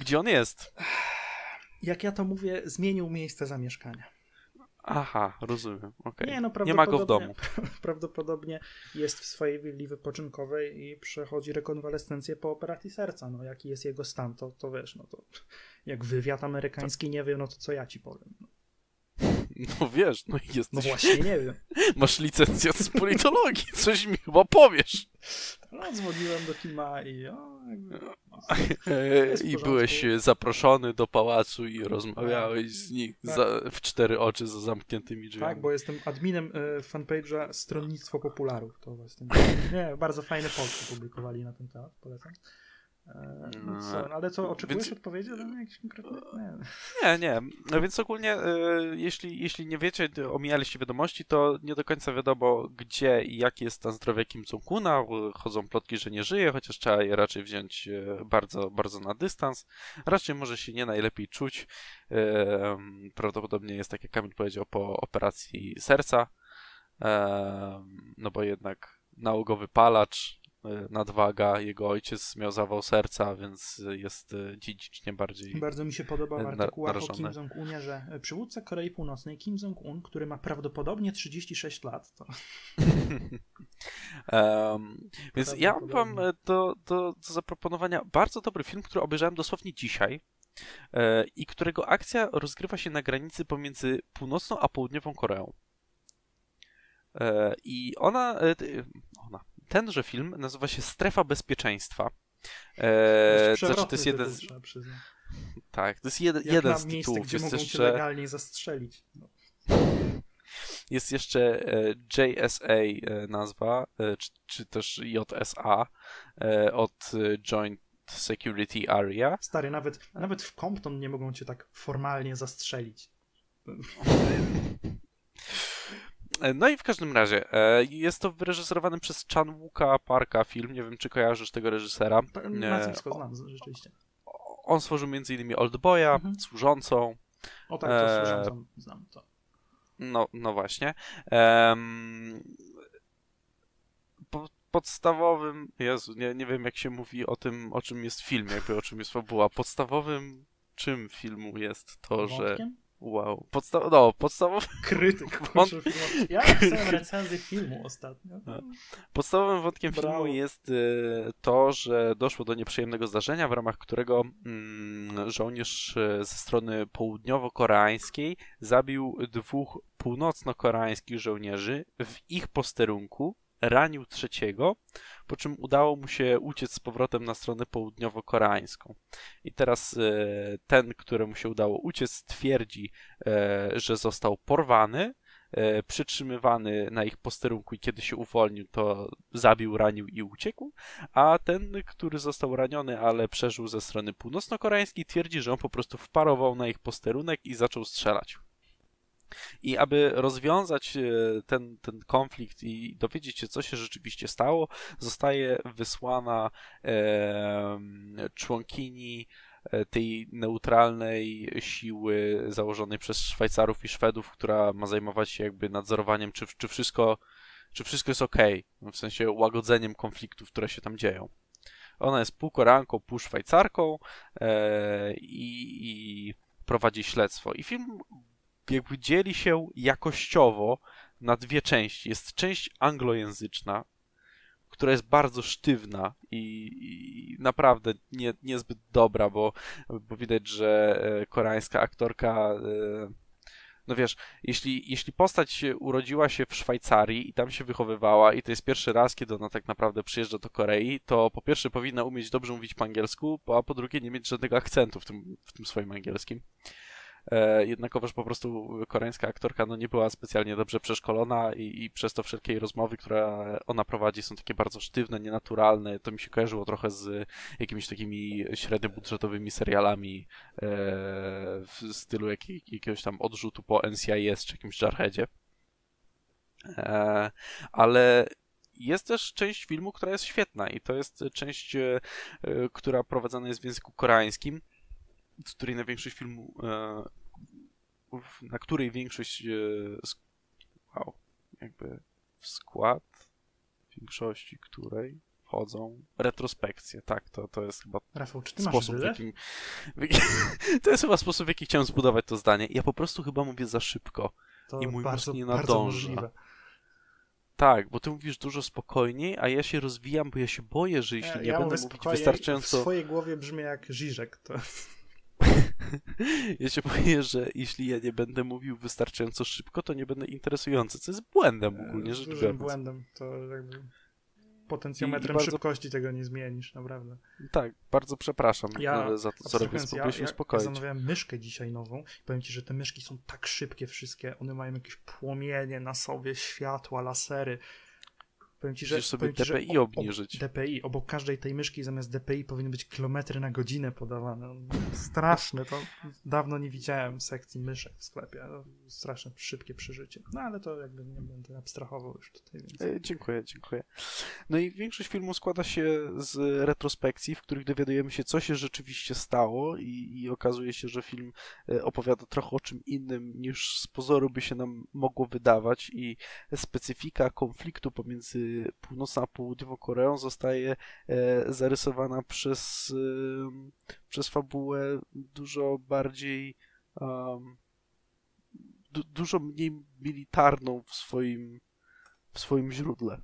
Gdzie on jest? Jak ja to mówię, zmienił miejsce zamieszkania. Aha, rozumiem. okej. Nie, no nie ma go w domu. Prawdopodobnie jest w swojej willi wypoczynkowej i przechodzi rekonwalescencję po operacji serca. No jaki jest jego stan, to, to wiesz, no to jak wywiad amerykański nie wie, no to co ja ci powiem. No, No wiesz, no jesteś, no właśnie nie wiem. masz licencjat z politologii, coś mi chyba powiesz. No dzwoniłem do Kima i o, jakby, E, Jest I byłeś zaproszony do pałacu i rozmawiałeś z nich Tak. za, w cztery oczy za zamkniętymi drzwiami. tak, bo jestem adminem e, fanpage'a Stronnictwo Popularów. To właśnie. Nie, bardzo fajne posty publikowali na ten temat, polecam. E, no co, ale co, oczekujesz Więc- odpowiedzi ode mnie konkretne? Nie. Nie, nie. No więc ogólnie, e, jeśli, jeśli nie wiecie, omijaliście wiadomości, to nie do końca wiadomo, gdzie i jaki jest stan zdrowia Kim Jong-una. Chodzą plotki, że nie żyje, chociaż trzeba je raczej wziąć e, bardzo, bardzo na dystans. Raczej może się nie najlepiej czuć. E, Prawdopodobnie jest, tak jak Kamil powiedział, po operacji serca. E, No bo jednak nałogowy palacz, e, nadwaga, jego ojciec miał zawał serca, więc jest e, dziedzicznie bardziej Bardzo mi się podoba w artykułach o Kim. Jong-unie, że e, przywódca Korei Północnej Kim Jong-un, który ma prawdopodobnie 36 lat, to Em, więc ja mam e, do, do, do zaproponowania bardzo dobry film, który obejrzałem dosłownie dzisiaj e, i którego akcja rozgrywa się na granicy pomiędzy północną a południową Koreą. E, I e, ona, tenże film nazywa się Strefa Bezpieczeństwa. E, dość to znaczy, to jest jeden z, tak, to jest jeden, Jak jeden z miejsce, tytułów. gdzie Jest mogą cię jeszcze, legalnie zastrzelić. No. jest jeszcze e, JSA e, nazwa, e, czy, czy też JSA od Joint Security Area. Stary, nawet, nawet w Compton nie mogą cię tak formalnie zastrzelić. E, No i w każdym razie, e, jest to wyreżyserowany przez Chan Wooka Parka film, nie wiem czy kojarzysz tego reżysera. E, Nazwisko znam, rzeczywiście. On stworzył m.in. Oldboya, Mhm. Służącą, O tak, to słyszałem, znam to. no, no właśnie. Po, podstawowym, Jezu, nie, nie wiem jak się mówi o tym, o czym jest film, jakby o czym jest fabuła. Podstawowym czym filmu jest to, że... Wow. Podsta- no, podstawowym Krytyk. Wąt- kurczę. Ja pisałem recenzję filmu ostatnio. Podstawowym wątkiem Brawo. filmu jest y, to, że doszło do nieprzyjemnego zdarzenia, w ramach którego mm, żołnierz y, ze strony południowo-koreańskiej zabił dwóch północno-koreańskich żołnierzy w ich posterunku, ranił trzeciego, po czym udało mu się uciec z powrotem na stronę południowo-koreańską. I teraz y, ten, któremu się udało uciec, twierdzi, e, że został porwany, e, przytrzymywany na ich posterunku i kiedy się uwolnił, to zabił, ranił i uciekł, a ten, który został raniony, ale przeżył ze strony północno-koreańskiej, twierdzi, że on po prostu wparował na ich posterunek i zaczął strzelać. I aby rozwiązać e, ten, ten konflikt i dowiedzieć się, co się rzeczywiście stało, zostaje wysłana e, członkini tej neutralnej siły założonej przez Szwajcarów i Szwedów, która ma zajmować się jakby nadzorowaniem, czy, czy, wszystko, czy wszystko jest ok, w sensie łagodzeniem konfliktów, które się tam dzieją. Ona jest pół Koreanką, pół Szwajcarką e, i, i prowadzi śledztwo. I film jakby dzieli się jakościowo na dwie części. Jest część anglojęzyczna, która jest bardzo sztywna i, i naprawdę nie, niezbyt dobra, bo, bo widać, że e, koreańska aktorka. E, no wiesz, jeśli, jeśli postać urodziła się w Szwajcarii i tam się wychowywała, i to jest pierwszy raz, kiedy ona tak naprawdę przyjeżdża do Korei, to po pierwsze powinna umieć dobrze mówić po angielsku, a po drugie nie mieć żadnego akcentu w tym, w tym swoim angielskim. E, jednakowoż po prostu koreańska aktorka no, nie była specjalnie dobrze przeszkolona i, i przez to wszelkie rozmowy, które ona prowadzi są takie bardzo sztywne, nienaturalne. To mi się kojarzyło trochę z jakimiś takimi średniobudżetowymi serialami e, w stylu jak, jakiegoś tam odrzutu po NCIS czy jakimś Jarheadzie. E, ale jest też część filmu, która jest świetna i to jest część, e, która prowadzona jest w języku koreańskim z której na większość filmu, e, na której większość, e, wow, jakby w skład większości której wchodzą retrospekcje. Tak, to, to jest chyba Rafał, czy ty sposób, masz w jakim, To jest chyba sposób, w jaki chciałem zbudować to zdanie. Ja po prostu chyba mówię za szybko. To I mój bardzo, mózg nie nadąża. Tak, bo ty mówisz dużo spokojniej, a ja się rozwijam, bo ja się boję, że jeśli Ja- nie ja będę mówić wystarczająco... W swojej głowie brzmi jak Żyżek. To... Ja się boję, że jeśli ja nie będę mówił wystarczająco szybko, to nie będę interesujący, co jest błędem ogólnie rzecz biorąc. błędem. To jakby potencjometrem bardzo- szybkości tego nie zmienisz, naprawdę. Tak, bardzo przepraszam Ja- e, za to, co robię. Spróbuję się ja, ja uspokoić. zamawiałem myszkę dzisiaj nową i powiem ci, że te myszki są tak szybkie wszystkie, one mają jakieś płomienie na sobie, światła, lasery. Powiem ci, że, Musisz sobie powiem ci, że DPI obniżyć. DPI, obok każdej tej myszki zamiast DPI powinny być kilometry na godzinę podawane. Straszne, to dawno nie widziałem sekcji myszek w sklepie. Straszne, szybkie przeżycie. No ale to jakby nie będę abstrahował już tutaj. Więc... E, Dziękuję, dziękuję. No i większość filmu składa się z retrospekcji, w których dowiadujemy się, co się rzeczywiście stało i, i okazuje się, że film e, opowiada trochę o czym innym niż z pozoru by się nam mogło wydawać i specyfika konfliktu pomiędzy północną a południową Koreą zostaje e, zarysowana przez, przez fabułę dużo bardziej um, du, dużo mniej militarną w swoim w swoim źródle.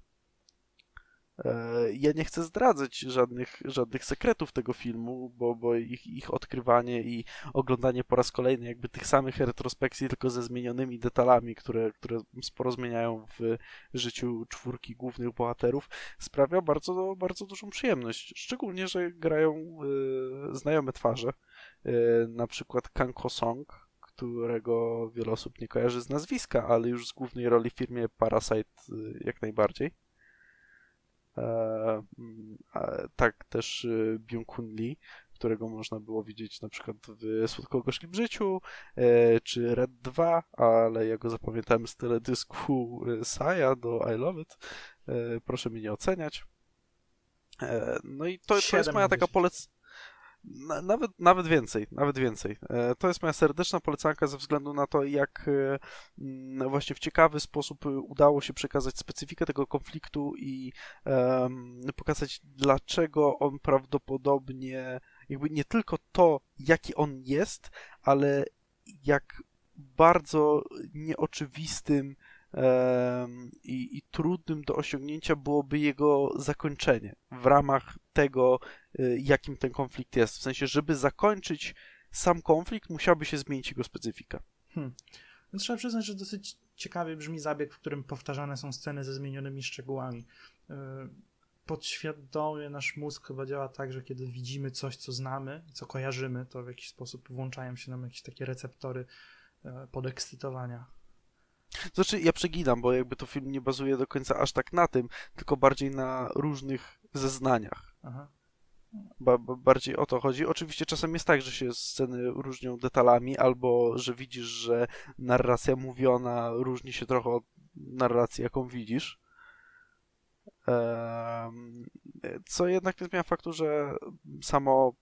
E, Ja nie chcę zdradzać żadnych, żadnych sekretów tego filmu, bo, bo ich, ich odkrywanie i oglądanie po raz kolejny jakby tych samych retrospekcji, tylko ze zmienionymi detalami, które, które sporo zmieniają w życiu czwórki głównych bohaterów, sprawia bardzo, bardzo dużą przyjemność. Szczególnie, że grają e, znajome twarze. E, na przykład Kang Ho Song, którego wiele osób nie kojarzy z nazwiska, ale już z głównej roli w filmie Parasite y, jak najbardziej. E, tak też y, Byung-Hun Lee, którego można było widzieć na przykład w Słodko-Gorzkim Życiu, e, czy Red 2, ale ja go zapamiętałem z teledysku y, Saya do I Love It. E, Proszę mnie nie oceniać. E, No i to, to jest moja taka polec... Na, nawet, nawet więcej, nawet więcej. E, To jest moja serdeczna polecanka ze względu na to, jak e, mm, właśnie w ciekawy sposób udało się przekazać specyfikę tego konfliktu i pokazać, dlaczego on prawdopodobnie, jakby nie tylko to, jaki on jest, ale jak bardzo nieoczywistym i, i trudnym do osiągnięcia byłoby jego zakończenie w ramach tego, jakim ten konflikt jest. W sensie, żeby zakończyć sam konflikt, musiałaby się zmienić jego specyfika. No, trzeba przyznać, że dosyć ciekawie brzmi zabieg, w którym powtarzane są sceny ze zmienionymi szczegółami. Yy, Podświadomie nasz mózg chyba działa tak, że kiedy widzimy coś, co znamy, co kojarzymy, to w jakiś sposób włączają się nam jakieś takie receptory e, podekscytowania. Znaczy, ja przeginam, bo jakby to film nie bazuje do końca aż tak na tym, tylko bardziej na różnych zeznaniach. Aha. Ba, ba, bardziej o to chodzi. Oczywiście czasem jest tak, że się sceny różnią detalami, albo że widzisz, że narracja mówiona różni się trochę od narracji, jaką widzisz. Co jednak nie zmienia faktu, że samo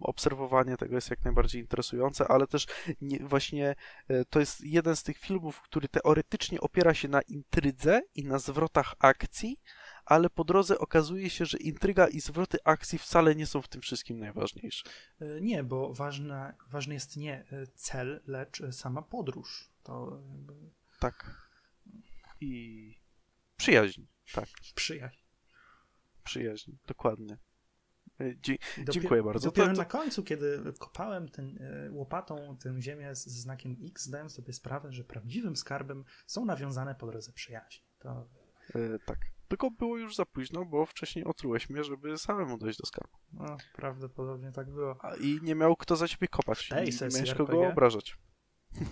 obserwowanie tego jest jak najbardziej interesujące, ale też nie, właśnie e, to jest jeden z tych filmów, który teoretycznie opiera się na intrydze i na zwrotach akcji, ale po drodze okazuje się, że intryga i zwroty akcji wcale nie są w tym wszystkim najważniejsze. E, Nie, bo ważna, ważny jest nie e, cel, lecz e, sama podróż. To jakby Tak. I przyjaźń. Tak, przyjaźń. przyjaźń, dokładnie. Dzie- Dziękuję bardzo. Dopiero To- to- na końcu, kiedy kopałem ten, łopatą tę ziemię z, z znakiem X, zdałem sobie sprawę, że prawdziwym skarbem są nawiązane po drodze przyjaźni. To tak. Tylko było już za późno, bo wcześniej otrułeś mnie, żeby samemu dojść do skarbu. no, prawdopodobnie tak było. A, I nie miał kto za ciebie kopać. W tej nie miałeś RPG? kogo obrażać.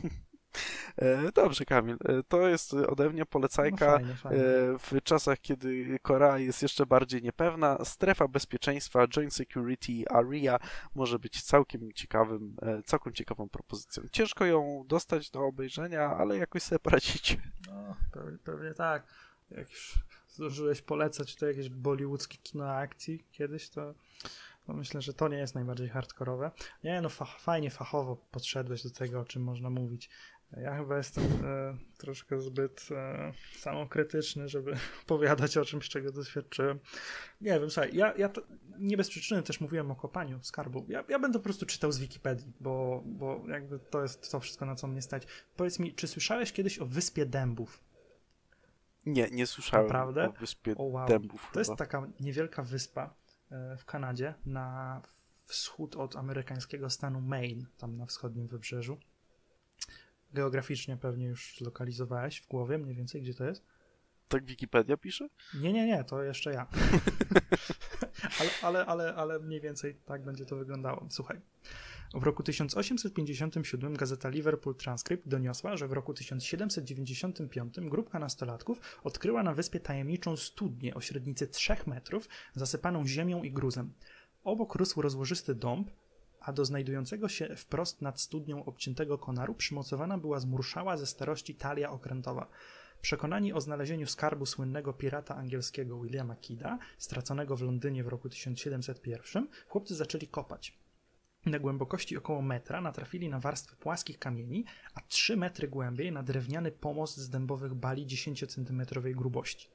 E, Dobrze, Kamil. E, To jest ode mnie No, polecajka. fajnie, fajnie. E, W czasach, kiedy Korea jest jeszcze bardziej niepewna, strefa bezpieczeństwa Joint Security Area może być całkiem ciekawym, całkiem ciekawą propozycją. Ciężko ją dostać do obejrzenia, ale jakoś sobie poradzicie. No, pewnie, pewnie tak. Jak już zdążyłeś polecać to jakieś bollywoodzkie kino akcji kiedyś, to no myślę, że to nie jest najbardziej hardkorowe. Nie, no fa- fajnie fachowo podszedłeś do tego, o czym można mówić. Ja chyba jestem e, troszkę zbyt e, samokrytyczny, żeby opowiadać o czymś, czego doświadczyłem. Nie wiem, słuchaj, ja, ja to nie bez przyczyny też mówiłem o kopaniu skarbu. Ja, ja będę po prostu czytał z Wikipedii, bo, bo jakby to jest to wszystko, na co mnie stać. Powiedz mi, czy słyszałeś kiedyś o Wyspie Dębów? Nie, nie słyszałem Naprawdę? o Wyspie O, wow. Dębów. To jest chyba. taka niewielka wyspa e, w Kanadzie na wschód od amerykańskiego stanu Maine, tam na wschodnim wybrzeżu. Geograficznie pewnie już zlokalizowałeś w głowie mniej więcej, gdzie to jest? Tak Wikipedia pisze? Nie, nie, nie, to jeszcze ja. ale, ale, ale, ale mniej więcej tak będzie to wyglądało. Słuchaj. W roku 1857 gazeta Liverpool Transcript doniosła, że w roku 1795 grupka nastolatków odkryła na wyspie tajemniczą studnię o średnicy 3 metrów, zasypaną ziemią i gruzem. Obok rósł rozłożysty dąb, a do znajdującego się wprost nad studnią obciętego konaru przymocowana była zmurszała ze starości talia okrętowa. Przekonani o znalezieniu skarbu słynnego pirata angielskiego Williama Kida, straconego w Londynie w roku 1701, chłopcy zaczęli kopać. Na głębokości około metra natrafili na warstwę płaskich kamieni, a 3 metry głębiej na drewniany pomost z dębowych bali 10-centymetrowej grubości.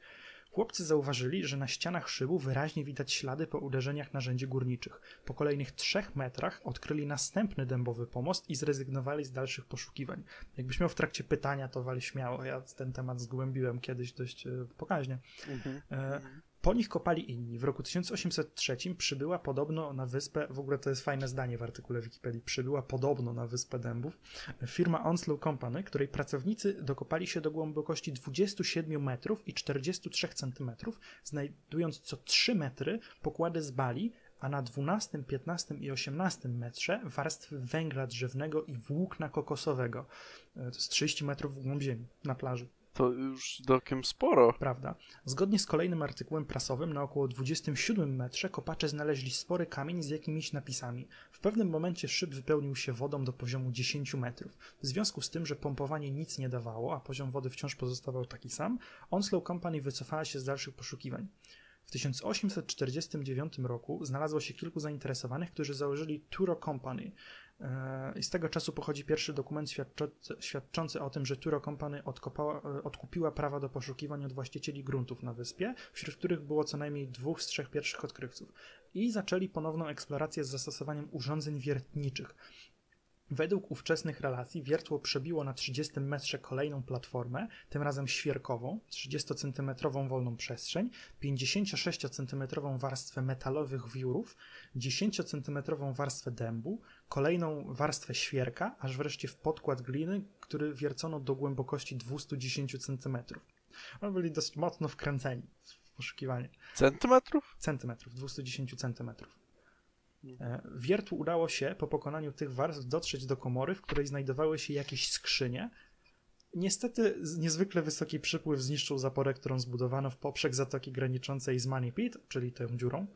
Chłopcy zauważyli, że na ścianach szybu wyraźnie widać ślady po uderzeniach narzędzi górniczych. Po kolejnych trzech metrach odkryli następny dębowy pomost i zrezygnowali z dalszych poszukiwań. Jakbyś miał w trakcie pytania, to wali śmiało. Ja ten temat zgłębiłem kiedyś dość e, pokaźnie. Mhm. E, po nich kopali inni. W roku 1803 przybyła podobno na wyspę, w ogóle to jest fajne zdanie w artykule Wikipedii, przybyła podobno na wyspę Dębów firma Onslow Company, której pracownicy dokopali się do głębokości 27 metrów i 43 centymetrów, znajdując co 3 metry pokłady z bali, a na 12, 15 i 18 metrze warstwy węgla drzewnego i włókna kokosowego. To jest 30 metrów w głąb ziemi na plaży To już dokiem sporo. prawda? Zgodnie z kolejnym artykułem prasowym, na około 27 metrze kopacze znaleźli spory kamień z jakimiś napisami. W pewnym momencie szyb wypełnił się wodą do poziomu 10 metrów. W związku z tym, że pompowanie nic nie dawało, a poziom wody wciąż pozostawał taki sam, Onslow Company wycofała się z dalszych poszukiwań. W 1849 roku znalazło się kilku zainteresowanych, którzy założyli Turo Company. E, I z tego czasu pochodzi pierwszy dokument świadczący, o tym, że Turo Company odkopała, e, odkupiła prawa do poszukiwań od właścicieli gruntów na wyspie, wśród których było co najmniej dwóch z trzech pierwszych odkrywców. I zaczęli ponowną eksplorację z zastosowaniem urządzeń wiertniczych. Według ówczesnych relacji wiertło przebiło na 30 metrze kolejną platformę, tym razem świerkową, 30-centymetrową wolną przestrzeń, 56-centymetrową warstwę metalowych wiórów, 10-centymetrową warstwę dębu, kolejną warstwę świerka, aż wreszcie w podkład gliny, który wiercono do głębokości 210 centymetrów. Oni byli dosyć mocno wkręceni w poszukiwanie Centymetrów? centymetrów, 210 centymetrów. E, Wiertłu udało się po pokonaniu tych warstw dotrzeć do komory, w której znajdowały się jakieś skrzynie, Niestety niezwykle wysoki przypływ zniszczył zaporę, którą zbudowano w poprzek zatoki graniczącej z Manipit, czyli tą dziurą,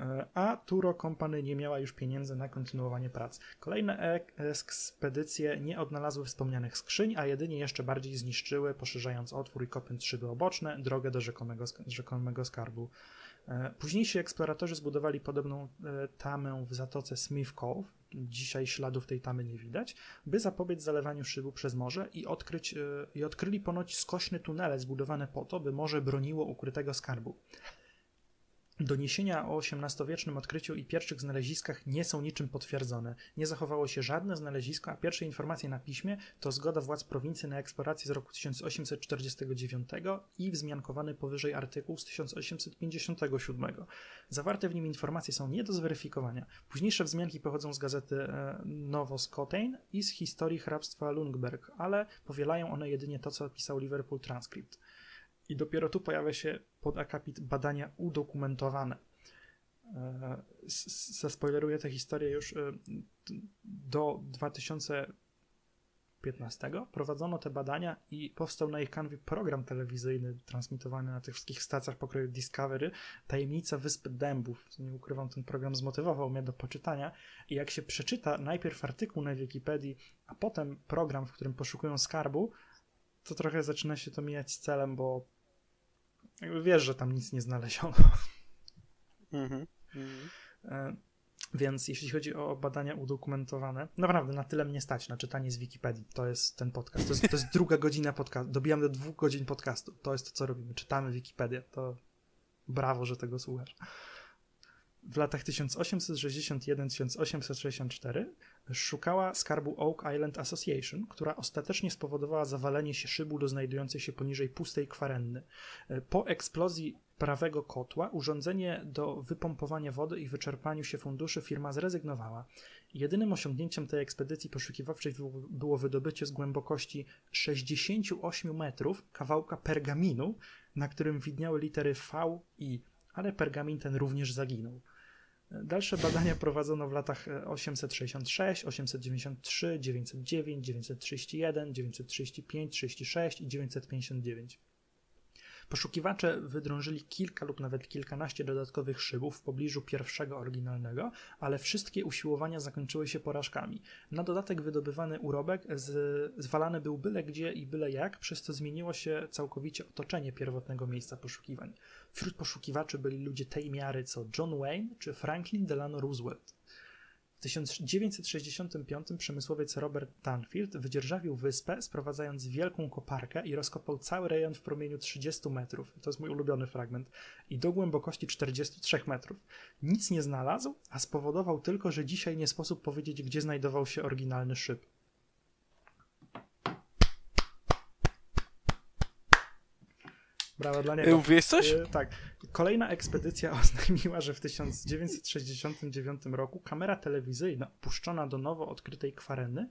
e, a Turo Company nie miała już pieniędzy na kontynuowanie prac. Kolejne ek- ekspedycje nie odnalazły wspomnianych skrzyń, a jedynie jeszcze bardziej zniszczyły, poszerzając otwór i kopiąc szyby oboczne, drogę do rzekomego, rzekomego skarbu. E, Późniejsi eksploratorzy zbudowali podobną e, tamę w zatoce Smith Cove, dzisiaj śladów tej tamy nie widać, by zapobiec zalewaniu szybu przez morze i, odkryć, e, i odkryli ponoć skośne tunele zbudowane po to, by morze broniło ukrytego skarbu. Doniesienia o XVIII-wiecznym odkryciu i pierwszych znaleziskach nie są niczym potwierdzone. Nie zachowało się żadne znalezisko, a pierwsze informacje na piśmie to zgoda władz prowincji na eksplorację z roku 1849 i wzmiankowany powyżej artykuł z 1857. Zawarte w nim informacje są nie do zweryfikowania. Późniejsze wzmianki pochodzą z gazety e, Novoskotein i z historii hrabstwa Lundberg, ale powielają one jedynie to, co pisał Liverpool Transcript. I dopiero tu pojawia się podakapit badania udokumentowane. E, Zaspoileruję tę historię już. e, Do 2015 prowadzono te badania i powstał na ich kanwie program telewizyjny transmitowany na tych wszystkich stacjach pokroju Discovery Tajemnica Wysp Dębów. Nie ukrywam, ten program zmotywował mnie do poczytania i jak się przeczyta najpierw artykuł na Wikipedii, a potem program, w którym poszukują skarbu, to trochę zaczyna się to mijać z celem, bo jakby wiesz, że tam nic nie znaleziono. Mhm. Mhm. Więc jeśli chodzi o badania udokumentowane, naprawdę na tyle mnie stać na czytanie z Wikipedii. To jest ten podcast. To jest, to jest druga godzina podcastu. Dobijam do dwóch godzin podcastu. To jest to, co robimy. Czytamy Wikipedię. To brawo, że tego słuchasz. W latach 1861-1864 szukała skarbu Oak Island Association, która ostatecznie spowodowała zawalenie się szybu do znajdującej się poniżej pustej kwarenny. Po eksplozji prawego kotła urządzenie do wypompowania wody i wyczerpaniu się funduszy firma zrezygnowała. Jedynym osiągnięciem tej ekspedycji poszukiwawczej było- wydobycie z głębokości 68 metrów kawałka pergaminu, na którym widniały litery V i, ale pergamin ten również zaginął. Dalsze badania prowadzono w latach e, 866, 893, 909, 931, 935, 36 i 959. Poszukiwacze wydrążyli kilka lub nawet kilkanaście dodatkowych szybów w pobliżu pierwszego oryginalnego, ale wszystkie usiłowania zakończyły się porażkami. Na dodatek wydobywany urobek z, zwalany był byle gdzie i byle jak, przez co zmieniło się całkowicie otoczenie pierwotnego miejsca poszukiwań. Wśród poszukiwaczy byli ludzie tej miary co John Wayne czy Franklin Delano Roosevelt. W 1965 przemysłowiec Robert Tanfield wydzierżawił wyspę, sprowadzając wielką koparkę i rozkopał cały rejon w promieniu 30 metrów. To jest mój ulubiony fragment. I do głębokości 43 metrów. Nic nie znalazł, a spowodował tylko, że dzisiaj nie sposób powiedzieć, gdzie znajdował się oryginalny szyb. Brawo dla niego. Mówiłeś coś? E, tak. Kolejna ekspedycja oznajmiła, że w 1969 roku kamera telewizyjna puszczona do nowo odkrytej kwareny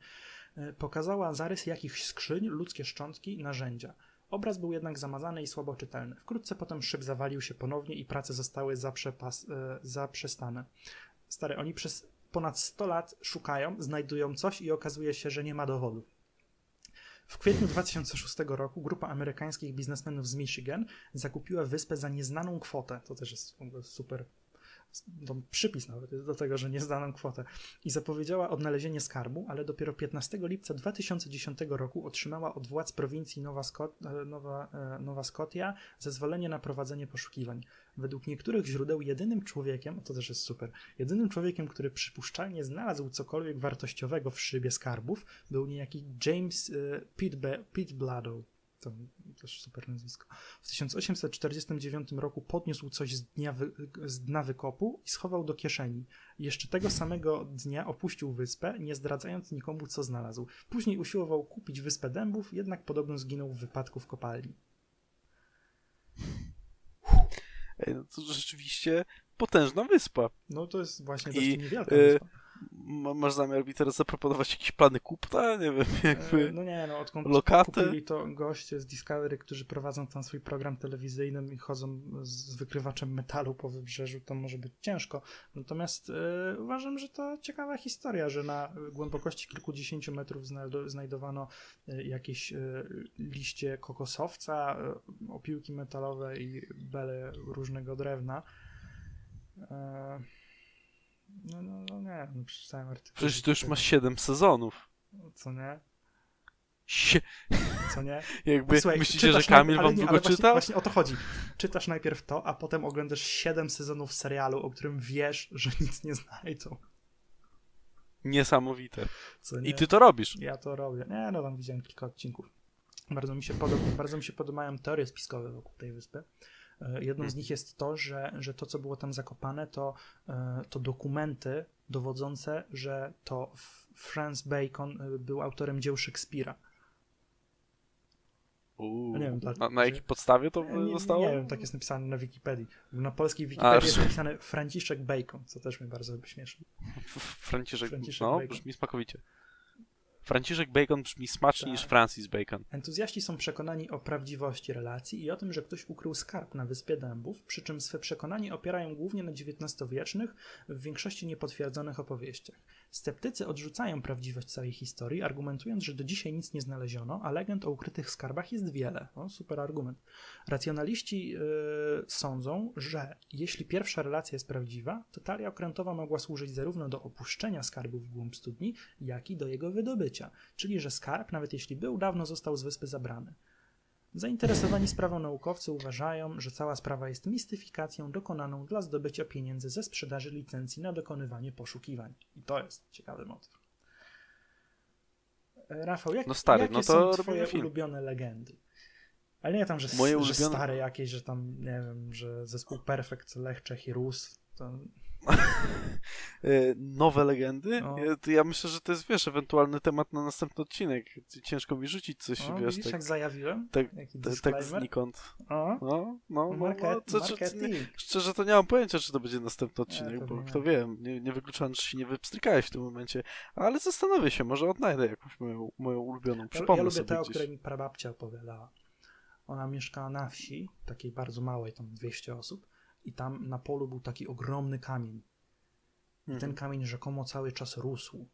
e, pokazała zarys jakichś skrzyń, ludzkie szczątki, narzędzia. Obraz był jednak zamazany i słabo czytelny. Wkrótce potem szyb zawalił się ponownie i prace zostały zaprzepas, e, zaprzestane. Stary, oni przez ponad 100 lat szukają, znajdują coś i okazuje się, że nie ma dowodów. W kwietniu 2006 roku grupa amerykańskich biznesmenów z Michigan zakupiła wyspę za nieznaną kwotę. To też jest super. Przypis nawet do tego, że nieznaną kwotę. I zapowiedziała odnalezienie skarbu, ale dopiero 15 lipca 2010 roku otrzymała od władz prowincji Nowa, Skot, e, Nowa, e, Nowa Scotia zezwolenie na prowadzenie poszukiwań. Według niektórych źródeł jedynym człowiekiem, to też jest super, jedynym człowiekiem, który przypuszczalnie znalazł cokolwiek wartościowego w szybie skarbów, był niejaki James e, Pitbladow. To też super nazwisko. W 1849 roku podniósł coś z, dnia wy, z dna wykopu i schował do kieszeni. Jeszcze tego samego dnia opuścił wyspę, nie zdradzając nikomu, co znalazł. Później usiłował kupić wyspę dębów, jednak podobno zginął w wypadku w kopalni. Ej, no to rzeczywiście potężna wyspa. No to jest właśnie dość I, niewielka e, wyspa. Ma- masz zamiar mi teraz zaproponować jakieś plany kupna? Nie wiem, jakby... E, No nie, no odkąd Lokaty? kupili to goście z Discovery, którzy prowadzą tam swój program telewizyjny i chodzą z wykrywaczem metalu po wybrzeżu, to może być ciężko. Natomiast e, uważam, że to ciekawa historia, że na głębokości kilkudziesięciu metrów znajdo- znajdowano e, jakieś liście kokosowca, opiłki metalowe i bele różnego drewna. E, no, no, no nie, no przeczytałem artykuł. Przecież to już masz 7 sezonów. Co nie? Sie... Co nie? Jakby Słuchaj, myślicie, że Kamil wam nie, długo ale właśnie, czytał? Właśnie o to chodzi. Czytasz najpierw to, a potem oglądasz 7 sezonów serialu, o którym wiesz, że nic nie znajdą. Niesamowite. Co nie? I ty to robisz. Ja to robię. Nie, no tam widziałem kilka odcinków. Bardzo mi się, podoba, bardzo mi się podobają teorie spiskowe wokół tej wyspy. E, Jedną z nich jest to, że, że to, co było tam zakopane, to, e, to dokumenty dowodzące, że to Franz Bacon e, był autorem dzieł Szekspira. Uuu. Nie wiem, na, na jakiej podstawie to Nie, zostało? nie wiem, tak jest napisane na Wikipedii. Na polskiej Wikipedii jest napisane Franciszek Bacon, co też mnie bardzo śmieszy. Franciszek, Franciszek no, Bacon. brzmi smakowicie. Franciszek Bacon brzmi smaczniej Tak. niż Francis Bacon. Entuzjaści są przekonani o prawdziwości relacji i o tym, że ktoś ukrył skarb na Wyspie Dębów, przy czym swe przekonanie opierają głównie na XIX-wiecznych, w większości niepotwierdzonych opowieściach. Sceptycy odrzucają prawdziwość całej historii, argumentując, że do dzisiaj nic nie znaleziono, a legend o ukrytych skarbach jest wiele. O, super argument. Racjonaliści yy, sądzą, że jeśli pierwsza relacja jest prawdziwa, to talia okrętowa mogła służyć zarówno do opuszczenia skarbu w głąb studni, jak i do jego wydobycia. Czyli, że skarb, nawet jeśli był, dawno został z wyspy zabrany. Zainteresowani sprawą naukowcy uważają, że cała sprawa jest mistyfikacją dokonaną dla zdobycia pieniędzy ze sprzedaży licencji na dokonywanie poszukiwań. I to jest ciekawy motyw. E, Rafał, jak, No stary, jakie no to są twoje film. ulubione legendy? Ale nie tam, że, Moje że ulubione- stare jakieś, że tam, nie wiem, że zespół Perfect, Lech, Czech i Rus. To... E, Nowe legendy? No. Ja, ja myślę, że to jest, wiesz, ewentualny temat na następny odcinek. Ciężko mi rzucić coś, O, wiesz, widzisz, tak, jak zajawiłem? tak, tak, tak znikąd. O, No, no, no, no, market, co, czy, nie, szczerze to nie mam pojęcia, czy to będzie następny odcinek, pewnie bo nie. kto wie, nie, nie wykluczam, czy się nie wypstrykałeś w tym momencie, ale zastanowię się, może odnajdę jakąś moją, moją ulubioną, Ja, przypomnę ja lubię sobie tę, o której mi prababcia opowiadała. Ona mieszkała na wsi, takiej bardzo małej, tam 200 osób, i tam na polu był taki ogromny kamień. I Mhm. ten kamień rzekomo cały czas rósł.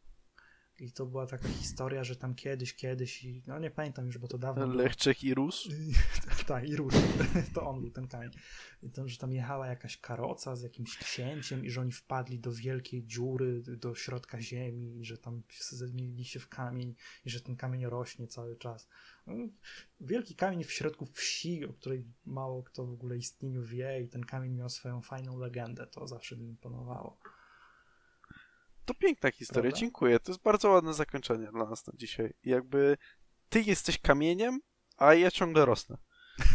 I to była taka historia, że tam kiedyś, kiedyś, i no nie pamiętam już, bo to dawno było. Lech, Czech i Rus? tak, i rósł. To on był ten kamień. I to, że tam jechała jakaś karoca z jakimś księciem i że oni wpadli do wielkiej dziury, do środka ziemi i że tam zmienili się w kamień i że ten kamień rośnie cały czas. No, wielki kamień w środku wsi, o której mało kto w ogóle istnieniu wie i ten kamień miał swoją fajną legendę. To zawsze mi imponowało. To piękna historia, Prawda? dziękuję. To jest bardzo ładne zakończenie dla nas na dzisiaj. Jakby ty jesteś kamieniem, a ja ciągle rosnę.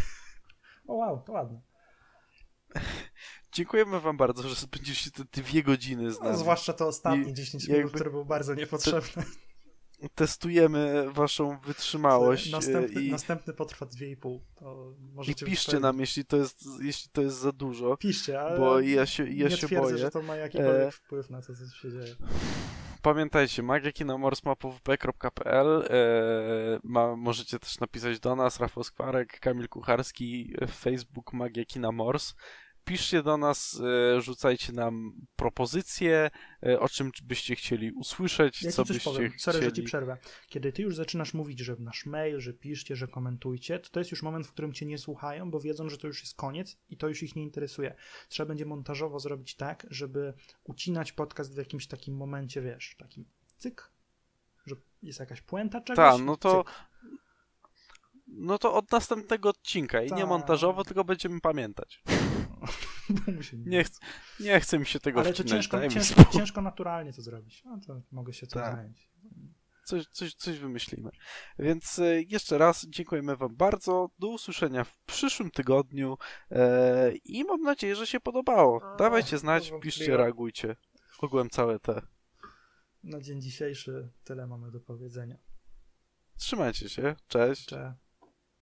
O wow, to ładne. Dziękujemy wam bardzo, że spędziliście te dwie godziny z No, nami. zwłaszcza to ostatnie I 10 minut, jakby- które było bardzo niepotrzebne. Testujemy waszą wytrzymałość Następny, e, i, następny potrwa 2,5. To i piszcie nam, jeśli to jest, jeśli to jest za dużo, Piszcie, ale bo ja się, ja nie się twierdzę, boję. że to ma jakikolwiek E, wpływ na to, co się dzieje. Pamiętajcie, magiakinamors.pwp.pl e, ma, Możecie też napisać do nas, Rafał Skwarek, Kamil Kucharski, e, Facebook Magia Kina Mors. Piszcie do nas, e, rzucajcie nam propozycje, e, o czym byście chcieli usłyszeć, Ja co byście powiem, sorry, że ci chcieli. przerwę. Kiedy ty już zaczynasz mówić, że nasz mail, że piszcie, że komentujcie, to to jest już moment, w którym cię nie słuchają, bo wiedzą, że to już jest koniec i to już ich nie interesuje. Trzeba będzie montażowo zrobić tak, żeby ucinać podcast w jakimś takim momencie, wiesz, takim cyk, że jest jakaś puenta czegoś. Tak, no to cyk. No to od następnego odcinka i nie Tak. montażowo, tylko będziemy pamiętać. Nie- ch nie chce mi się tego Ale to wcinać, ciężko, ciężko, ciężko naturalnie to zrobić. No to mogę się tym Tak. zająć. Coś, coś, coś wymyślimy. Więc e, jeszcze raz dziękujemy Wam bardzo. Do usłyszenia w przyszłym tygodniu e, i mam nadzieję, że się podobało. A, Dawajcie znać, piszcie, reagujcie. Ogółem całe te. Na dzień dzisiejszy tyle mamy do powiedzenia. Trzymajcie się. Cześć. Cze.